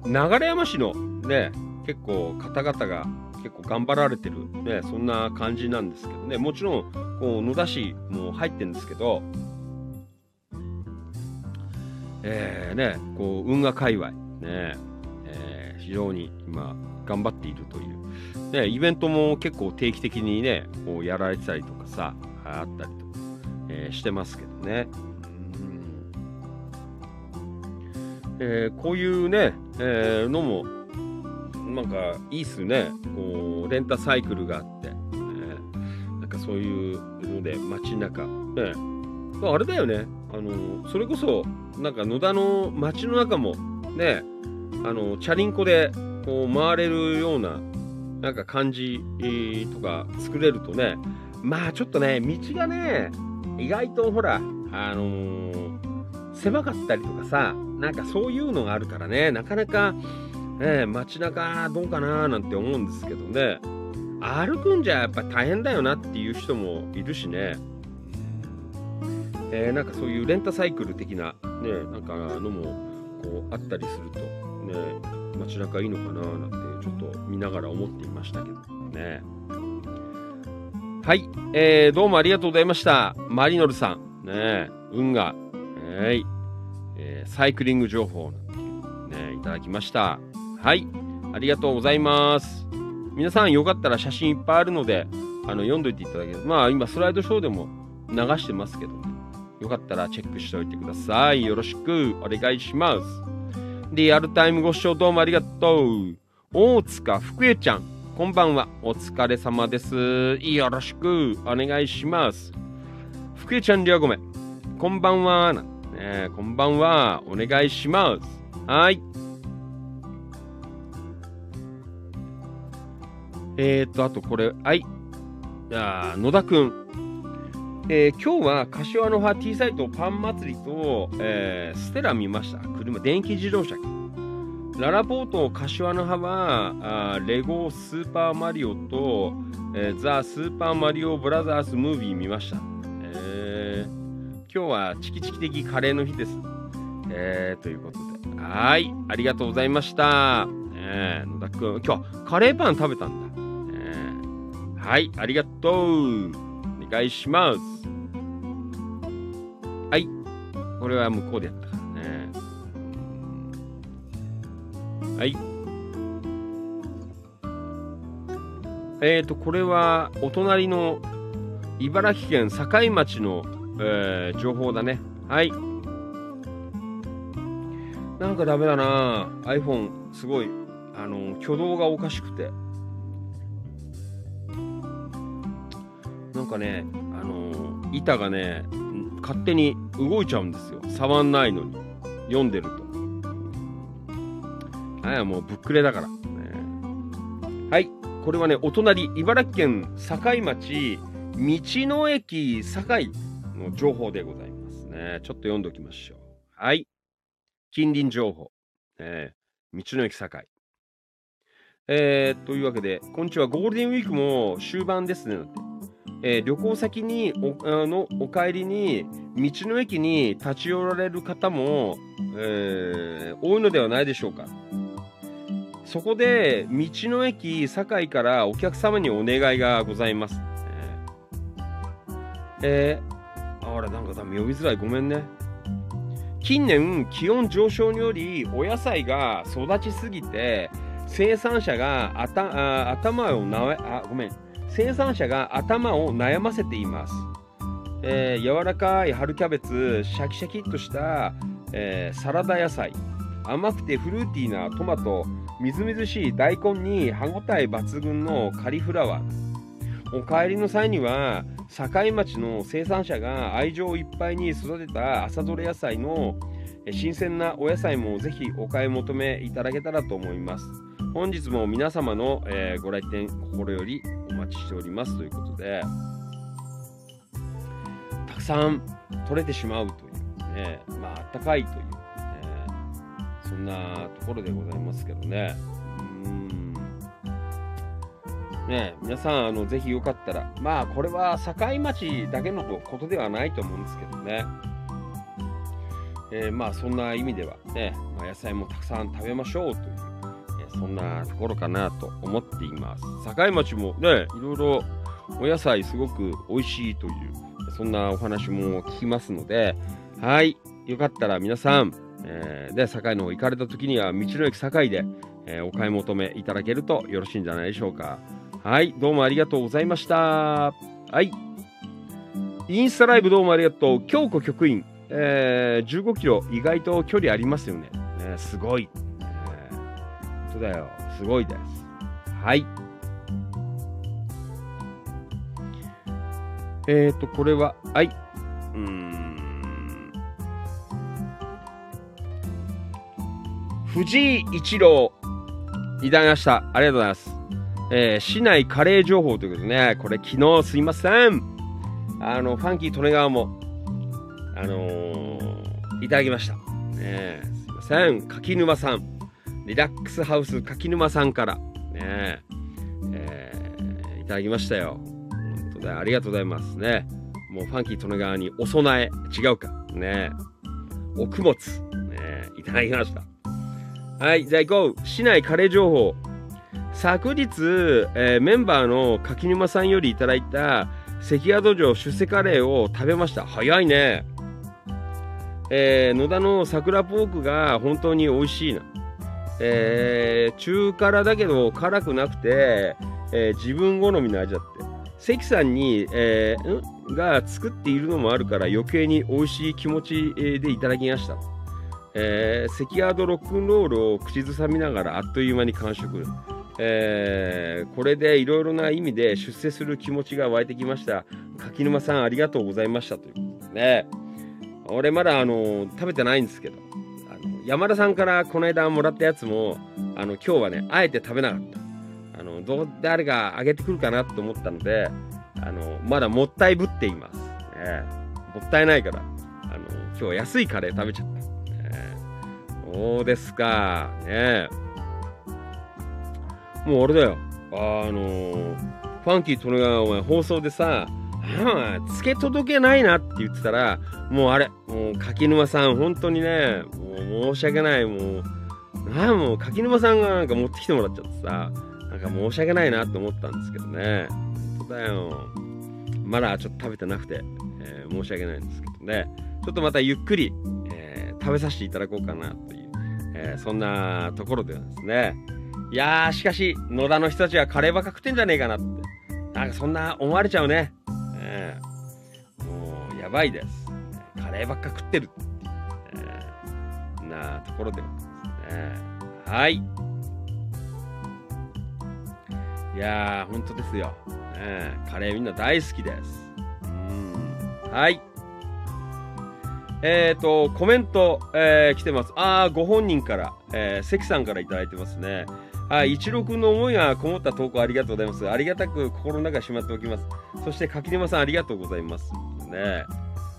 流山市のね結構方々が結構頑張られてるねそんな感じなんですけどねもちろんこう野田市も入ってるんですけどえーね、こう運河界隈、ねえー非常に今頑張っているという、ね、イベントも結構定期的にねこうやられてたりとかさあったりとか、えーしてますけどね。えーこういうね、えーのもなんかいいっすね。こうレンタサイクルがあって、ねなんかそういうので街中。ねあれだよね。あのそれこそなんか野田の街の中もねあのチャリンコでこう回れるようななんか感じとか作れるとね。まあちょっとね道がね意外とほらあのー狭かったりとかさなんかそういうのがあるからねなかなか、ね、街中どうかななんて思うんですけどね歩くんじゃやっぱ大変だよなっていう人もいるしねえーなんかそういうレンタサイクル的な、ね、なんかのもこうあったりすると、ね、街中いいのかななんてちょっと見ながら思っていましたけどね。はい、えーどうもありがとうございました。マリノルさん、ね、運河、はい、えーサイクリング情報なんていうね、いただきました。はい、ありがとうございます。皆さんよかったら写真いっぱいあるので、あの読んどいていただけるまあ今スライドショーでも流してますけどね。よかったらチェックしておいてください。よろしくお願いします。リアルタイムご視聴どうもありがとう。大塚福江ちゃん、こんばんは。お疲れ様です。よろしくお願いします。福江ちゃんりょうごめん。こんばんは。ね、こんばんは。お願いします。はい。えーと、あとこれ、はい。じゃあ野田くん。えー今日は柏の葉 T サイトパン祭りと、えーステラ見ました。車、電気自動車。ララポート柏の葉はあレゴスーパーマリオと、えーザ・スーパーマリオブラザーズ・ムービー見ました。えー今日はチキチキ的カレーの日です。えーということで。はい。ありがとうございました。えー野田くん、今日カレーパン食べたんだ。えーはい。ありがとう。お願いします。はい。これは向こうでやったからね。はい。えーと、これはお隣の茨城県境町の、えー情報だね。はい。なんかダメだな iPhone すごい、あの、挙動がおかしくて。なんかね、あの板がね、勝手に動いちゃうんですよ。触んないのに。読んでると。あやもうぶっくれだから。はい。これはね、お隣、茨城県境町、道の駅境の情報でございますね。ちょっと読んでおきましょう。はい。近隣情報。えー道の駅境。えー、というわけで、こんにちは。ゴールデンウィークも終盤ですね。えー旅行先におあのお帰りに道の駅に立ち寄られる方も、えー多いのではないでしょうかそこで道の駅堺からお客様にお願いがございます、えーあれなんか多分呼びづらい。ごめんね。近年気温上昇によりお野菜が育ちすぎて生産者が頭をなあごめん。生産者が頭を悩ませています、えー柔らかい春キャベツシャキシャキっとした、えーサラダ野菜。甘くてフルーティーなトマト。みずみずしい大根に歯ごたえ抜群のカリフラワー。お帰りの際には境町の生産者が愛情いっぱいに育てた朝どれ野菜の新鮮なお野菜もぜひお買い求めいただけたらと思います。本日も皆様の、えご来店心よりお待ちしておりますということでたくさん取れてしまうというねまああったかいという、ね、そんなところでございますけどね。うん。ね皆さんあのぜひよかったらまあこれは境町だけのことではないと思うんですけどねえーまあそんな意味ではね、まあ、野菜もたくさん食べましょうというえーそんなところかなと思っています。境町もね、いろいろお野菜すごく美味しいという、そんなお話も聞きますので、はい、よかったら皆さん、えーで、堺の方行かれた時には、道の駅堺で、えお買い求めいただけるとよろしいんじゃないでしょうか。はい、どうもありがとうございました。はい。インスタライブどうもありがとう。京子局員、えー15キロ、意外と距離ありますよね。ねすごい。ね本当だよ。すごいです。はい。えっ、ー、と、これは、はい。うん。藤井一郎、いただきました。ありがとうございます。えー市内カレー情報ということでね、これ昨日すいません。あの、ファンキー利根川も、あのーいただきました。ねえすいません。柿沼さん。リラックスハウス柿沼さんから、ねえーいただきましたよ。本当だありがとうございますね。もうファンキー利根川にお供え、違うか。ねお供物、ねいただきました。はい、じゃあ行こう。市内カレー情報。昨日、えーメンバーの柿沼さんよりいただいた関谷土壌出世カレーを食べました。早いね。えー野田の桜ポークが本当に美味しいな。えー中辛だけど辛くなくて、えー自分好みの味だって。関さんに、えーが作っているのもあるから余計に美味しい気持ちでいただきました。えー、関ヤードロックンロールを口ずさみながらあっという間に完食。えーこれでいろいろな意味で出世する気持ちが湧いてきました。柿沼さんありがとうございましたということでね。俺まだあの食べてないんですけど、あの山田さんからこの間もらったやつも、あの今日はね、あえて食べなかった。あのどう誰があげてくるかなと思ったので、あのまだもったいぶっています。ね、もったいないから、あの今日は安いカレー食べちゃった。ね、そうですか。ねえもうあれだよ。あのファンキー利根川お前放送でさ、ああ、つけ届けないなって言ってたら、もうあれ、もう柿沼さん、本当にね、もう申し訳ない、もう、なあ、もう柿沼さんがなんか持ってきてもらっちゃってさ、なんか申し訳ないなって思ったんですけどね。本当だよ。まだちょっと食べてなくて、えー申し訳ないんですけどね。ちょっとまたゆっくり、えー食べさせていただこうかなという、えーそんなところではですね。いやー、しかし、野田の人たちはカレーばっか食ってんじゃねえかなって。なんかそんな思われちゃうね。ええもう、やばいです。カレーばっか食ってる。ええなところでございますね。はい。いやー、本当ですよ。ねえカレーみんな大好きです。うん。はい。えっ、ー、と、コメント、えー来てます。あー、ご本人から、えー関さんからいただいてますね。はい、一郎くんの思いがこもった投稿ありがとうございます。ありがたく心の中にしまっておきます。そして柿沼さんありがとうございます。ね。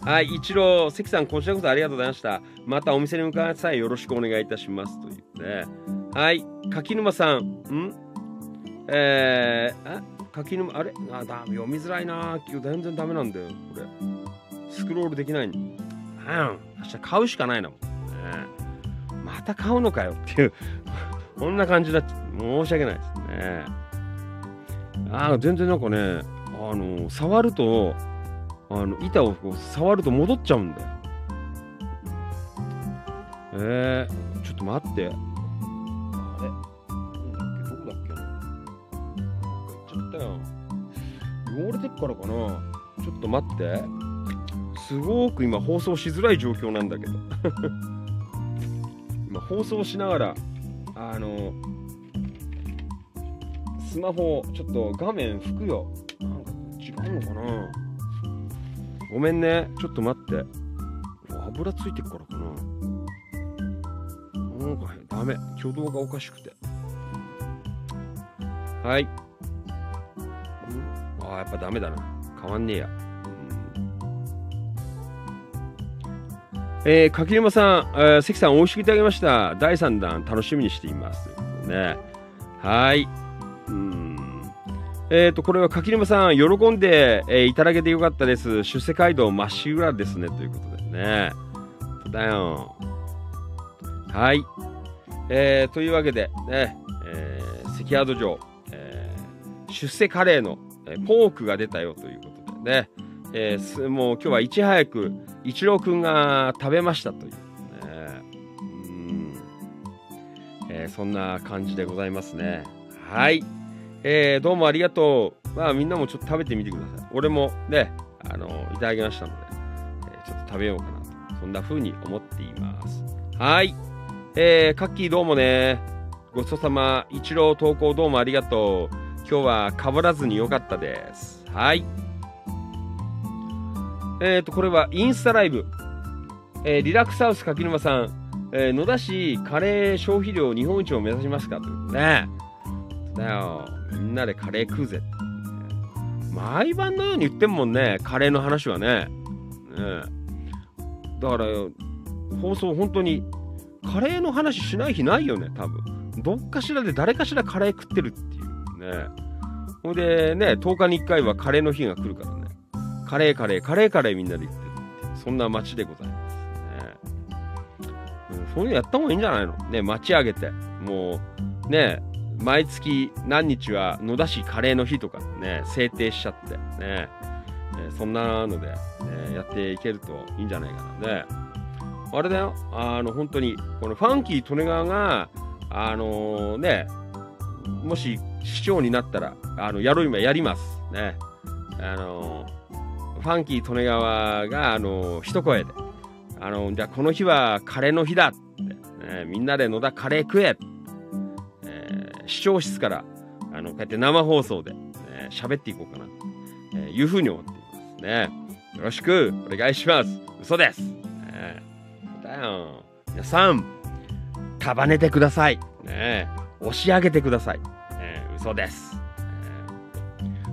はい、一郎、関さん、こちらこそありがとうございました。またお店に向かう際よろしくお願いいたします。というね。はい、柿沼さん、ん？えー、柿沼、あれ？あだ読みづらいな今日全然ダメなんだよ、これ。スクロールできないの。うん、明日買うしかないな。ね、また買うのかよっていう。こんな感じだ申し訳ないですね。ああ、全然なんかね、あの、触ると、あの、板をこう触ると戻っちゃうんだよ。えー、ちょっと待って。あれ？なんだっけ？どこだっけ？などっか行っちゃったよ。汚れてっからかなちょっと待って。すごく今放送しづらい状況なんだけど。今放送しながら、あの、スマホちょっと画面拭くよ。なんか違うのかな？ごめんね。ちょっと待って。油ついてっからかななんかダメ。挙動がおかしくて。はい。あ、やっぱダメだな。変わんねえや。えー、柿沼さん、えー関さん、美味しくいただきました。第3弾、楽しみにしています。ということでね。はい。うん。えっ、と、これは柿沼さん、喜んで、えーいただけてよかったです。出世街道まっしぐらですね。ということでね。だよ。はい。えー、というわけで、ね、えー、関ヤード城、えー出世カレーの、えーポークが出たよということでね。えーすもう今日はいち早く一郎くんが食べましたというねうん。えーそんな感じでございますね。はい。えーどうもありがとう。まあみんなもちょっと食べてみてください。俺もね、あのいただきましたので、えーちょっと食べようかなと。そんな風に思っています。はい。えー、カッキーどうもね。ごちそうさま。一郎投稿どうもありがとう。今日はかぶらずによかったです。はい。えっ、と、これはインスタライブ。えーリラックスハウス柿沼さん。えー野田市カレー消費量日本一を目指しますかというね。だよ。みんなでカレー食うぜ。毎晩のように言ってんもんね。カレーの話はね。ねだから、放送本当にカレーの話しない日ないよね、多分。どっかしらで誰かしらカレー食ってるっていうね。ほんでね、10日に1回はカレーの日が来るからね。カレーカレー、カレーカレーみんなで言ってるってそんな街でございますね。うん、そういうのやった方がいいんじゃないの？ね、街上げて。もう、ね、毎月何日は野田市カレーの日とかね、制定しちゃって、ね。えそんなので、えーやっていけるといいんじゃないかな。ね。あれだよ、あの、本当に、このファンキー利根川が、あのね、もし市長になったら、あの、やろう今やります。ね。あのファンキー利根川が、あの一声で、あのじゃあこの日はカレーの日だって、ねみんなで野田カレー食え、えー視聴室から、あの、こうやって生放送で、ね喋っていこうかな、えーいうふうに思っていますね。よろしくお願いします。嘘です。ねだよ。皆さん、束ねてください。ね押し上げてください。ね嘘です。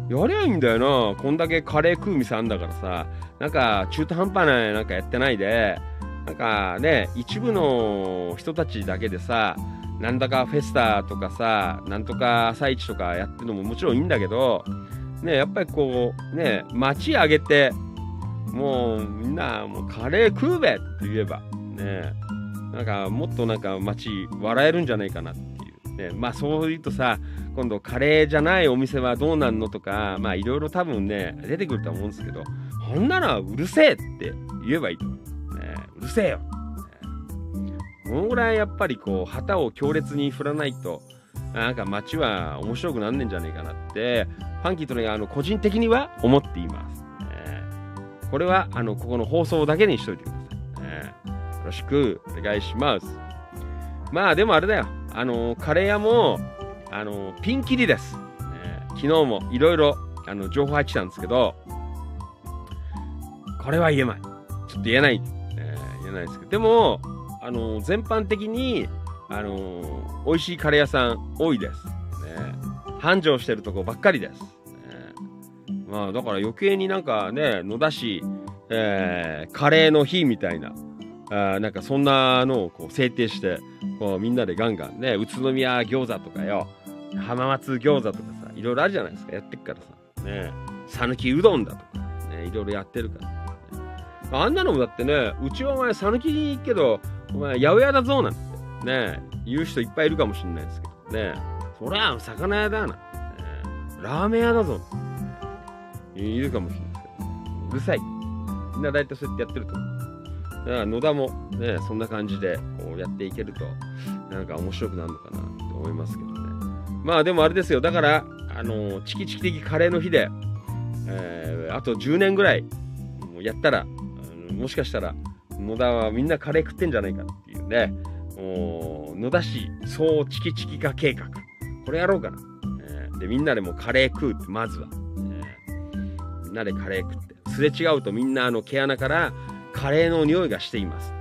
やりゃいいんだよな。こんだけカレー食う店あんだからさ。なんか中途半端ななんかやってないで、なんかね、一部の人たちだけでさ、なんだかフェスタとかさ、なんとか朝市とかやってるのももちろんいいんだけど、ね、やっぱりこう、ね、街上げて、もうみんなもうカレー食うべって言えば、ね、なんかもっとなんか街笑えるんじゃないかなっていう。ね、まあそう言うとさ、今度カレーじゃないお店はどうなんのとか、まあいろいろ多分ね、出てくると思うんですけど、ほんならうるせえって言えばいいと思う。うるせえよ。ねこのぐらいやっぱりこう旗を強烈に振らないと、なんか街は面白くなんねんじゃねえかなって、ファンキーとね、あの個人的には思っています。ねこれはあのここの放送だけにしといてください。ねよろしくお願いします。まあでもあれだよ。あのカレー屋もあのピンキリです。ね昨日もいろいろ情報入ってきたんですけど、これは言えない。ちょっと言えない。えー言えないですけど、でも、あの全般的に、あの美味しいカレー屋さん多いです。ね、繁盛してるとこばっかりです。ねまあだから余計になんかね、野田市、えーカレーの日みたいな、あなんかそんなのをこう制定して、こうみんなでガンガンね、宇都宮餃子とかよ、浜松餃子とかさ、いろいろあるじゃないですか、やってっからさ、ね。え、讃岐うどんだとか、ね、いろいろやってるから、ね。あんなのもだってね、うちはお前讃岐に行くけど、お前八百屋だぞなんて、ねえ、言う人いっぱいいるかもしれないですけど、ね。え、そりゃ魚屋だな、ね、ラーメン屋だぞ、ね、いるかもしれないですけど、うるさい。みんな大体そうやってやってると思う。だから野田もね、そんな感じでこうやっていけると、なんか面白くなるのかなって思いますけど。まあでもあれですよ、だから、あのチキチキ的カレーの日で、えーあと10年ぐらいやったら、もしかしたら野田はみんなカレー食ってんじゃないかっていうね、もう野田市総チキチキ化計画、これやろうかな。えーで、みんなでもカレー食うって、まずは。えーみんなでカレー食って、すれ違うとみんなあの毛穴からカレーの匂いがしています。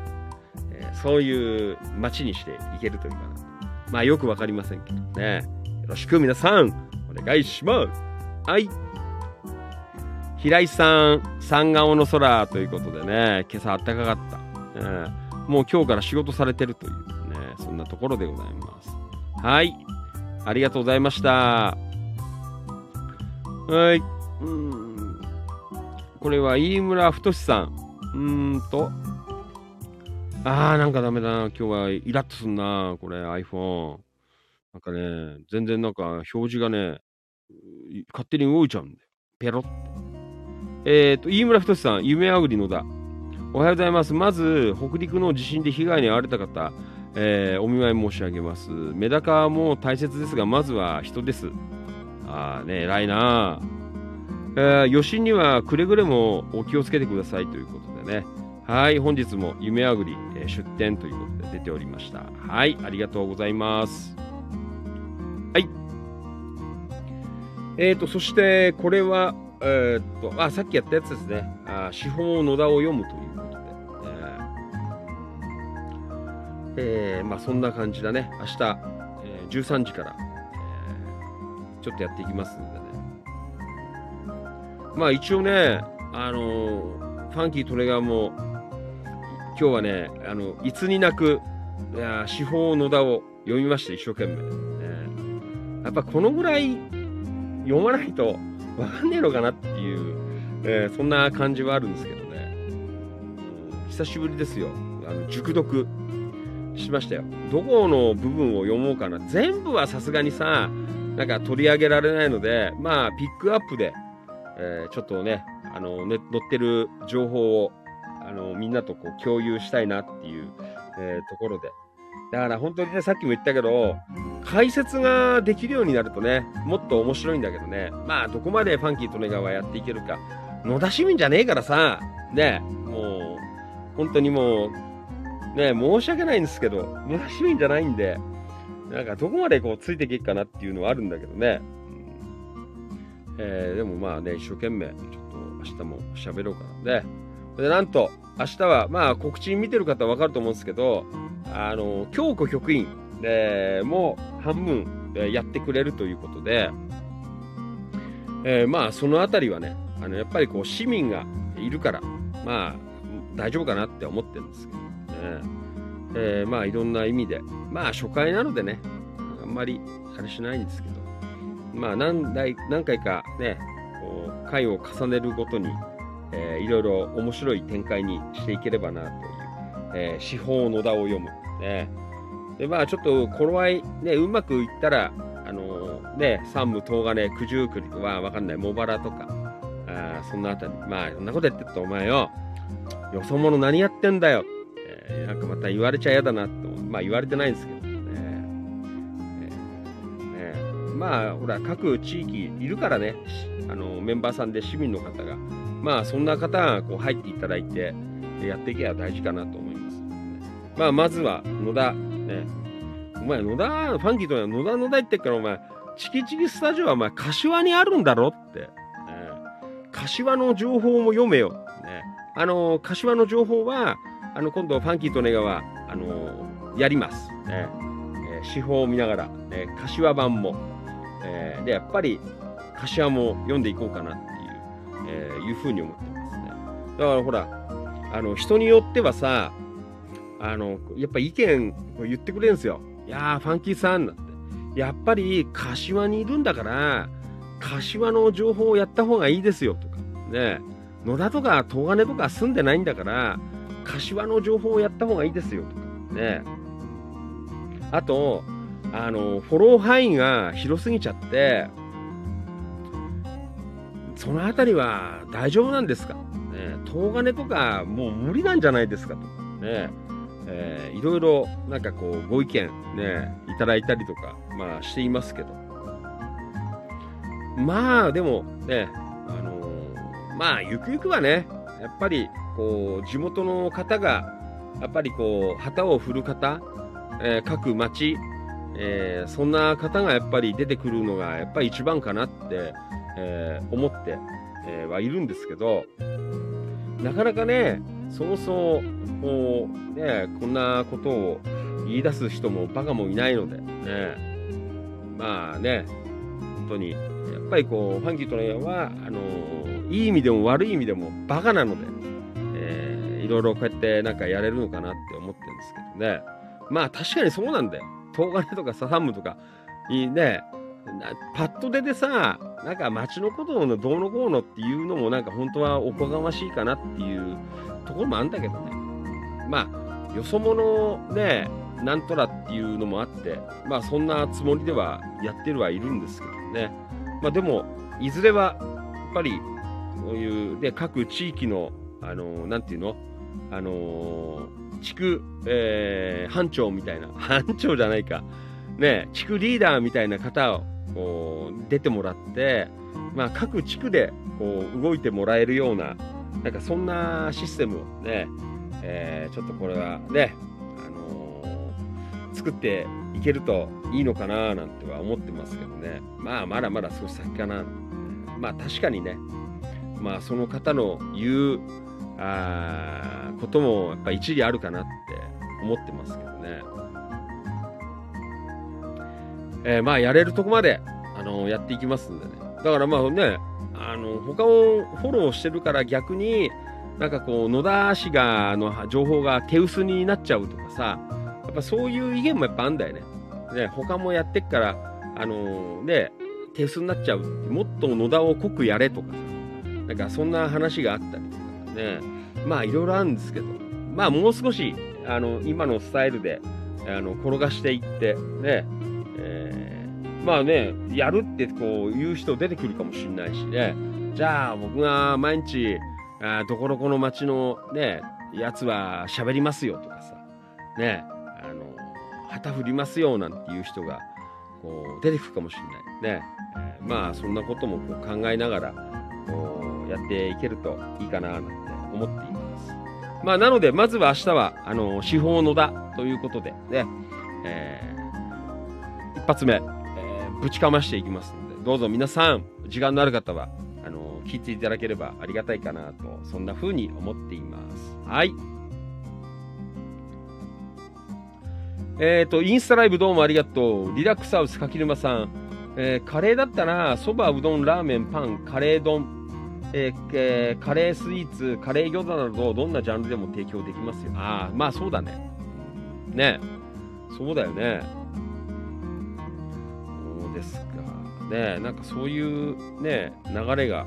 えーそういう街にしていけるというかな。まあよくわかりませんけどね。よろしく皆さん、お願いします。はい。平井さん、三顔の空ということでね、今朝暖かかった。えーもう今日から仕事されてるというね、そんなところでございます。はい。ありがとうございました。はい。うん。これは飯村太さん。うーんと。あー、なんかダメだな。今日はイラッとすんな。これ iPhone。なんかね、全然なんか表示がね、勝手に動いちゃうんだよ。ペロって。えっ、と、飯村太さん、夢あぐりのだ。おはようございます。まず、北陸の地震で被害に遭われた方、えーお見舞い申し上げます。メダカも大切ですが、まずは人です。ああね、偉いな。えー余震にはくれぐれもお気をつけてくださいということでね。はい、本日も夢あぐり、えー出店ということで出ておりました。はい、ありがとうございます。はい。えーと、そして、これは、えーと、あ、さっきやったやつですね。あ司法野田を読むということで。えーえーまあそんな感じだね。明日、えー13時から、えーちょっとやっていきますんでね。まあ一応ね、あのファンキートレガーも、今日はね、あの、いつになく、いや司法野田を読みました、一生懸命。やっぱこのぐらい読まないとわかんねえのかなっていう、えーそんな感じはあるんですけどね。久しぶりですよ。あの熟読しましたよ。どこの部分を読もうかな。全部はさすがにさ、なんか取り上げられないので、まあ、ピックアップで、えーちょっとね、あの、ね、載ってる情報を、あの、みんなとこう共有したいなっていう、えーところで。だから本当にね、さっきも言ったけど、解説ができるようになるとね、もっと面白いんだけどね、まあ、どこまでファンキーとネガはやっていけるか。野田市民じゃねえからさ、ね、もう、本当にもう、ね、申し訳ないんですけど、野田市民じゃないんで、なんかどこまでこうついていけっかなっていうのはあるんだけどね。うんえーでもまあね、一生懸命、ちょっと明日も喋ろうかな。で、でなんと、明日は、まあ告知見てる方はわかると思うんですけど、あの、京子局員でもう半分えやってくれるということで、えーまあそのあたりはね、あのやっぱりこう市民がいるから、まあ大丈夫かなって思ってるんですけどね。えーまあいろんな意味で、まあ初回なのでね、あんまりあれしないんですけど、まあ何台何回かね、こう回を重ねるごとに、えーいろいろ面白い展開にしていければなという、えー司法野田を読む。ね、でまあちょっと頃合いね、うまくいったら、あのーね、山武、東金、九十九里はわかんない、茂原とか、あそんなあたり、まあそんなことやってるとお前よ、よそ者何やってんだよ、えーなんかまた言われちゃ嫌だなと、まあ言われてないんですけどね。ねねまあほら各地域いるからね。あのメンバーさんで市民の方が。まあそんな方がこう入っていただいてやっていけば大事かなと思います、まあまずは野田ね。お前野田ファンキーとは野田野田言ってっからお前チキチキスタジオはお前柏にあるんだろって、ね柏の情報も読めよ、ね、あの柏の情報はあの今度ファンキーとネガはあのやります、ね。えー手法を見ながら、ね、柏版も、えーでやっぱり柏も読んでいこうかなっていう、えーいうふうに思ってますね。だからほらあの人によってはさあのやっぱ意見を言ってくれるんですよ。いやーファンキーさんなんて。やっぱり柏にいるんだから柏の情報をやった方がいいですよとか。ね野田とか東金とか住んでないんだから柏の情報をやった方がいいですよとか。ねあとあのフォロー範囲が広すぎちゃってそのあたりは大丈夫なんですか、ね、東金とかもう無理なんじゃないですかと。かねえーいろいろなんかこうご意見ねいただいたりとかまあしていますけど。まあでもねあのーまあゆくゆくはねやっぱりこう地元の方がやっぱりこう旗を振る方、えー各町、えーそんな方がやっぱり出てくるのがやっぱり一番かなって、えー思って、えはいるんですけどなかなかねそうそうこうねこんなことを言い出す人もバカもいないのでね。まあね本当にやっぱりこうファンキートレイヤーはあのいい意味でも悪い意味でもバカなので、えーいろいろこうやってなんかやれるのかなって思ってるんですけどね。まあ確かにそうなんだよ。東金とかササムとかいいね。パッと出てさなんか街のことのどうのこうのっていうのもなんか本当はおこがましいかなっていうところもあるんだけどね。まあよそ者ねなんとらっていうのもあってまあそんなつもりではやってるはいるんですけどね。まあでもいずれはやっぱりこういうで各地域のあのなんていうの？あの地区、えー班長みたいな、班長じゃないか、ね、地区リーダーみたいな方をこう出てもらって、まあ、各地区でこう動いてもらえるような、なんかそんなシステムをね、えーちょっとこれはね、あのー作っていけるといいのかななんては思ってますけどね。まあ、まだまだ少し先かな。まあ、確かにね、まあ、その方の言う、あこともやっぱ一理あるかなって思ってますけどね。えーまあ、やれるとこまで、あのやっていきますんでね。だからまあね、あの、他をフォローしてるから逆に、なんかこう、野田氏が、の情報が手薄になっちゃうとかさ、やっぱそういう意見もやっぱあんだよね。ね、他もやってっから、あのね、手薄になっちゃう。もっと野田を濃くやれとかさ、なんかそんな話があったりとかね、まあいろいろあるんですけど、まあもう少し、あの、今のスタイルで、あの、転がしていって、ね、えーまあね、やるってこう言う人出てくるかもしれないしね、じゃあ僕が毎日、あどこどこの町のね、やつは喋りますよとかさ、ね、あの、旗振りますよなんていう人が、こう、出てくるかもしれない。ね。えーまあ、そんなこともこう考えながら、こう、やっていけるといいかななんて思っています。まあ、なので、まずは明日は、あの、司法野田ということで、ね、えー一発目、えーぶちかましていきますので、どうぞ皆さん、時間のある方は、聞いていただければありがたいかなと、そんな風に思っています。はい。えっ、と、インスタライブどうもありがとう。リラックスハウス柿沼さん。えーカレーだったら、そば、うどん、ラーメン、パン、カレー丼、えーえーカレースイーツ、カレー餃子など、どんなジャンルでも提供できますよ。ああ、まあそうだね。ねそうだよね。そうですか。ねなんかそういうね、流れが、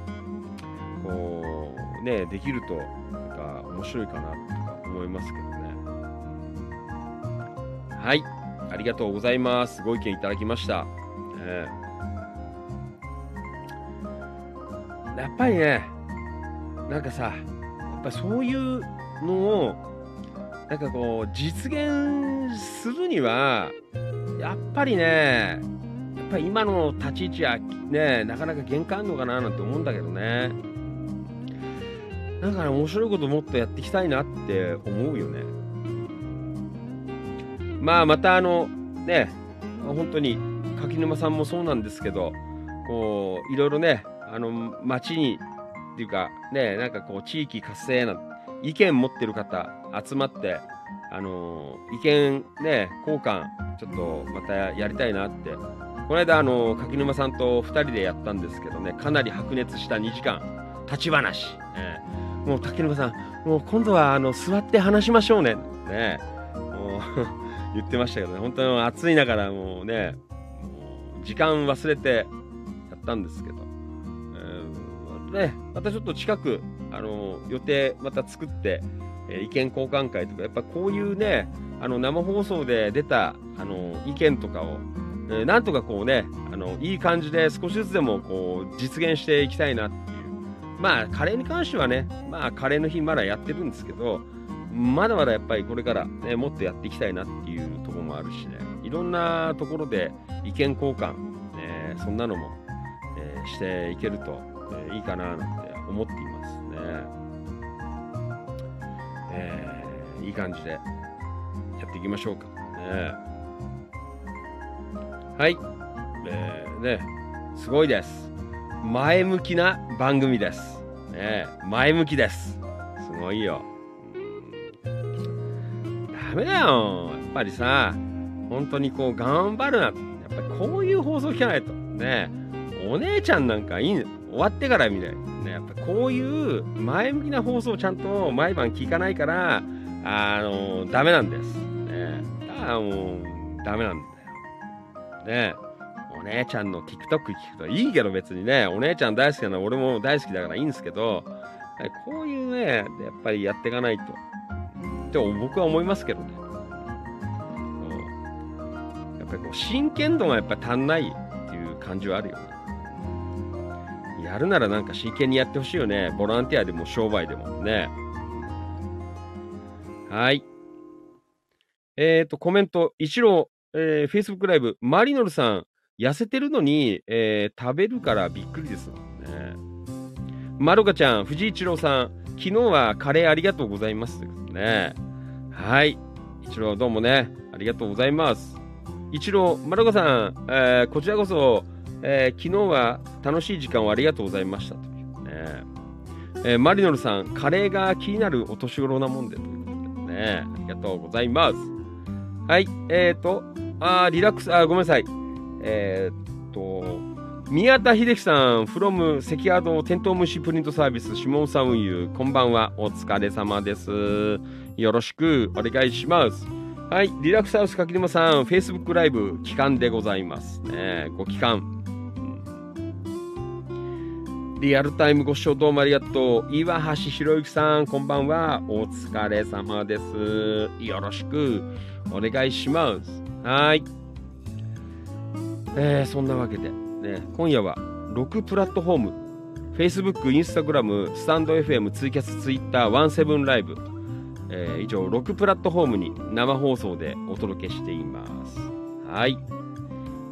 こう、ね、できると、なんか面白いかなとか思いますけどね。はい。ありがとうございます。ご意見いただきました。ねやっぱりね、なんかさ、やっぱそういうのを、なんかこう、実現するには、やっぱりね、やっぱり今の立ち位置はね、なかなか限界あるのかななんて思うんだけどね。だから面白いこともっとやっていきたいなって思うよね。まあまたあの、ね、本当に柿沼さんもそうなんですけど、こう、いろいろね、あの、町に、っていうか、ね、なんかこう、地域活性な、意見持ってる方集まって、あの、意見ね、交換、ちょっとまたやりたいなって。この間、あの、柿沼さんと2人でやったんですけどね、かなり白熱した2時間、立ち話。ええもう柿沼さん、もう今度は、あの、座って話しましょうね。ね、もう 言ってましたけどね、本当に暑い中からもうね、もう時間忘れてやったんですけど、えーね、またちょっと近く、あの予定また作って、え意見交換会とか、やっぱこういうね、あの生放送で出たあの意見とかを、えーなんとかこうね、あのいい感じで少しずつでもこう実現していきたいなっていう。まあ、カレーに関してはね、まあ、カレーの日まだやってるんですけど、まだまだやっぱりこれから、ね、もっとやっていきたいなっていうところもあるしね、いろんなところで意見交換、ね、そんなのも、えーしていけると、えーいいかななんて思っていますね。えーいい感じでやっていきましょうか。ね、はい、えーね、すごいです。前向きな番組です。ね、前向きです。すごいよ。うんダメだよ。やっぱりさ、本当にこう頑張るな。やっぱりこういう放送聞かないと。ねお姉ちゃんなんかいいの終わってから見ない。ね、やっぱこういう前向きな放送をちゃんと毎晩聞かないから、あの、ダメなんです。ねだからもう、ダメなんだよ。ねお姉ちゃんの TikTok 聞くといいけど別にね、お姉ちゃん大好きなの俺も大好きだからいいんですけど、こういうね、やっぱりやっていかないと。って僕は思いますけどね。やっぱりこう真剣度がやっぱり足んないっていう感じはあるよね。やるならなんか真剣にやってほしいよね。ボランティアでも商売でもね。はい。えっ、と、コメント、一郎、えー、Facebook ライブ、マリノルさん、痩せてるのに、えー食べるからびっくりです。ね、まろかちゃん、藤井一郎さん、昨日はカレーありがとうございます。ね。はい。一郎、どうもね、ありがとうございます。一郎、まろかさん、えーこちらこそ、えー昨日は楽しい時間をありがとうございました。というねえーマリノルさん、カレーが気になるお年頃なもんでね、ありがとうございます。はい、えーと、あリラックス、あごめんなさい。えーっと、宮田秀樹さん、from 関宿テントウムシプリントサービス、シモンサウンユー、こんばんは、お疲れ様です。よろしくお願いします。はい、リラックスハウス柿沼さん、Facebook ライブ、期間でございます。ね、ご期間。リアルタイムご視聴どうもありがとう。岩橋博之さん、こんばんは。お疲れ様です。よろしくお願いします。はい。えー、そんなわけで、ね、今夜は6プラットフォーム、Facebook、Instagram、スタンド FM、ツイキャス、Twitter、ワンセブンライブ、えー以上6プラットフォームに生放送でお届けしています。はい。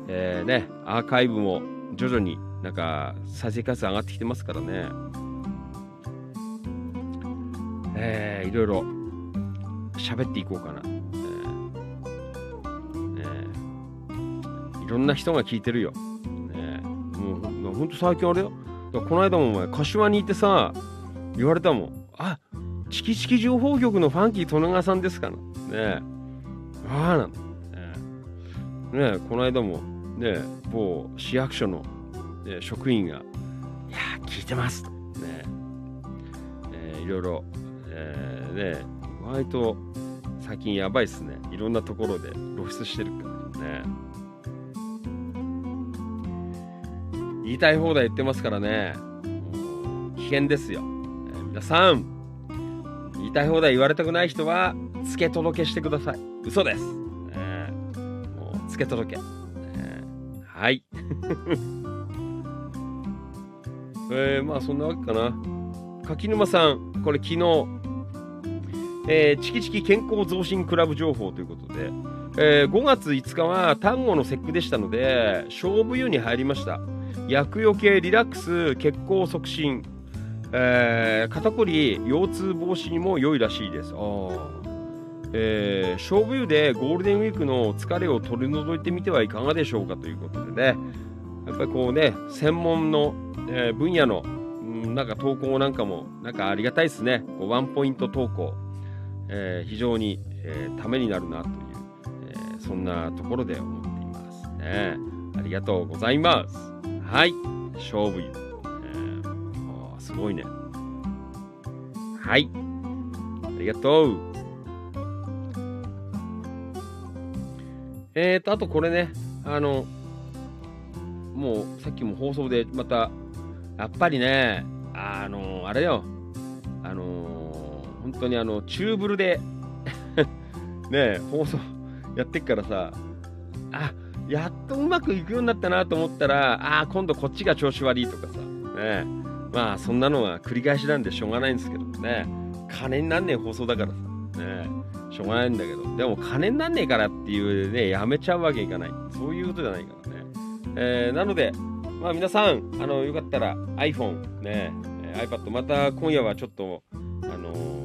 えー、ね、アーカイブも徐々になんか再生回数上がってきてますからね。えー、いろいろ喋っていこうかな。いろんな人が聞いてるよ。ねもうほんと最近あれよ。この間もお前、柏にいてさ、言われたもん。あチキチキ情報局のファンキー利根川さんですかな。ねえ。ああなんだ。ねえねこの間も、ねえ某市役所の、ね、職員が、いや、聞いてます。ねええいろいろ、えーね割と最近やばいっすね。いろんなところで露出してるからね。言いたい放題言ってますからね。危険ですよ。えー皆さん、言いたい放題言われたくない人は、付け届けしてください。嘘です。えーもう、付け届け。えーはい。えー、まあ、そんなわけかな。柿沼さん、これ昨日、えーチキチキ健康増進クラブ情報ということで、えー5月5日は単語の節句でしたので、勝負湯に入りました。薬用系リラックス血行促進、えー肩こり腰痛防止にも良いらしいです。あえー勝負湯でゴールデンウィークの疲れを取り除いてみてはいかがでしょうかということでね。やっぱりこうね専門の、えー分野の、うんなんか投稿なんかもなんかありがたいですね。こうワンポイント投稿、えー非常に、えーためになるなという、えーそんなところで思っていますね。ありがとうございます。はい。勝負湯、えーあすごいね。はい。ありがとう。えーと、あとこれね、あの、もうさっきも放送でまた、やっぱりね、あの、あれよ、あの、本当にあの、チューブルで、ね、放送やってっからさ、あ、やっとうまくいくようになったなと思ったら、あー今度こっちが調子悪いとかさ、ね、まあそんなのは繰り返しなんでしょうがないんですけどね、金になんねえ放送だからさ、ね、しょうがないんだけど、でも金になんねえからっていうね、やめちゃうわけいかない。そういうことじゃないからね。えーなので、まあ皆さん、あの、よかったら iPhone ね。iPad、また今夜はちょっと、あのー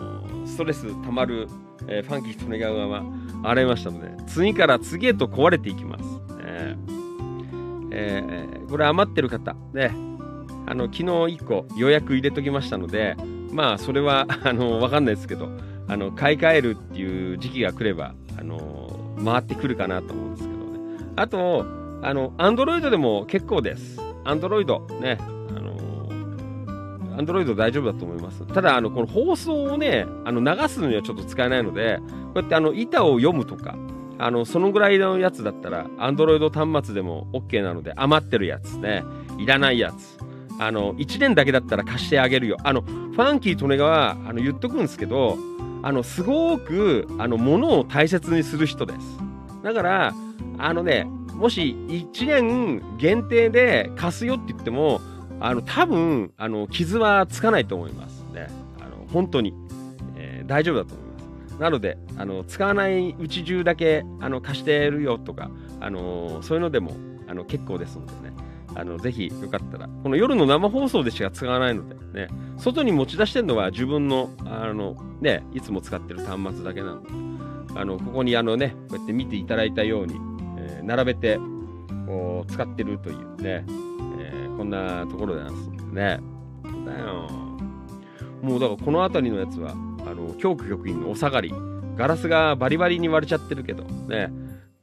ストレス溜まる、えーファンキーと願うまま洗いましたので、次から次へと壊れていきます。えーえーこれ余ってる方、ね、あの、昨日1個予約入れときましたので、まあ、それは、あの、わかんないですけど、あの、買い替えるっていう時期が来れば、あの、回ってくるかなと思うんですけどね。あと、あの、アンドロイドでも結構です。アンドロイド、ね、アンドロイド大丈夫だと思います。ただ、あの、この放送をね、あの、流すのにはちょっと使えないので、こうやってあの、板を読むとか、あの、そのぐらいのやつだったら、アンドロイド端末でも OK なので、余ってるやつね、いらないやつ。あの、1年だけだったら貸してあげるよ。あの、ファンキー利根川、あの、言っとくんですけど、あの、すごく、あの、物を大切にする人です。だから、あのね、もし1年限定で貸すよって言っても、あの、多分、あの、傷はつかないと思いますね。あの、本当に。えー大丈夫だと思います。なので、あの、使わないうち中だけ、あの、貸してるよとか、あのそういうのでも、あの、結構ですのでね。あの、ぜひよかったら、この夜の生放送でしか使わないので、ね、外に持ち出してるのは自分の、あの、ね、いつも使ってる端末だけなので、あの、ここにあのね、こうやって見ていただいたように、えー並べて、こう、使ってるというね、こんなところなんですね。だよ。もうだからこの辺りのやつは、あの、教区局員のお下がり、ガラスがバリバリに割れちゃってるけど、ね、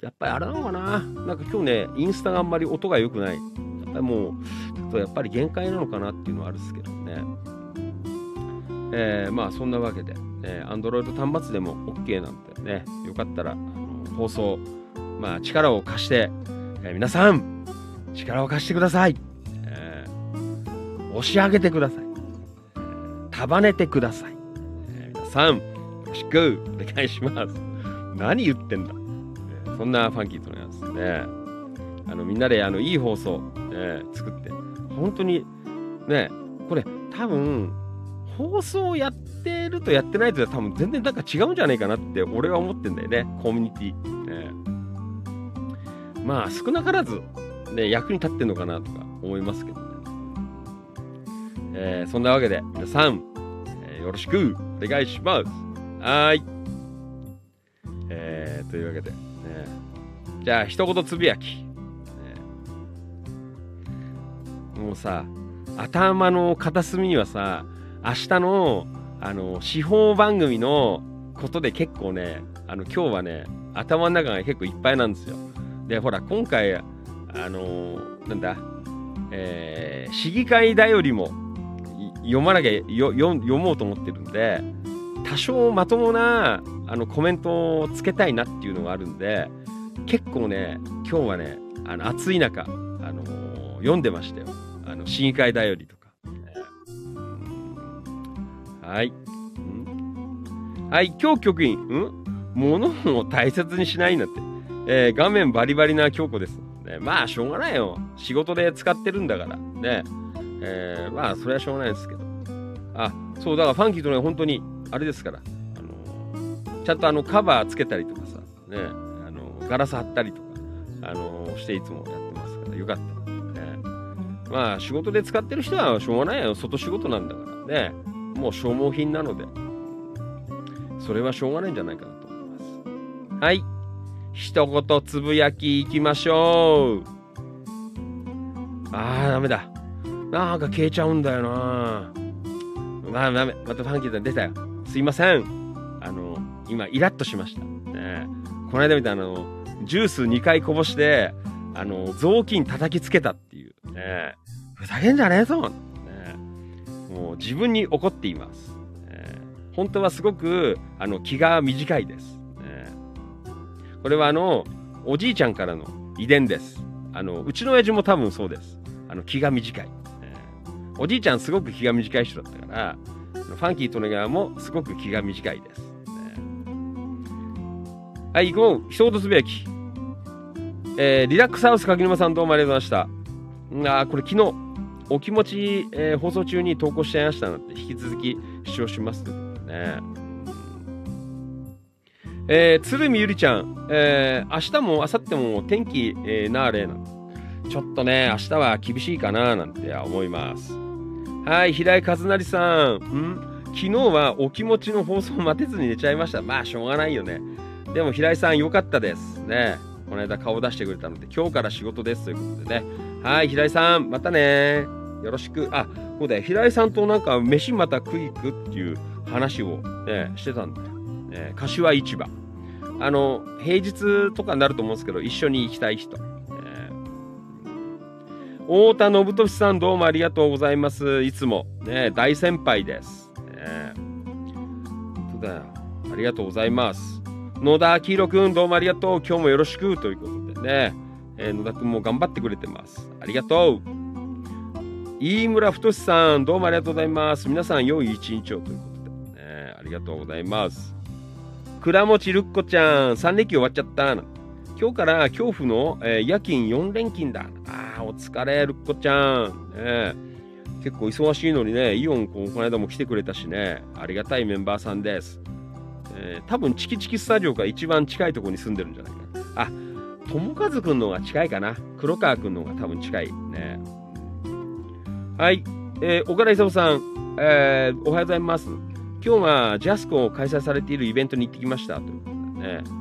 やっぱりあれなのかななんか今日ね、インスタがあんまり音が良くない。やっぱりもう、ちょっとやっぱり限界なのかなっていうのはあるんですけどね。えーまあそんなわけで、えー、Android 端末でも OK なんでね、よかったら、あの放送、まあ力を貸して、えー皆さん、力を貸してください。押し上げてください。束ねてください。えー皆さん、よろしくお願いします。何言ってんだ。えーそんなファンキーとのやつね。あのみんなであのいい放送、えー作って、本当にね、これ多分、放送やってるとやってないと多分全然なんか違うんじゃないかなって俺は思ってんだよね、コミュニティ。えーまあ少なからず、ね、役に立ってんのかなとか思いますけどね。えーそんなわけで皆さん、えーよろしくお願いします。はい。えーというわけで、ね、じゃあ一言つぶやき。ねもうさ、頭の片隅にはさ、明日の、あの、司法番組のことで結構ね、あの、今日はね、頭の中が結構いっぱいなんですよ。で、ほら、今回、あのなんだ、えー市議会だよりも読まなきゃよよ読もうと思ってるんで、多少まともなあのコメントをつけたいなっていうのがあるんで、結構ね、今日はね、あの暑い中、あのー読んでましたよ。あの市議会だよりとか。えーはい。んはい、今日局員、ん？物を大切にしないんだって。えー画面バリバリな京子です。ね、まあ、しょうがないよ。仕事で使ってるんだから。ね。えーまあ、それはしょうがないですけど。あ、そう、だからファンキーとね、本当に、あれですから。あのちゃんとあの、カバーつけたりとかさ、ね、あのガラス貼ったりとか、あのしていつもやってますから、よかったら。ね。まあ、仕事で使ってる人はしょうがないよ。外仕事なんだからね。もう消耗品なので。それはしょうがないんじゃないかなと思います。はい。一言つぶやきいきましょう。あー、ダメだ。なんか消えちゃうんだよな。まあ、またファンキーさん出たよ。すいません。あの、今、イラッとしました。ね、この間みたいなあの、ジュース2回こぼして、あの、雑巾叩きつけたっていう。ね、ふざけんじゃねえぞ、ね。もう自分に怒っています。ね本当はすごく、あの、気が短いです。ねこれはあの、おじいちゃんからの遺伝です。あの、うちの親父も多分そうです。あの、気が短い。おじいちゃんすごく気が短い人だったから、ファンキー・トネガーもすごく気が短いです。ねはい、行こう。一言つぶやき。えーリラックスハウス柿沼さんどうもありがとうございました。うんあこれ昨日、お気持ち、えー放送中に投稿しちゃいましたので、引き続き視聴しますということでね。えー、鶴見ゆりちゃん、えー明日も明後日も天気、えーなーれな。ちょっとね、明日は厳しいかななんて思います。はい、平井和成さん。ん？昨日はお気持ちの放送を待てずに寝ちゃいました。まあ、しょうがないよね。でも平井さん、よかったです。ね。この間顔出してくれたので、今日から仕事ですということでね。はい、平井さん、またね。よろしく。あ、そうだよ。平井さんとなんか、飯また食い行くっていう話を、ね、してたんだよ。ね、柏市場。あの、平日とかになると思うんですけど、一緒に行きたい人。太田信俊さん、どうもありがとうございます。いつも。ね、大先輩です。ね、本当だよ。ありがとうございます。野田明宏くん、どうもありがとう。今日もよろしく。ということでね、えー野田くんも頑張ってくれてます。ありがとう。飯村太さん、どうもありがとうございます。皆さん、良い一日をということで、ね、ありがとうございます。倉持るっこちゃん、3連休終わっちゃった。今日から恐怖の、えー夜勤4連勤だ。ああ、お疲れ、るっこちゃん。ね結構忙しいのにね、イオンここの間も来てくれたしね、ありがたいメンバーさんです。えー多分チキチキスタジオが一番近いところに住んでるんじゃないかな。あ、友和くんの方が近いかな。黒川くんの方が多分近いね。はい。えー岡田勲さん、えーおはようございます。今日はジャスコを開催されているイベントに行ってきました。ということでね。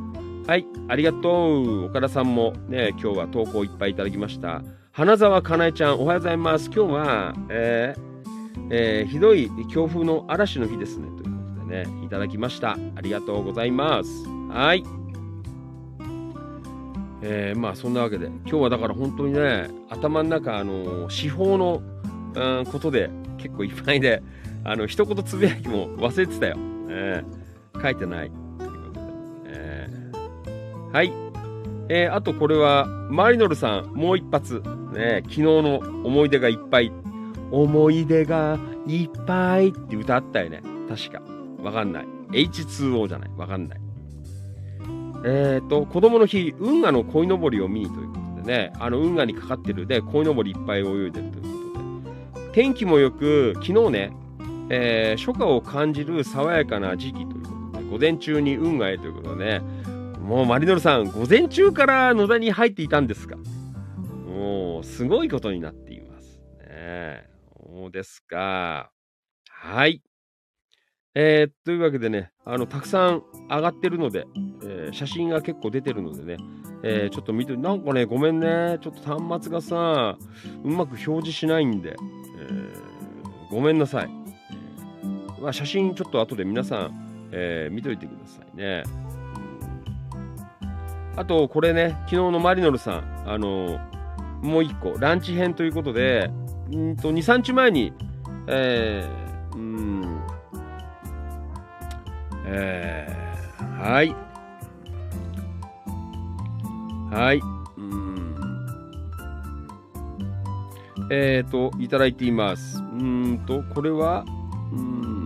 はい。ありがとう。岡田さんもね、今日は投稿いっぱいいただきました。花澤かなえちゃん、おはようございます。今日は、えーえーひどい強風の嵐の日ですね。ということでね、いただきました。ありがとうございます。はい。えーまあそんなわけで、今日はだから本当にね、頭の中、あの司法の、うん、ことで結構いっぱいで、あの一言つぶやきも忘れてたよ。えー書いてない。はい。えーあとこれは、マリノルさん、もう一発。ね、昨日の思い出がいっぱい。思い出がいっぱいって歌ったよね。確か。わかんない。H2O じゃない。わかんない。えっ、と、子供の日、運河の鯉のぼりを見にということでね、あの運河にかかってるで、鯉のぼりいっぱい泳いでるということで、天気もよく、昨日ね、えー初夏を感じる爽やかな時期ということで、午前中に運河へということでね、もうマリノルさん、午前中から野田に入っていたんですか？もう、すごいことになっています。ね、そうですか。はい。えーというわけでね、あの、たくさん上がってるので、えー写真が結構出てるのでね、えーちょっと見て、なんかね、ごめんね、ちょっと端末がさ、うまく表示しないんで、えごめんなさい。まあ、写真ちょっと後で皆さん、えー見といてくださいね。あと、これね、昨日のマリノルさん、あのもう一個、ランチ編ということで、んと、2、3日前に、えー、うん、えー、はい。はい。うん。えっ、と、いただいています。うんと、これは、うん。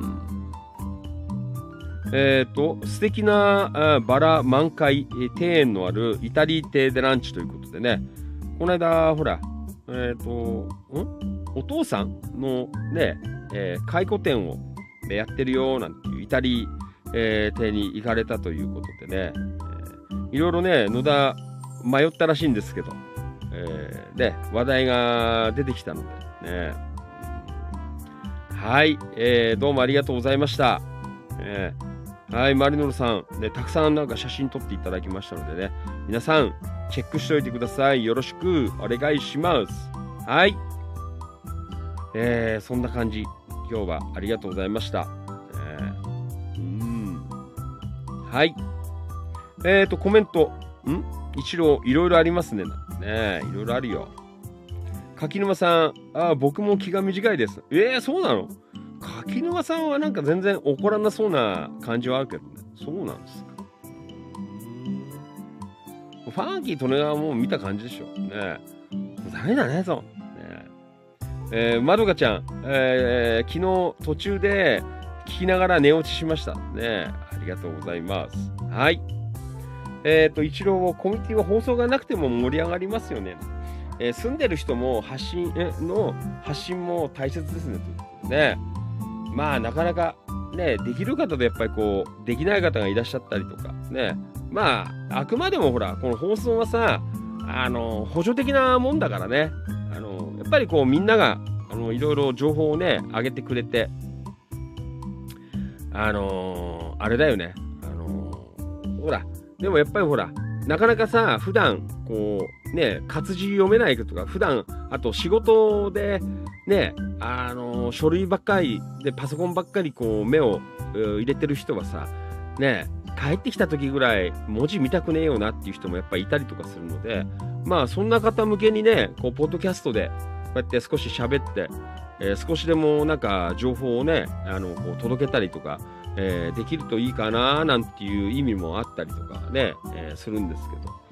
えっ、と、素敵なバラ満開、庭園のあるイタリー亭でランチということでね、この間、ほら、えっ、と、ん？お父さんのね、えー回顧展をやってるよなんていうイタリー、えー邸に行かれたということでね、えーいろいろね、野田迷ったらしいんですけど、えーね、話題が出てきたのでね、はい、えーどうもありがとうございました。えーはい、マリノルさん、ね、たくさんなんか写真撮っていただきましたのでね、皆さん、チェックしておいてください。よろしくお願いします。はい。えーそんな感じ。今日はありがとうございました。えーうん。はい。えっ、と、コメント。ん？一郎、いろいろありますね。ねいろいろあるよ。柿沼さん、あ僕も気が短いです。えー、そうなの？柿沼さんはなんか全然怒らなそうな感じはあるけどね。そうなんですか。ファンキー利根川も見た感じでしょ。ねダメだね、そう。ねえー、まどかちゃん、えー昨日途中で聞きながら寝落ちしました。ねありがとうございます。はい。えっ、と、一郎、コミュニティは放送がなくても盛り上がりますよね。えー住んでる人も発信の発信も大切ですね。ということでね。まあ、なかなかね、できる方とやっぱりこう、できない方がいらっしゃったりとか、ね。まあ、あくまでもほら、この放送はさ、あの、補助的なもんだからね。あの、やっぱりこう、みんなが、あの、いろいろ情報をね、上げてくれて、あのあれだよね。あのほら、でもやっぱりほら、なかなかさ、普段こう、ね、活字読めないとか、普段あと仕事で、ね、あの書類ばっかりで、パソコンばっかりこう、目を入れてる人はさ、ね、帰ってきた時ぐらい文字見たくねえよなっていう人もやっぱいたりとかするので、まあそんな方向けにね、こう、ポッドキャストで、こうやって少し喋って、えー少しでもなんか情報をね、あの、こう届けたりとか、えーできるといいかななんていう意味もあったりとかね、えーするんですけど、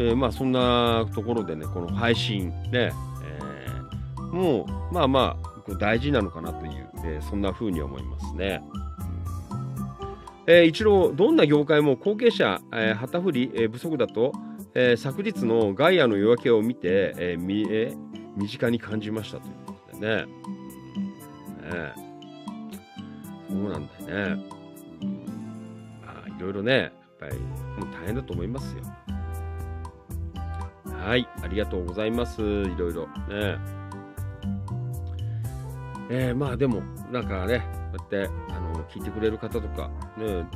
えーまあそんなところでね、この配信ね、えーもうまあまあ大事なのかなという、えーそんな風に思いますね。えー一郎、どんな業界も後継者、えー旗振り、えー不足だと、えー昨日のガイアの夜明けを見て、えーみえー身近に感じましたということでね。ねそうなんだよね。うんあいろいろね、やっぱりもう大変だと思いますよ。はい、ありがとうございます。いろいろね。えー、まあでも、なんかね、こうやってあの聞いてくれる方とか、ね、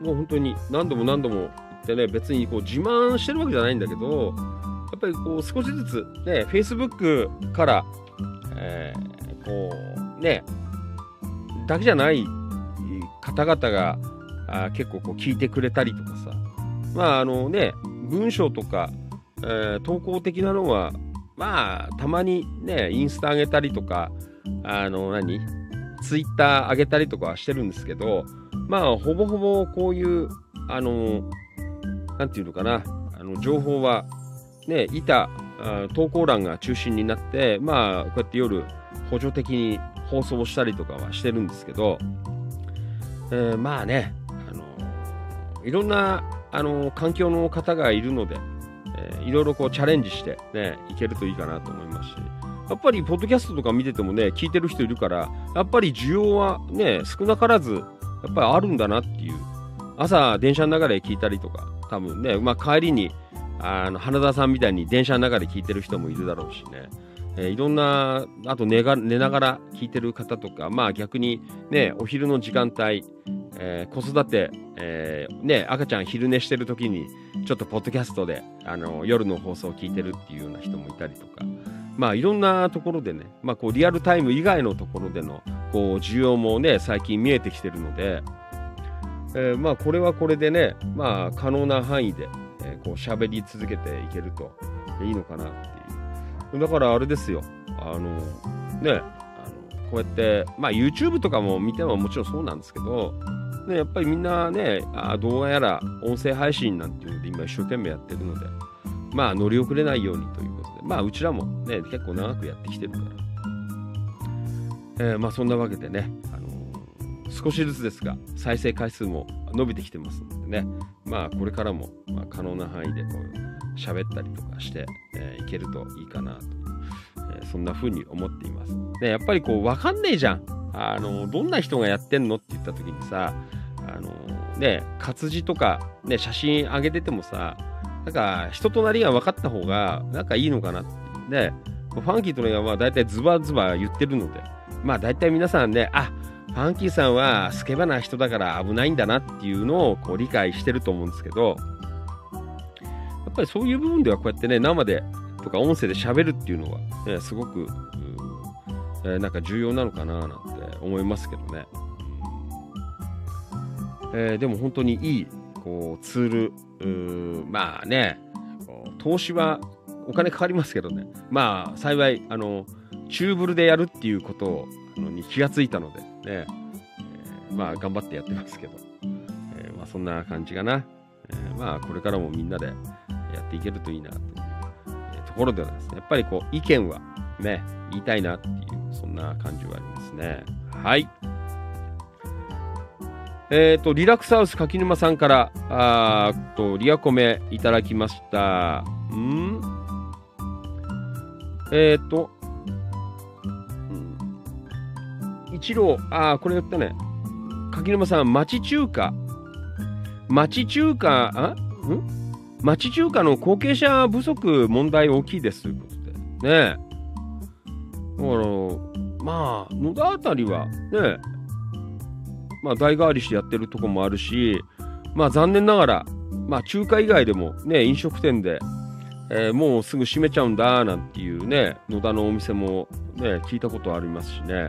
もう本当に何度も何度も言ってね、別にこう自慢してるわけじゃないんだけど、やっぱりこう少しずつね、Facebook から、えーこうね、だけじゃない方々があ結構こう聞いてくれたりとかさ、まああのね、文章とか、えー投稿的なのは、まあたまにね、インスタ上げたりとか、あの何ツイッター上げたりとかはしてるんですけど、まあほぼほぼこういう、あの、なんていうのかな、あの情報はね、板、あ投稿欄が中心になって、まあこうやって夜補助的に放送したりとかはしてるんですけど、えーまあね、あのいろんなあの環境の方がいるので、えーいろいろこうチャレンジしてね、いけるといいかなと思いますし、やっぱりポッドキャストとか見ててもね、聞いてる人いるから、やっぱり需要はね、少なからず、やっぱりあるんだなっていう。朝、電車の中で聞いたりとか、多分ね、まあ帰りに、あの、花田さんみたいに電車の中で聞いてる人もいるだろうしね。えーいろんな、あと寝が寝ながら聞いてる方とか、まあ逆にね、お昼の時間帯、えー子育て、えーね、赤ちゃん昼寝してる時に、ちょっとポッドキャストで、あの、夜の放送を聞いてるっていうような人もいたりとか、まあいろんなところでね、まあこうリアルタイム以外のところでの、こう需要もね、最近見えてきてるので、えーまあこれはこれでね、まあ可能な範囲で、えーこう喋り続けていけるといいのかなっていう。だからあれですよ、あの、ね、あのこうやって、まあ YouTube とかも見てももちろんそうなんですけど、ね、やっぱりみんなね、あ動画やら音声配信なんていうので今一生懸命やってるので、まあ乗り遅れないようにということで、まあうちらもね、結構長くやってきてるから、えーまあそんなわけでね、あの少しずつですが、再生回数も伸びてきてますのでね、まあこれからも、ま、可能な範囲でこう喋ったりとかして、えーいけるといいかなと、えーそんな風に思っています。で、やっぱりこう分かんねえじゃん。あのどんな人がやってんのって言った時にさ、あのね、活字とか、ね、写真上げててもさ、なんか人となりが分かった方がなんかいいのかなってで、ファンキーとのは大体ズバズバ言ってるので、まあ大体皆さんね、あファンキーさんはスケバな人だから危ないんだなっていうのをこう理解してると思うんですけど、ぱりそういう部分ではこうやってね、生でとか音声で喋るっていうのは、ね、すごく、えーなんか重要なのかななんて思いますけどね。えーでも本当にいいこうツール、まあね、投資はお金かかりますけどね、まあ幸い、あの、チューブルでやるっていうことをあのに気がついたので、ね、えーまあ頑張ってやってますけど、えーまあそんな感じかな。えーまあこれからもみんなでやっていけるといいなという、ところではですね、やっぱりこう意見はね、言いたいなっていう、そんな感じはありますね。はい。えっ、と、リラックスハウス柿沼さんから、あーと、リアコメいただきました。ん？えっ、と、うん一郎、ああ、これ言ったね。柿沼さん、町中華。町中華、あ？ん？町中華の後継者不足問題大きいですということで。ねえ。だから、まあ、野田あたりは、ね、まあ、代替わりしてやってるとこもあるし、まあ、残念ながら、まあ、中華以外でもね、飲食店で、えーもうすぐ閉めちゃうんだなんていうね、野田のお店もね、聞いたことありますしね。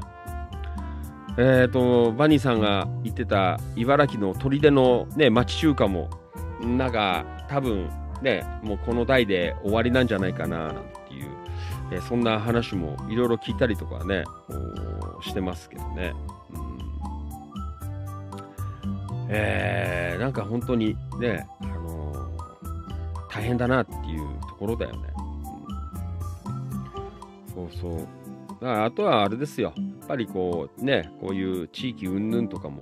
えっ、と、バニーさんが言ってた茨城の砦のね、町中華も、なんか多分ね、もうこの代で終わりなんじゃないかななんていう、えそんな話もいろいろ聞いたりとかね、してますけどね。うんえーなんか本当にね、あのー大変だなっていうところだよね。うんそうそう。だからあとはあれですよ。やっぱりこうね、こういう地域云々とかも、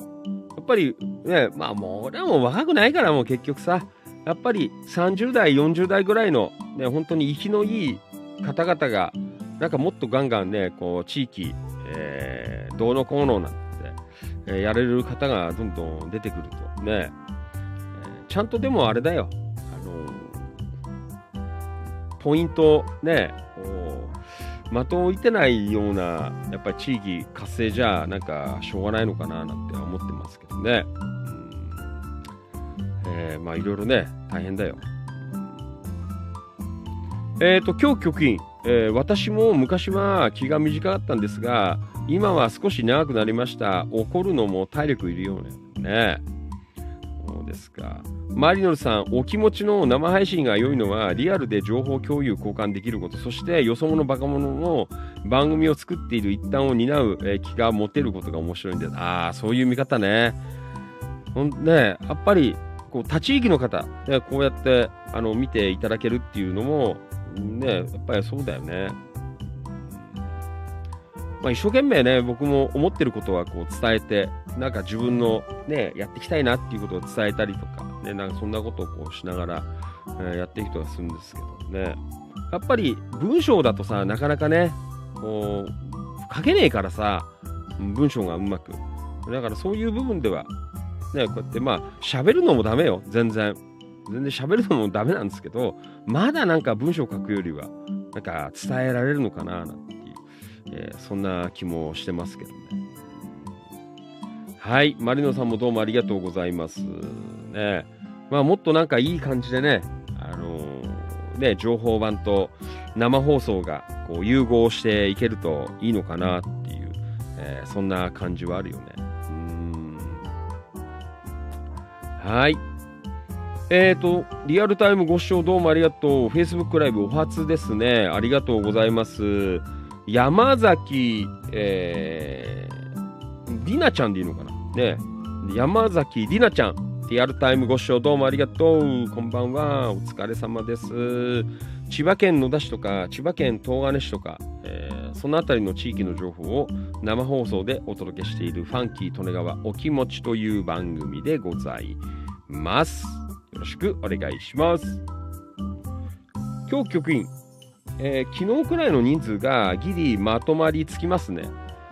やっぱりね、まあもう俺はもう若くないからもう結局さ、やっぱり30代、40代ぐらいのね、本当に生きのいい方々が、なんかもっとガンガンね、こう地域、えーどうのこうのなんて、えーやれる方がどんどん出てくるとねえ、ちゃんとでもあれだよ。あのポイントね、的を置いてないような、やっぱり地域活性じゃ、なんかしょうがないのかななんて思ってますけどね。えーまあいろいろね、大変だよ。えっ、と、今日局員、えー私も昔は気が短かったんですが、今は少し長くなりました。怒るのも体力いるようね。ね。そうですか。マリノルさん、お気持ちの生配信が良いのは、リアルで情報共有、交換できること、そしてよそ者バカ者の番組を作っている一端を担う、えー気が持てることが面白いんだよ。ああ、そういう見方ね。ほんね、やっぱり、こう、他地域の方、ね、こうやって、あの、見ていただけるっていうのも、ね、やっぱりそうだよね。まあ、一生懸命ね、僕も思ってることはこう伝えて、なんか自分のね、やっていきたいなっていうことを伝えたりとか、ね、なんかそんなことをこうしながら、えーやっていくとはするんですけどね。やっぱり文章だとさ、なかなかね、こう、書けねえからさ、文章がうまく。だからそういう部分では、ね、こうやってまあ、喋るのもダメよ、全然。全然喋るのもダメなんですけど、まだなんか文章を書くよりは、なんか伝えられるのかな、なんていう、えーそんな気もしてますけどね。はい、マリノさんもどうもありがとうございます。ね、まあもっとなんかいい感じでね、あのーね、情報版と生放送がこう融合していけるといいのかなっていう、えーそんな感じはあるよね。はい。えーと、リアルタイムご視聴どうもありがとう。Facebook ライブお初ですね。ありがとうございます。山崎、えー、りなちゃんでいいのかな？ね。山崎りなちゃん。リアルタイムご視聴どうもありがとう。こんばんは。お疲れ様です。千葉県野田市とか、千葉県東金市とか、えーそのあたりの地域の情報を生放送でお届けしているファンキー利根川お気持ちという番組でございます。ますよろしくお願いします。今日局員、えー昨日くらいの人数がギリまとまりつきますね。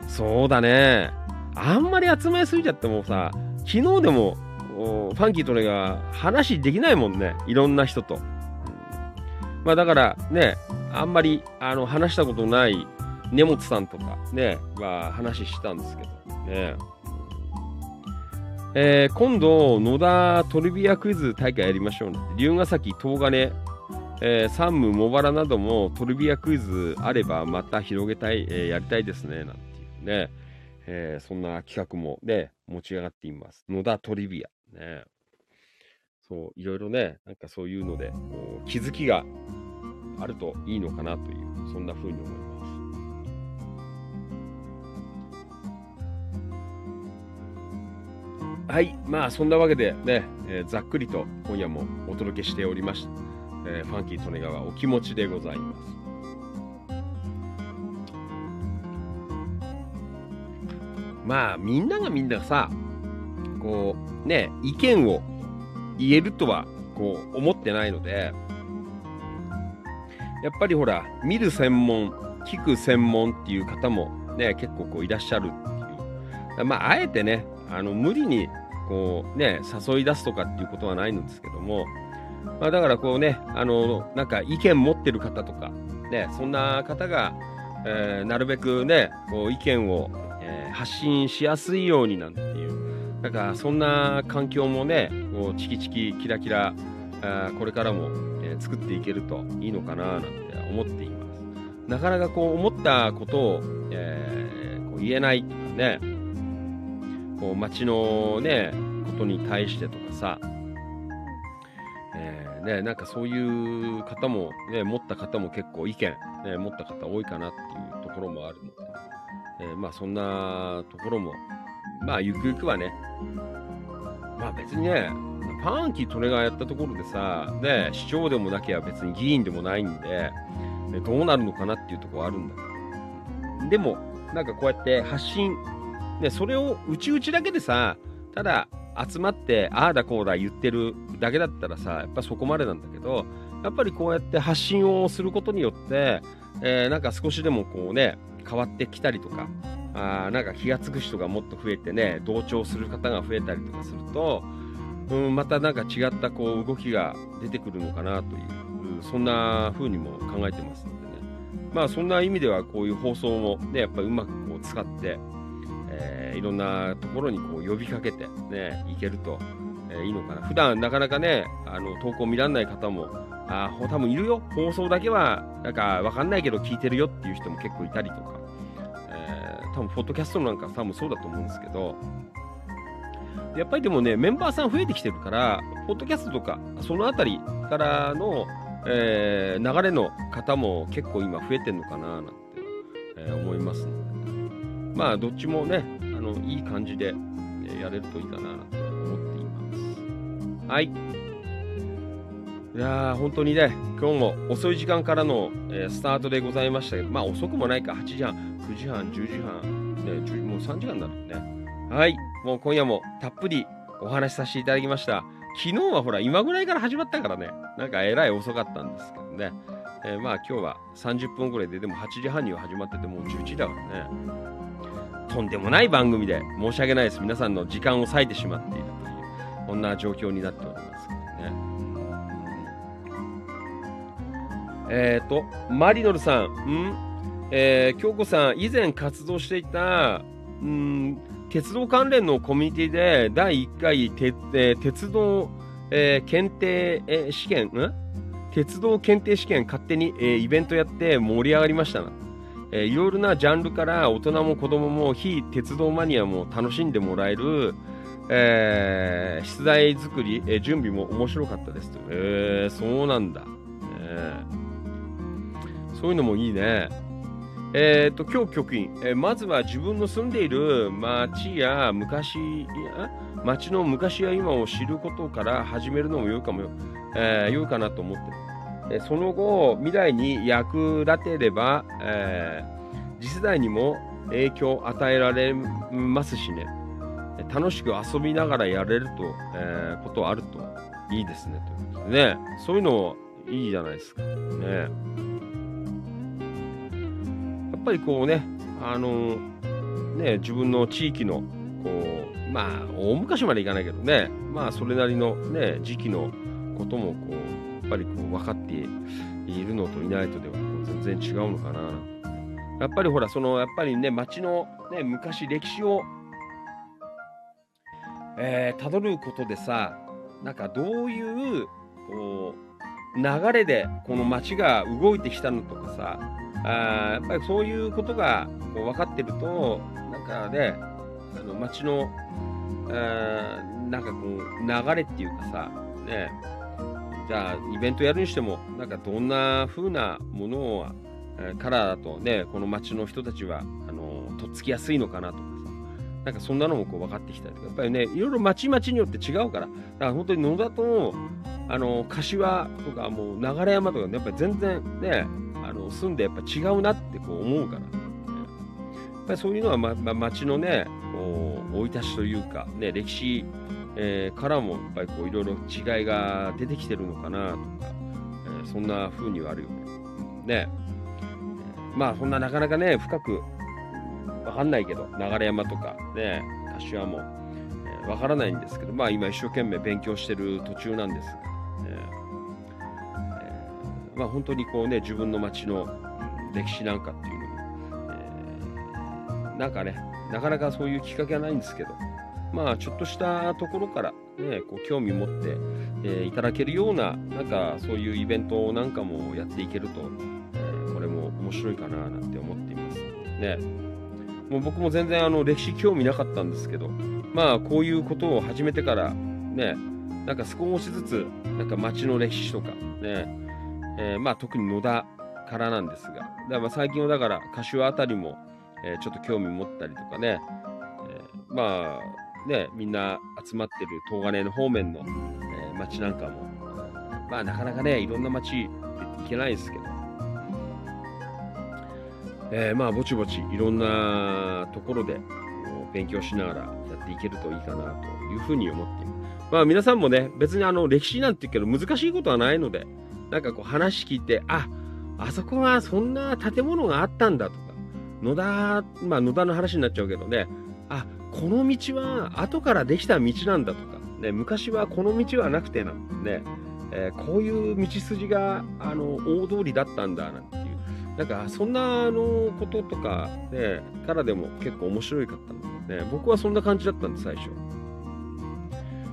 そうだね。あんまり集まりすぎちゃってもさ、昨日でもファンキーとねが話できないもんね。いろんな人と。うんまあだからね、あんまりあの話したことない根本さんとかね、は話したんですけどね。えー今度、野田トリビアクイズ大会やりましょうね。龍ヶ崎、東金、えー、山武、茂原などもトリビアクイズあればまた広げたい、えーやりたいですね、なんていうね、えーそんな企画もね、持ち上がっています。野田トリビア。ね。そう、いろいろね、なんかそういうので、こう気づきがあるといいのかなという、そんな風に思います。はい、まあそんなわけでね、えーざっくりと今夜もお届けしておりました。えーファンキー利根川お気持ちでございます。まあみんながみんなさ、こうね、意見を言えるとはこう思ってないので、やっぱりほら、見る専門、聞く専門っていう方もね、結構こういらっしゃるっていう。まあ、あえてね、あの無理にこうね、誘い出すとかっていうことはないんですけども、まあ、だからこうね、あの、なんか意見持ってる方とか、ね、そんな方が、えーなるべくね、こう意見を、えー発信しやすいようになんていう、なんかそんな環境もね、こうチキチキキラキラ、あこれからも、えー作っていけるといいのかななんて思っています。なかなかこう思ったことを、えーこう言えないね、こう街のね、ことに対してとかさ、えーね、なんかそういう方も、ね、持った方も結構意見、ね、持った方多いかなっていうところもあるので、えーまあそんなところも、まあゆくゆくはね、まあ別にね、ファンキートレがやったところでさ、ね、市長でもなきゃ別に議員でもないんで、ねどうなるのかなっていうところはあるんだけど。でも、なんかこうやって発信、ね、それをうちうちだけでさ、ただ集まって、ああだこうだ言ってるだけだったらさ、やっぱそこまでなんだけど、やっぱりこうやって発信をすることによって、えーなんか少しでもこうね、変わってきたりとか、あなんか気がつく人がもっと増えてね、同調する方が増えたりとかすると、うん、またなんか違ったこう動きが出てくるのかなという、そんな風にも考えてますのでね。まあそんな意味ではこういう放送もね、やっぱりうまくこう使って、いろんなところにこう呼びかけてね、いけると、えーいいのかな。普段なかなかね、あの投稿見られない方も、あーほ多分いるよ。放送だけはなんかわかんないけど聞いてるよっていう人も結構いたりとか、えー多分ポッドキャストなんか多分そうだと思うんですけど、やっぱりでもね、メンバーさん増えてきてるから、ポッドキャストとか、そのあたりからの、えー流れの方も結構今増えてるのかななんて、えー思いますので、まあ、どっちもね、のいい感じで、えやれるといいかななんて思っています。はい。いやー、本当にね、今日も遅い時間からの、えースタートでございましたけど、まあ遅くもないか、8時半、9時半、10時半、ね、10もう3時間になるね。はい。もう今夜もたっぷりお話しさせていただきました。昨日はほら、今ぐらいから始まったからね、なんかえらい遅かったんですけどね。えーまあ今日は30分ぐらいで、でも8時半には始まってて、もう11時だからね。とんでもない番組で申し訳ないです。皆さんの時間を割いてしまっているという、こんな状況になっておりますけどね。えっ、と、マリノルさん、んえー京子さん、以前活動していた、ん鉄道関連のコミュニティで第1回鉄,、えー鉄道、えー検定、えー試験、ん？鉄道検定試験勝手に、えーイベントやって盛り上がりましたな。えーいろいろなジャンルから大人も子供も非鉄道マニアも楽しんでもらえる、えー出題作り、えー準備も面白かったですと。えーそうなんだ。ねそういうのもいいね。えっ、と、今日局員、えーまずは自分の住んでいる町や昔や、町の昔や今を知ることから始めるのも良いかもよ、えー良いかなと思ってる。その後、未来に役立てれば、えー次世代にも影響を与えられますしね、楽しく遊びながらやれると、えーことあるといいですね。ということでね、そういうのいいじゃないですか。ね。やっぱりこうね、あのね、自分の地域の、こう、まあ、大昔までいかないけどね、まあ、それなりのね、時期のことも、こう、ぱりこう、分かっているのといないとでは、こう全然違うのかな。やっぱりほら、その、やっぱりね、町のね、昔、歴史を、えー、辿ることでさ、なんかどういう、こう、流れでこの街が動いてきたのとかさ、あやっぱりそういうことがこう分かってると、なんかね、あの街の、あーなんかこう流れっていうかさ、ね、じゃあイベントやるにしても、なんかどんな風なものを、えーだとね、この街の人たちは、あのとっつきやすいのかなとかさ、なんかそんなのもこう分かってきたりとか、やっぱりね、いろいろ街々によって違うから、だから本当に野田と、あの柏とかもう流山とかねやっぱり全然ねあの住んでやっぱ違うなってこう思うから、ね。やっぱりそういうのは、まま、町のね生い立ちというか、ね、歴史、えーからもやっぱりこういろいろ違いが出てきてるのかなとか、えーそんな風にはあるよね。ねまあそんななかなかね深くわかんないけど流山とかね柏もえーわからないんですけど、まあ今一生懸命勉強してる途中なんですが、えーえーまあ本当にこうね、自分の町の歴史なんかっていうのも、えーなんかね、なかなかそういうきっかけはないんですけど、まあちょっとしたところからね、こう興味持って、えーいただけるような、なんかそういうイベントなんかもやっていけると、えーこれも面白いかななんて思っています。ね。もう僕も全然あの歴史興味なかったんですけど、まあこういうことを始めてからね、なんか少しずつなんか町の歴史とかね、えーまあ特に野田からなんですが、だから最近はだから柏あたりも、えーちょっと興味持ったりとかね、えーまあね、みんな集まってる東金の方面の、えー町なんかも、まあなかなかね、いろんな町行けないですけど、えーまあぼちぼちいろんなところで勉強しながらやっていけるといいかなというふうに思っています。まあ皆さんもね、別にあの歴史なんて言うけど難しいことはないので、なんかこう話聞いて、あ、あそこはそんな建物があったんだとか、野田、まあ野田の話になっちゃうけどね、あ、この道は後からできた道なんだとか、ね、昔はこの道はなくてな、ね、えーこういう道筋があの大通りだったんだなんていうなんかそんなあのこととか、ね、からでも結構面白かったんで、ね、僕はそんな感じだったんです最初。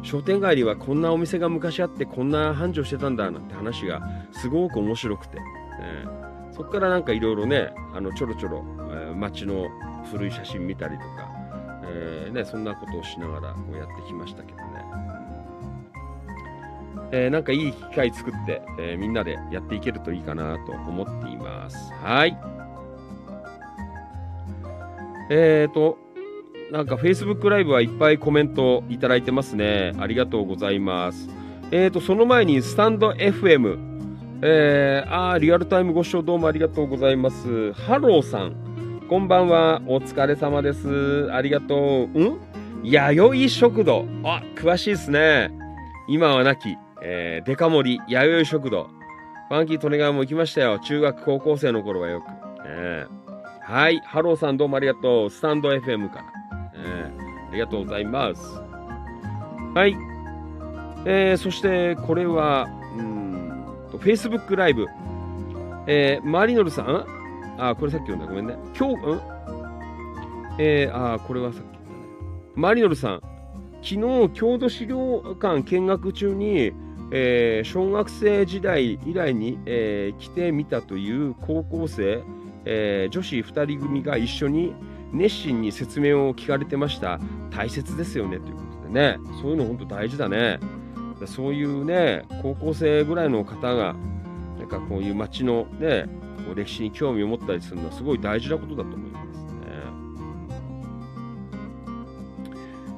商店街にはこんなお店が昔あってこんな繁盛してたんだなんて話がすごく面白くて、ね、そこからなんかいろいろねあのちょろちょろ、えー街の古い写真見たりとか、えーね、そんなことをしながらこうやってきましたけどね、えーなんかいい機会作って、えーみんなでやっていけるといいかなと思っていますはいえーとなんか Facebook ライブはいっぱいコメントいただいてますね。ありがとうございます。えーと、その前にスタンド FM。えー、あリアルタイムご視聴どうもありがとうございます。ハローさん。こんばんは。お疲れ様です。ありがとう。ん？弥生食堂。あ、詳しいですね。今はなき、えー、デカ盛り、弥生食堂。ファンキー利根川も行きましたよ。中学、高校生の頃はよく。えーはい。ハローさんどうもありがとう。スタンド FM から。えーありがとうございます。はい。えーそして、これは、うんと、Facebook ライブ。えーマリノルさん？あ、これさっき読んだ。ごめんね。今日、ん？えーあ、これはさっき読んだね。マリノルさん、昨日、郷土資料館見学中に、えー小学生時代以来に、えー来てみたという高校生、えー女子2人組が一緒に熱心に説明を聞かれてました。大切ですよねということでね、そういうの本当大事だね。そういうね、高校生ぐらいの方が、なんかこういう街のね、う歴史に興味を持ったりするのはすごい大事なことだと思いますね。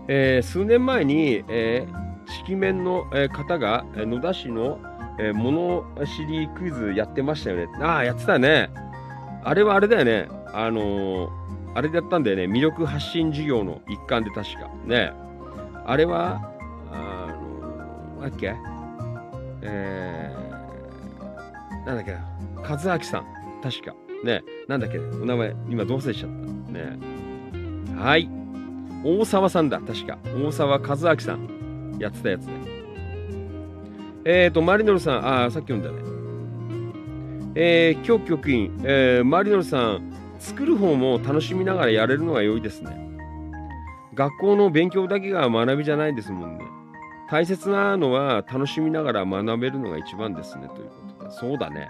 えー数年前に、えー、色面の、え方が野田市の、えー物知りクイズやってましたよね。ああ、やってたね。あれはあれだよね。あのあれでやったんだよね。魅力発信事業の一環で確か。ね。あれは、あのー、なんだっけ？えー、なんだっけ？和明さん。確か。ね。なんだっけ？お名前、今どうせしちゃった？ね。はい。大沢さんだ。確か。大沢和明さん。やってたやつね。えーと、マリノルさん。あー、さっき読んだね。えー、今日局員、えーマリノルさん、作る方も楽しみながらやれるのが良いですね。学校の勉強だけが学びじゃないですもんね。大切なのは楽しみながら学べるのが一番ですね。ということで。そうだね。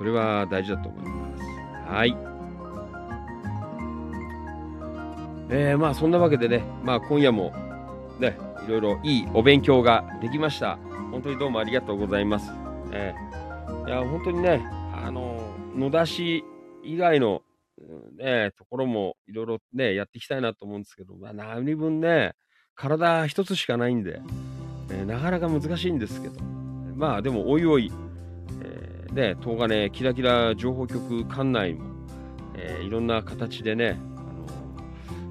それは大事だと思います。はい。えー、まあそんなわけでね、まあ今夜もね、いろいろいいお勉強ができました。本当にどうもありがとうございます。えーいや、本当にね、あの、野田市以外の、うんね、ところもいろいろね、やっていきたいなと思うんですけど、まあ、何分ね、体一つしかないんで、えーなかなか難しいんですけど、まあでも、おいおい、ね、東金キラキラ情報局管内も、えーいろんな形でね、あ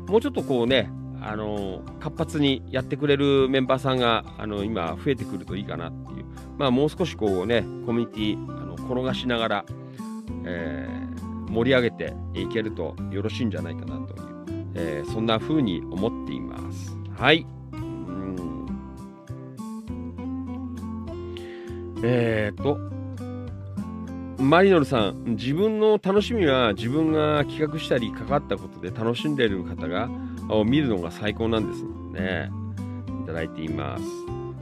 のもうちょっとこうね、あの活発にやってくれるメンバーさんがあの今増えてくるといいかなっていう、まあ、もう少しこうねコミュニティあの転がしながら、えー盛り上げていけるとよろしいんじゃないかなという、えーそんな風に思っています。はい。えー、っと、マリノルさん、自分の楽しみは自分が企画したり関わったことで楽しんでいる方がを見るのが最高なんですね。いただいています。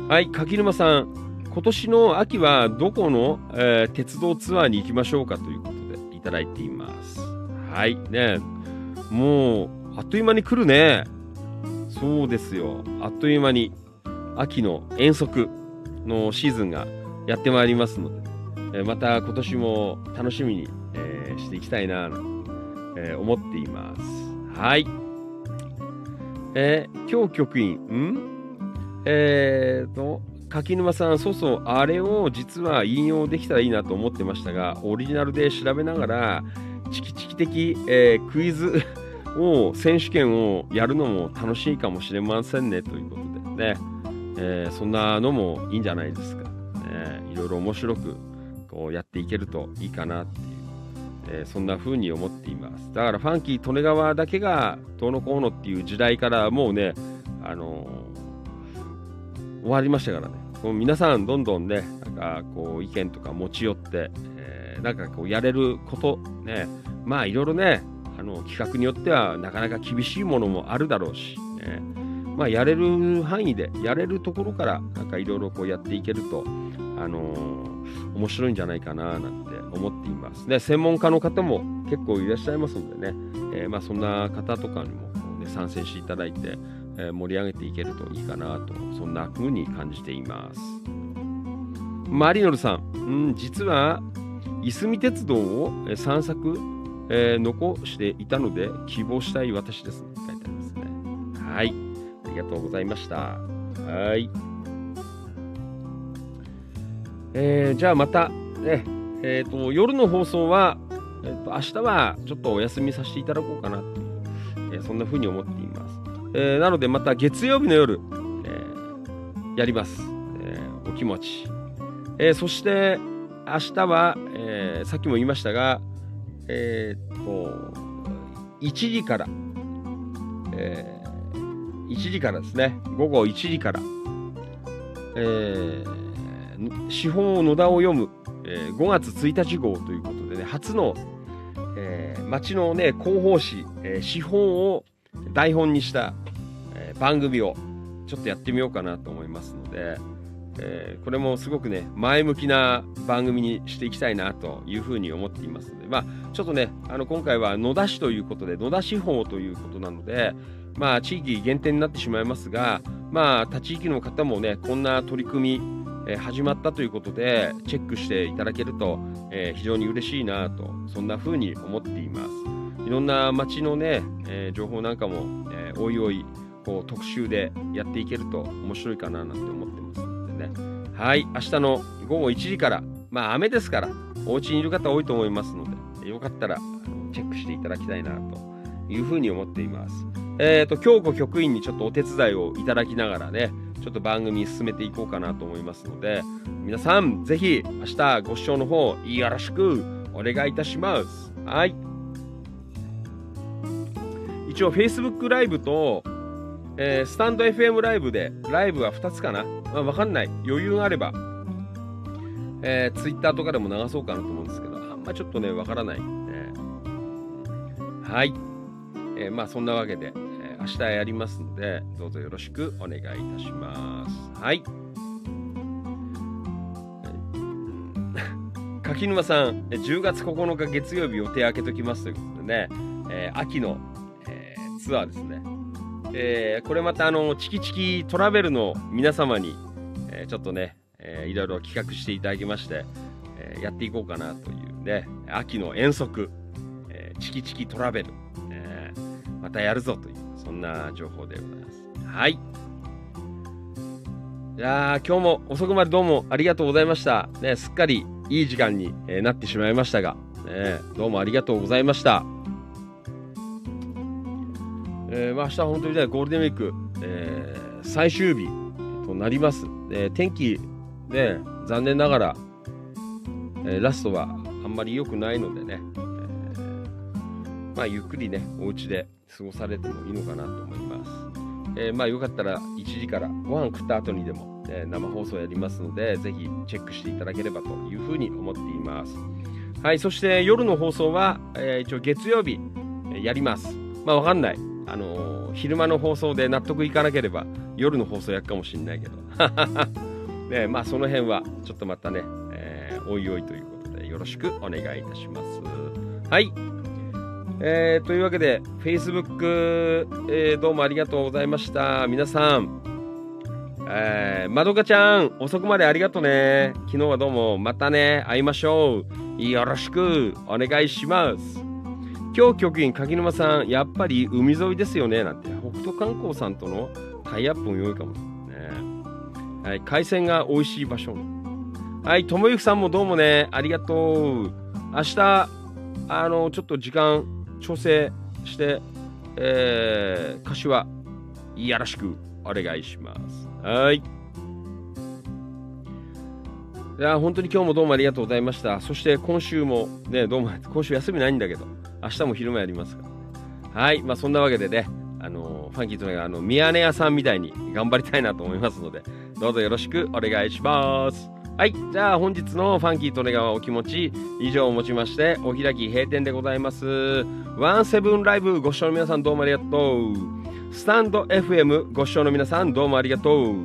はい、柿沼さん、今年の秋はどこの、えー鉄道ツアーに行きましょうかということでいただいています。はい、ね、もうあっという間に来るね。そうですよ、あっという間に秋の遠足のシーズンがやってまいりますので、えまた今年も楽しみに、えーしていきたいな、えー思っています。はい。えー今日局員、ん？えーと、柿沼さん、そうそう、あれを実は引用できたらいいなと思ってましたが、オリジナルで調べながら、チキチキ的、えークイズを、選手権をやるのも楽しいかもしれませんね、ということでね、えーそんなのもいいんじゃないですか。ね、いろいろ面白くこうやっていけるといいかなっていう、えーそんな風に思っています。だからファンキー利根川だけがどうのこうのっていう時代からもうね、あのー終わりましたからね。こう皆さんどんどんね、なんかこう意見とか持ち寄って、えーなんかこうやれること、ね、まあいろいろね、あの企画によってはなかなか厳しいものもあるだろうし、ね、まあやれる範囲で、やれるところからなんかいろいろやっていけると、あのー面白いんじゃないかななんて思っています。ね、専門家の方も結構いらっしゃいますんでね、えーまあそんな方とかにも、ね、参戦していただいて、えー盛り上げていけるといいかなと、そんな風に感じています。マリノルさん、うん、実は、いすみ鉄道をえ散策、えー残していたので、希望したい私です。ね書いてありますね。はい。ありがとうございました。はい。えーじゃあまた、ね、えーと、夜の放送は、えーと、明日はちょっとお休みさせていただこうかなという、えーそんな風に思っています。えなのでまた月曜日の夜、えやります。えお気持ち。えそして明日は、えさっきも言いましたが、えーと、1時から、え1時からですね、午後1時から、えー資本を野田を読む、えー5月1日号ということでね、初の、えー町のね、広報誌、えー資本を台本にした、えー番組をちょっとやってみようかなと思いますので、えーこれもすごくね、前向きな番組にしていきたいなというふうに思っていますので、まあ、ちょっとね、あの今回は野田市ということで、野田市法ということなので、まあ、地域限定になってしまいますが、まあ、他地域の方もね、こんな取り組み、えー始まったということで、チェックしていただけると、えー非常に嬉しいなと、そんな風に思っています。いろんな街のね、えー情報なんかも、えーおいおい、こう特集でやっていけると面白いかななんて思ってますのでね。はい、明日の午後1時から、まあ雨ですから、お家にいる方多いと思いますので、よかったらあのチェックしていただきたいなというふうに思っています。えっ、と、京子局員にちょっとお手伝いをいただきながらね、ちょっと番組進めていこうかなと思いますので、皆さん、ぜひ明日ご視聴の方、よろしくお願いいたします。はい。一応、Facebook ライブと、えースタンド FM ライブで、ライブは2つかな、まあ、わかんない。余裕があれば、えー、Twitter とかでも流そうかなと思うんですけど、あんまちょっとね、わからない、はい。えーまあ、そんなわけで、えー明日やりますので、どうぞよろしくお願いいたします。はい。柿沼さん、10月9日月曜日予定開けときますということでね、えー秋の、えーツアーですね。えーこれまたあの、チキチキトラベルの皆様に、えーちょっとね、えーいろいろ企画していただきまして、えーやっていこうかなというね、秋の遠足、えーチキチキトラベル、またやるぞという、そんな情報でございます。はい。いやー今日も遅くまでどうもありがとうございました。ね、すっかりいい時間に、えーなってしまいましたが、ね、どうもありがとうございました。えーまあ、明日は本当に、ゴールデンウィーク、えー最終日となります。えー天気、ね、残念ながら、えーラストはあんまり良くないのでね、えーまあ、ゆっくりね、お家で過ごされてもいいのかなと思います。えーまあ、よかったら1時からご飯食った後にでも、えー生放送やりますので、ぜひチェックしていただければというふうに思っています。はい、そして夜の放送は、えー一応月曜日、えやります。まあ、わかんない。あのー昼間の放送で納得いかなければ、夜の放送やるかもしれないけど。ね、まあ、その辺は、ちょっとまたね、えーおいおいということで、よろしくお願いいたします。はい。えーというわけで、Facebook、えーどうもありがとうございました。皆さん、えーまどかちゃん、遅くまでありがとうね。昨日はどうも、またね、会いましょう。よろしくお願いします。今日局員柿沼さん、やっぱり海沿いですよね。なんて、北斗観光さんとのタイアップも良いかもね。はい、海鮮が美味しい場所。はい、ともゆきさんもどうもね、ありがとう。明日、あの、ちょっと時間調整して、えー、柏、よろしくお願いします。はい。いや、本当に今日もどうもありがとうございました。そして今週もね、どうも、今週休みないんだけど、明日も昼間やりますから。はい、まあそんなわけでね、あの、ファンキーとね、あの、宮根屋さんみたいに頑張りたいなと思いますので、どうぞよろしくお願いします。はい。じゃあ本日のファンキーと願うお気持ち、以上をもちまして、お開き閉店でございます。ワンセブンライブご視聴の皆さんどうもありがとう。スタンド FM ご視聴の皆さんどうもありがとう。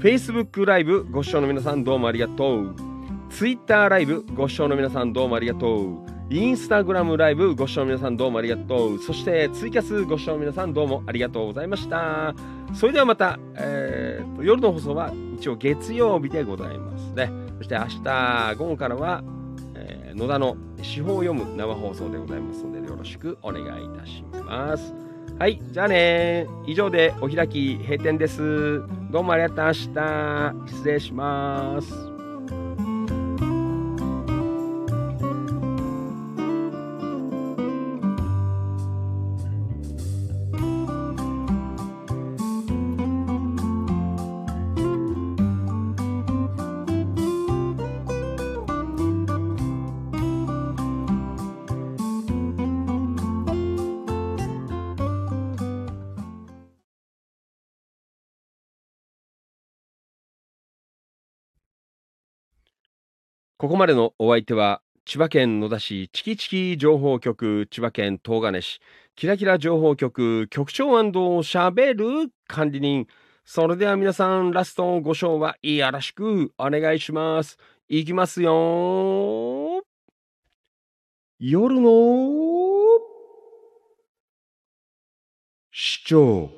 Facebook ライブご視聴の皆さんどうもありがとう。Twitter ライブご視聴の皆さんどうもありがとう。インスタグラムライブご視聴皆さんどうもありがとう。そしてツイキャスご視聴皆さんどうもありがとうございました。それではまた、えーと夜の放送は一応月曜日でございますね。そして明日午後からは、えー野田の司法を読む生放送でございますのでよろしくお願いいたします。はい、じゃあね以上でお開き閉店です。どうもありがとうございました。失礼します。ここまでのお相手は、千葉県野田市チキチキ情報局、千葉県東金市、キラキラ情報局、局長しゃべる管理人。それでは皆さん、ラストご賞はよろしくお願いします。いきますよ夜の市長。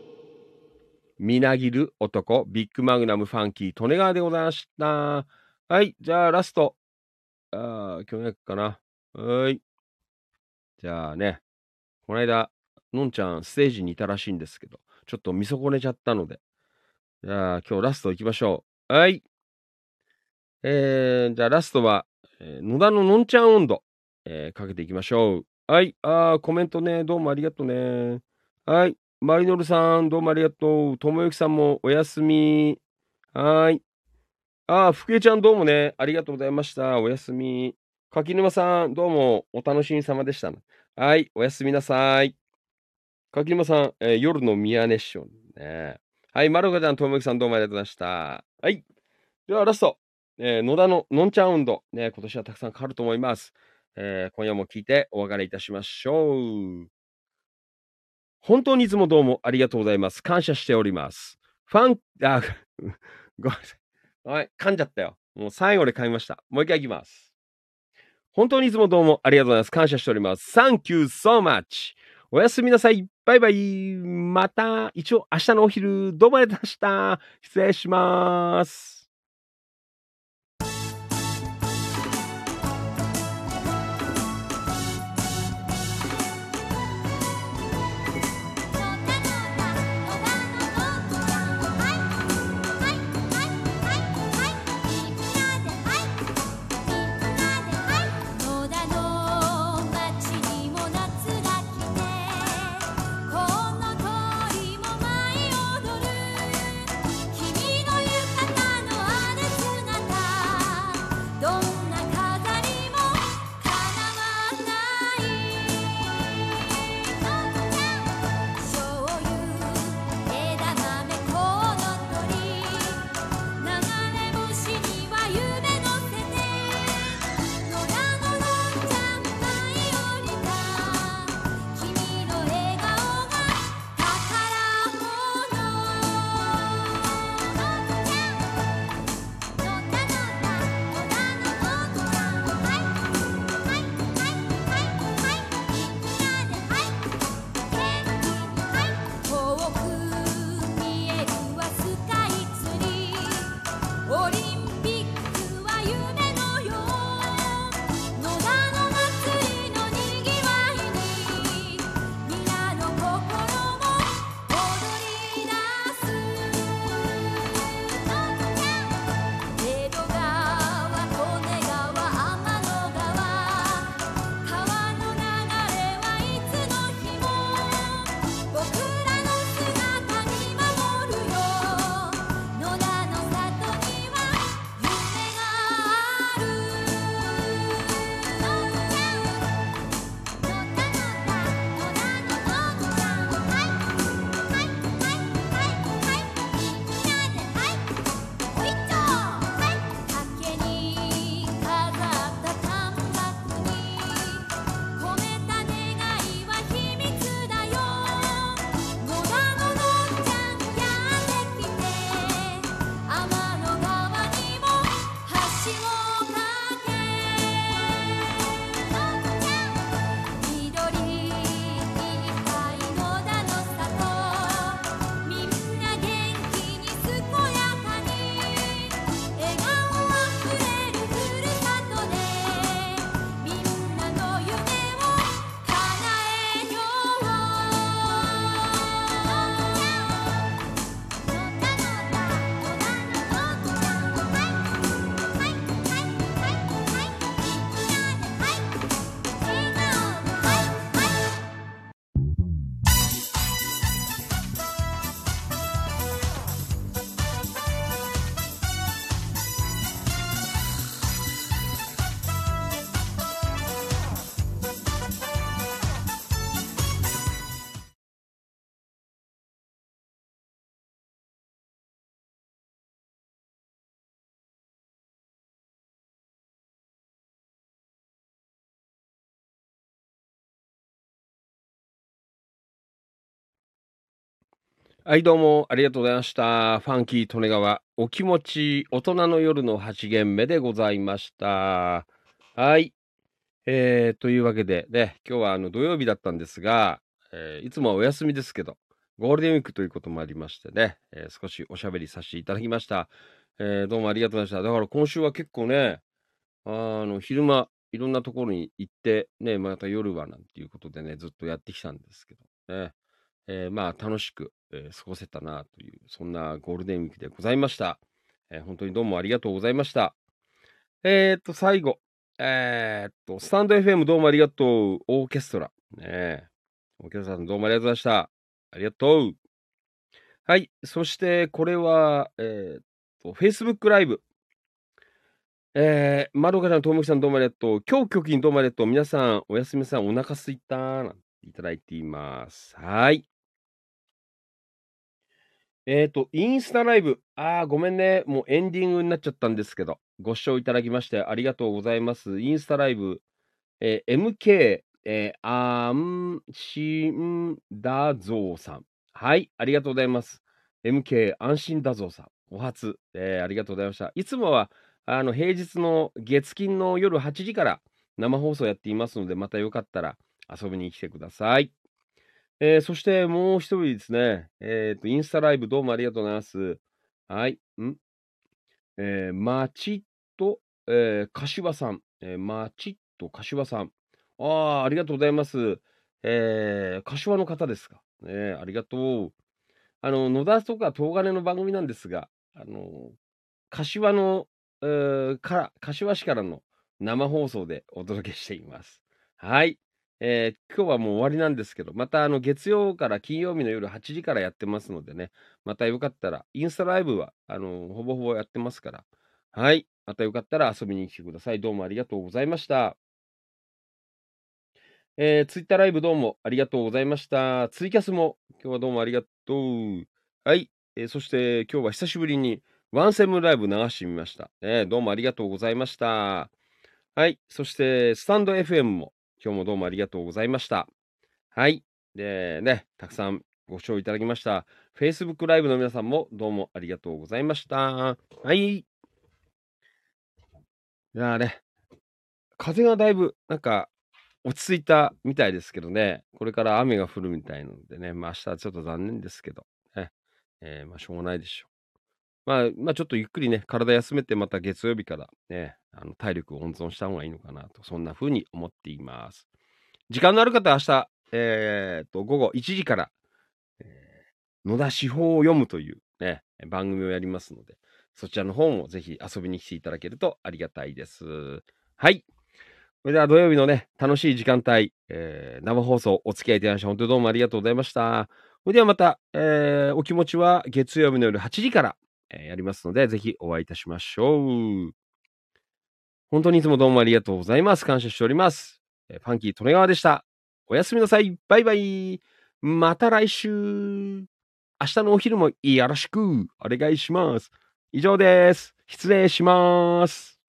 みなぎる男、ビッグマグナムファンキー、利根川でございました。はい、じゃあラスト。ああ、去年かな。はい。じゃあね、この間、のんちゃんステージにいたらしいんですけど、ちょっと見損ねちゃったので、じゃあ今日ラスト行きましょう。はい。えー、じゃあラストは、えー野田ののんちゃん温度、えーかけていきましょう。はい。あーコメントね、どうもありがとうね。はい。マリノルさん、どうもありがとう。ともゆきさんもおやすみ。はい。ああ、福江ちゃんどうもね、ありがとうございました。おやすみ。柿沼さん、どうもお楽しみ様でした。はい、おやすみなさい。柿沼さん、えー夜の宮根ションね。はい、まるかちゃん、ともゆきさんどうもありがとうございました。はい。では、ラスト。えー野田ののんちゃん運動。ね、今年はたくさん変わると思います。えー今夜も聞いてお別れいたしましょう。本当にいつもどうもありがとうございます。感謝しております。ファン、あ、ごめんなさい。はい、噛んじゃったよ。もう最後で噛みました。もう一回いきます。本当にいつもどうもありがとうございます。感謝しております。Thank you so much. おやすみなさい。バイバイ。また、一応明日のお昼、どうもありがとうございました。失礼します。はい、どうもありがとうございました。ファンキー利根川、お気持ち、大人の夜の8限目でございました。はい。えー、というわけで、ね、今日はあの土曜日だったんですが、えーいつもはお休みですけど、ゴールデンウィークということもありましてね、えー少しおしゃべりさせていただきました。えーどうもありがとうございました。だから今週は結構ね、あの、昼間、いろんなところに行って、ね、また夜はなんていうことでね、ずっとやってきたんですけど、ね。えーまあ楽しく、えー過ごせたなという、そんなゴールデンウィークでございました。えー本当にどうもありがとうございました。えー、っと、最後、えー、っと、スタンド FM どうもありがとう、オーケストラ。ねえオーケストラさんどうもありがとうございました。ありがとう。はい、そしてこれは、えー、っと、Facebook ライブ。えー、まどかちゃん、ともきさんどうもありがとう。今日局員どうもありがとう。皆さん、おやすみさん、お腹すいたなんていただいています。はい。えっ、と、インスタライブ。あー、ごめんね。もうエンディングになっちゃったんですけど、ご視聴いただきましてありがとうございます。インスタライブ、えー MK、えー、あんしんだぞうさん。はい、ありがとうございます。MK 安心だぞうさん。お初、えーありがとうございました。いつもは、あの、平日の月金の夜8時から生放送やっていますので、またよかったら遊びに来てください。えーそしてもう一人ですね。えっ、と、インスタライブどうもありがとうございます。はい。ん？えー、マチッと、えー、柏さん。えー、マチッと柏さん。ああ、ありがとうございます。えー、柏の方ですか？ね、ありがとう。あの、野田とか東金の番組なんですが、あの、柏の、えーから、柏市からの生放送でお届けしています。はい。えー今日はもう終わりなんですけど、またあの月曜から金曜日の夜8時からやってますのでね、またよかったら、インスタライブはあのほぼほぼやってますから、はい。またよかったら遊びに来てください。どうもありがとうございました。えー、ツイッターライブどうもありがとうございました。ツイキャスも今日はどうもありがとう。はい。えーそして今日は久しぶりにワンセムライブ流してみました。えーどうもありがとうございました。はい。そして、スタンド FM も今日もどうもありがとうございました。はい。で、ね、たくさんご視聴いただきました。Facebook ライブの皆さんもどうもありがとうございました。はい。いやーね、風がだいぶなんか落ち着いたみたいですけどね、これから雨が降るみたいなのでね、まあ明日はちょっと残念ですけど、ね、えーまあしょうがないでしょう。まあ、まあちょっとゆっくりね、体休めてまた月曜日からね、あの体力を温存した方がいいのかなと、そんな風に思っています。時間のある方は明日、えーと、午後1時から、えー野田司法を読むというね、番組をやりますので、そちらの方もぜひ遊びに来ていただけるとありがたいです。はい。それでは土曜日のね、楽しい時間帯、えー生放送お付き合いいただきまして、本当にどうもありがとうございました。それではまた、えーお気持ちは月曜日の夜8時から、えーやりますので、ぜひお会いいたしましょう。本当にいつもどうもありがとうございます。感謝しております。えーファンキー利根川でした。おやすみなさい。バイバイ。また来週。明日のお昼もよろしくお願いします。以上です。失礼します。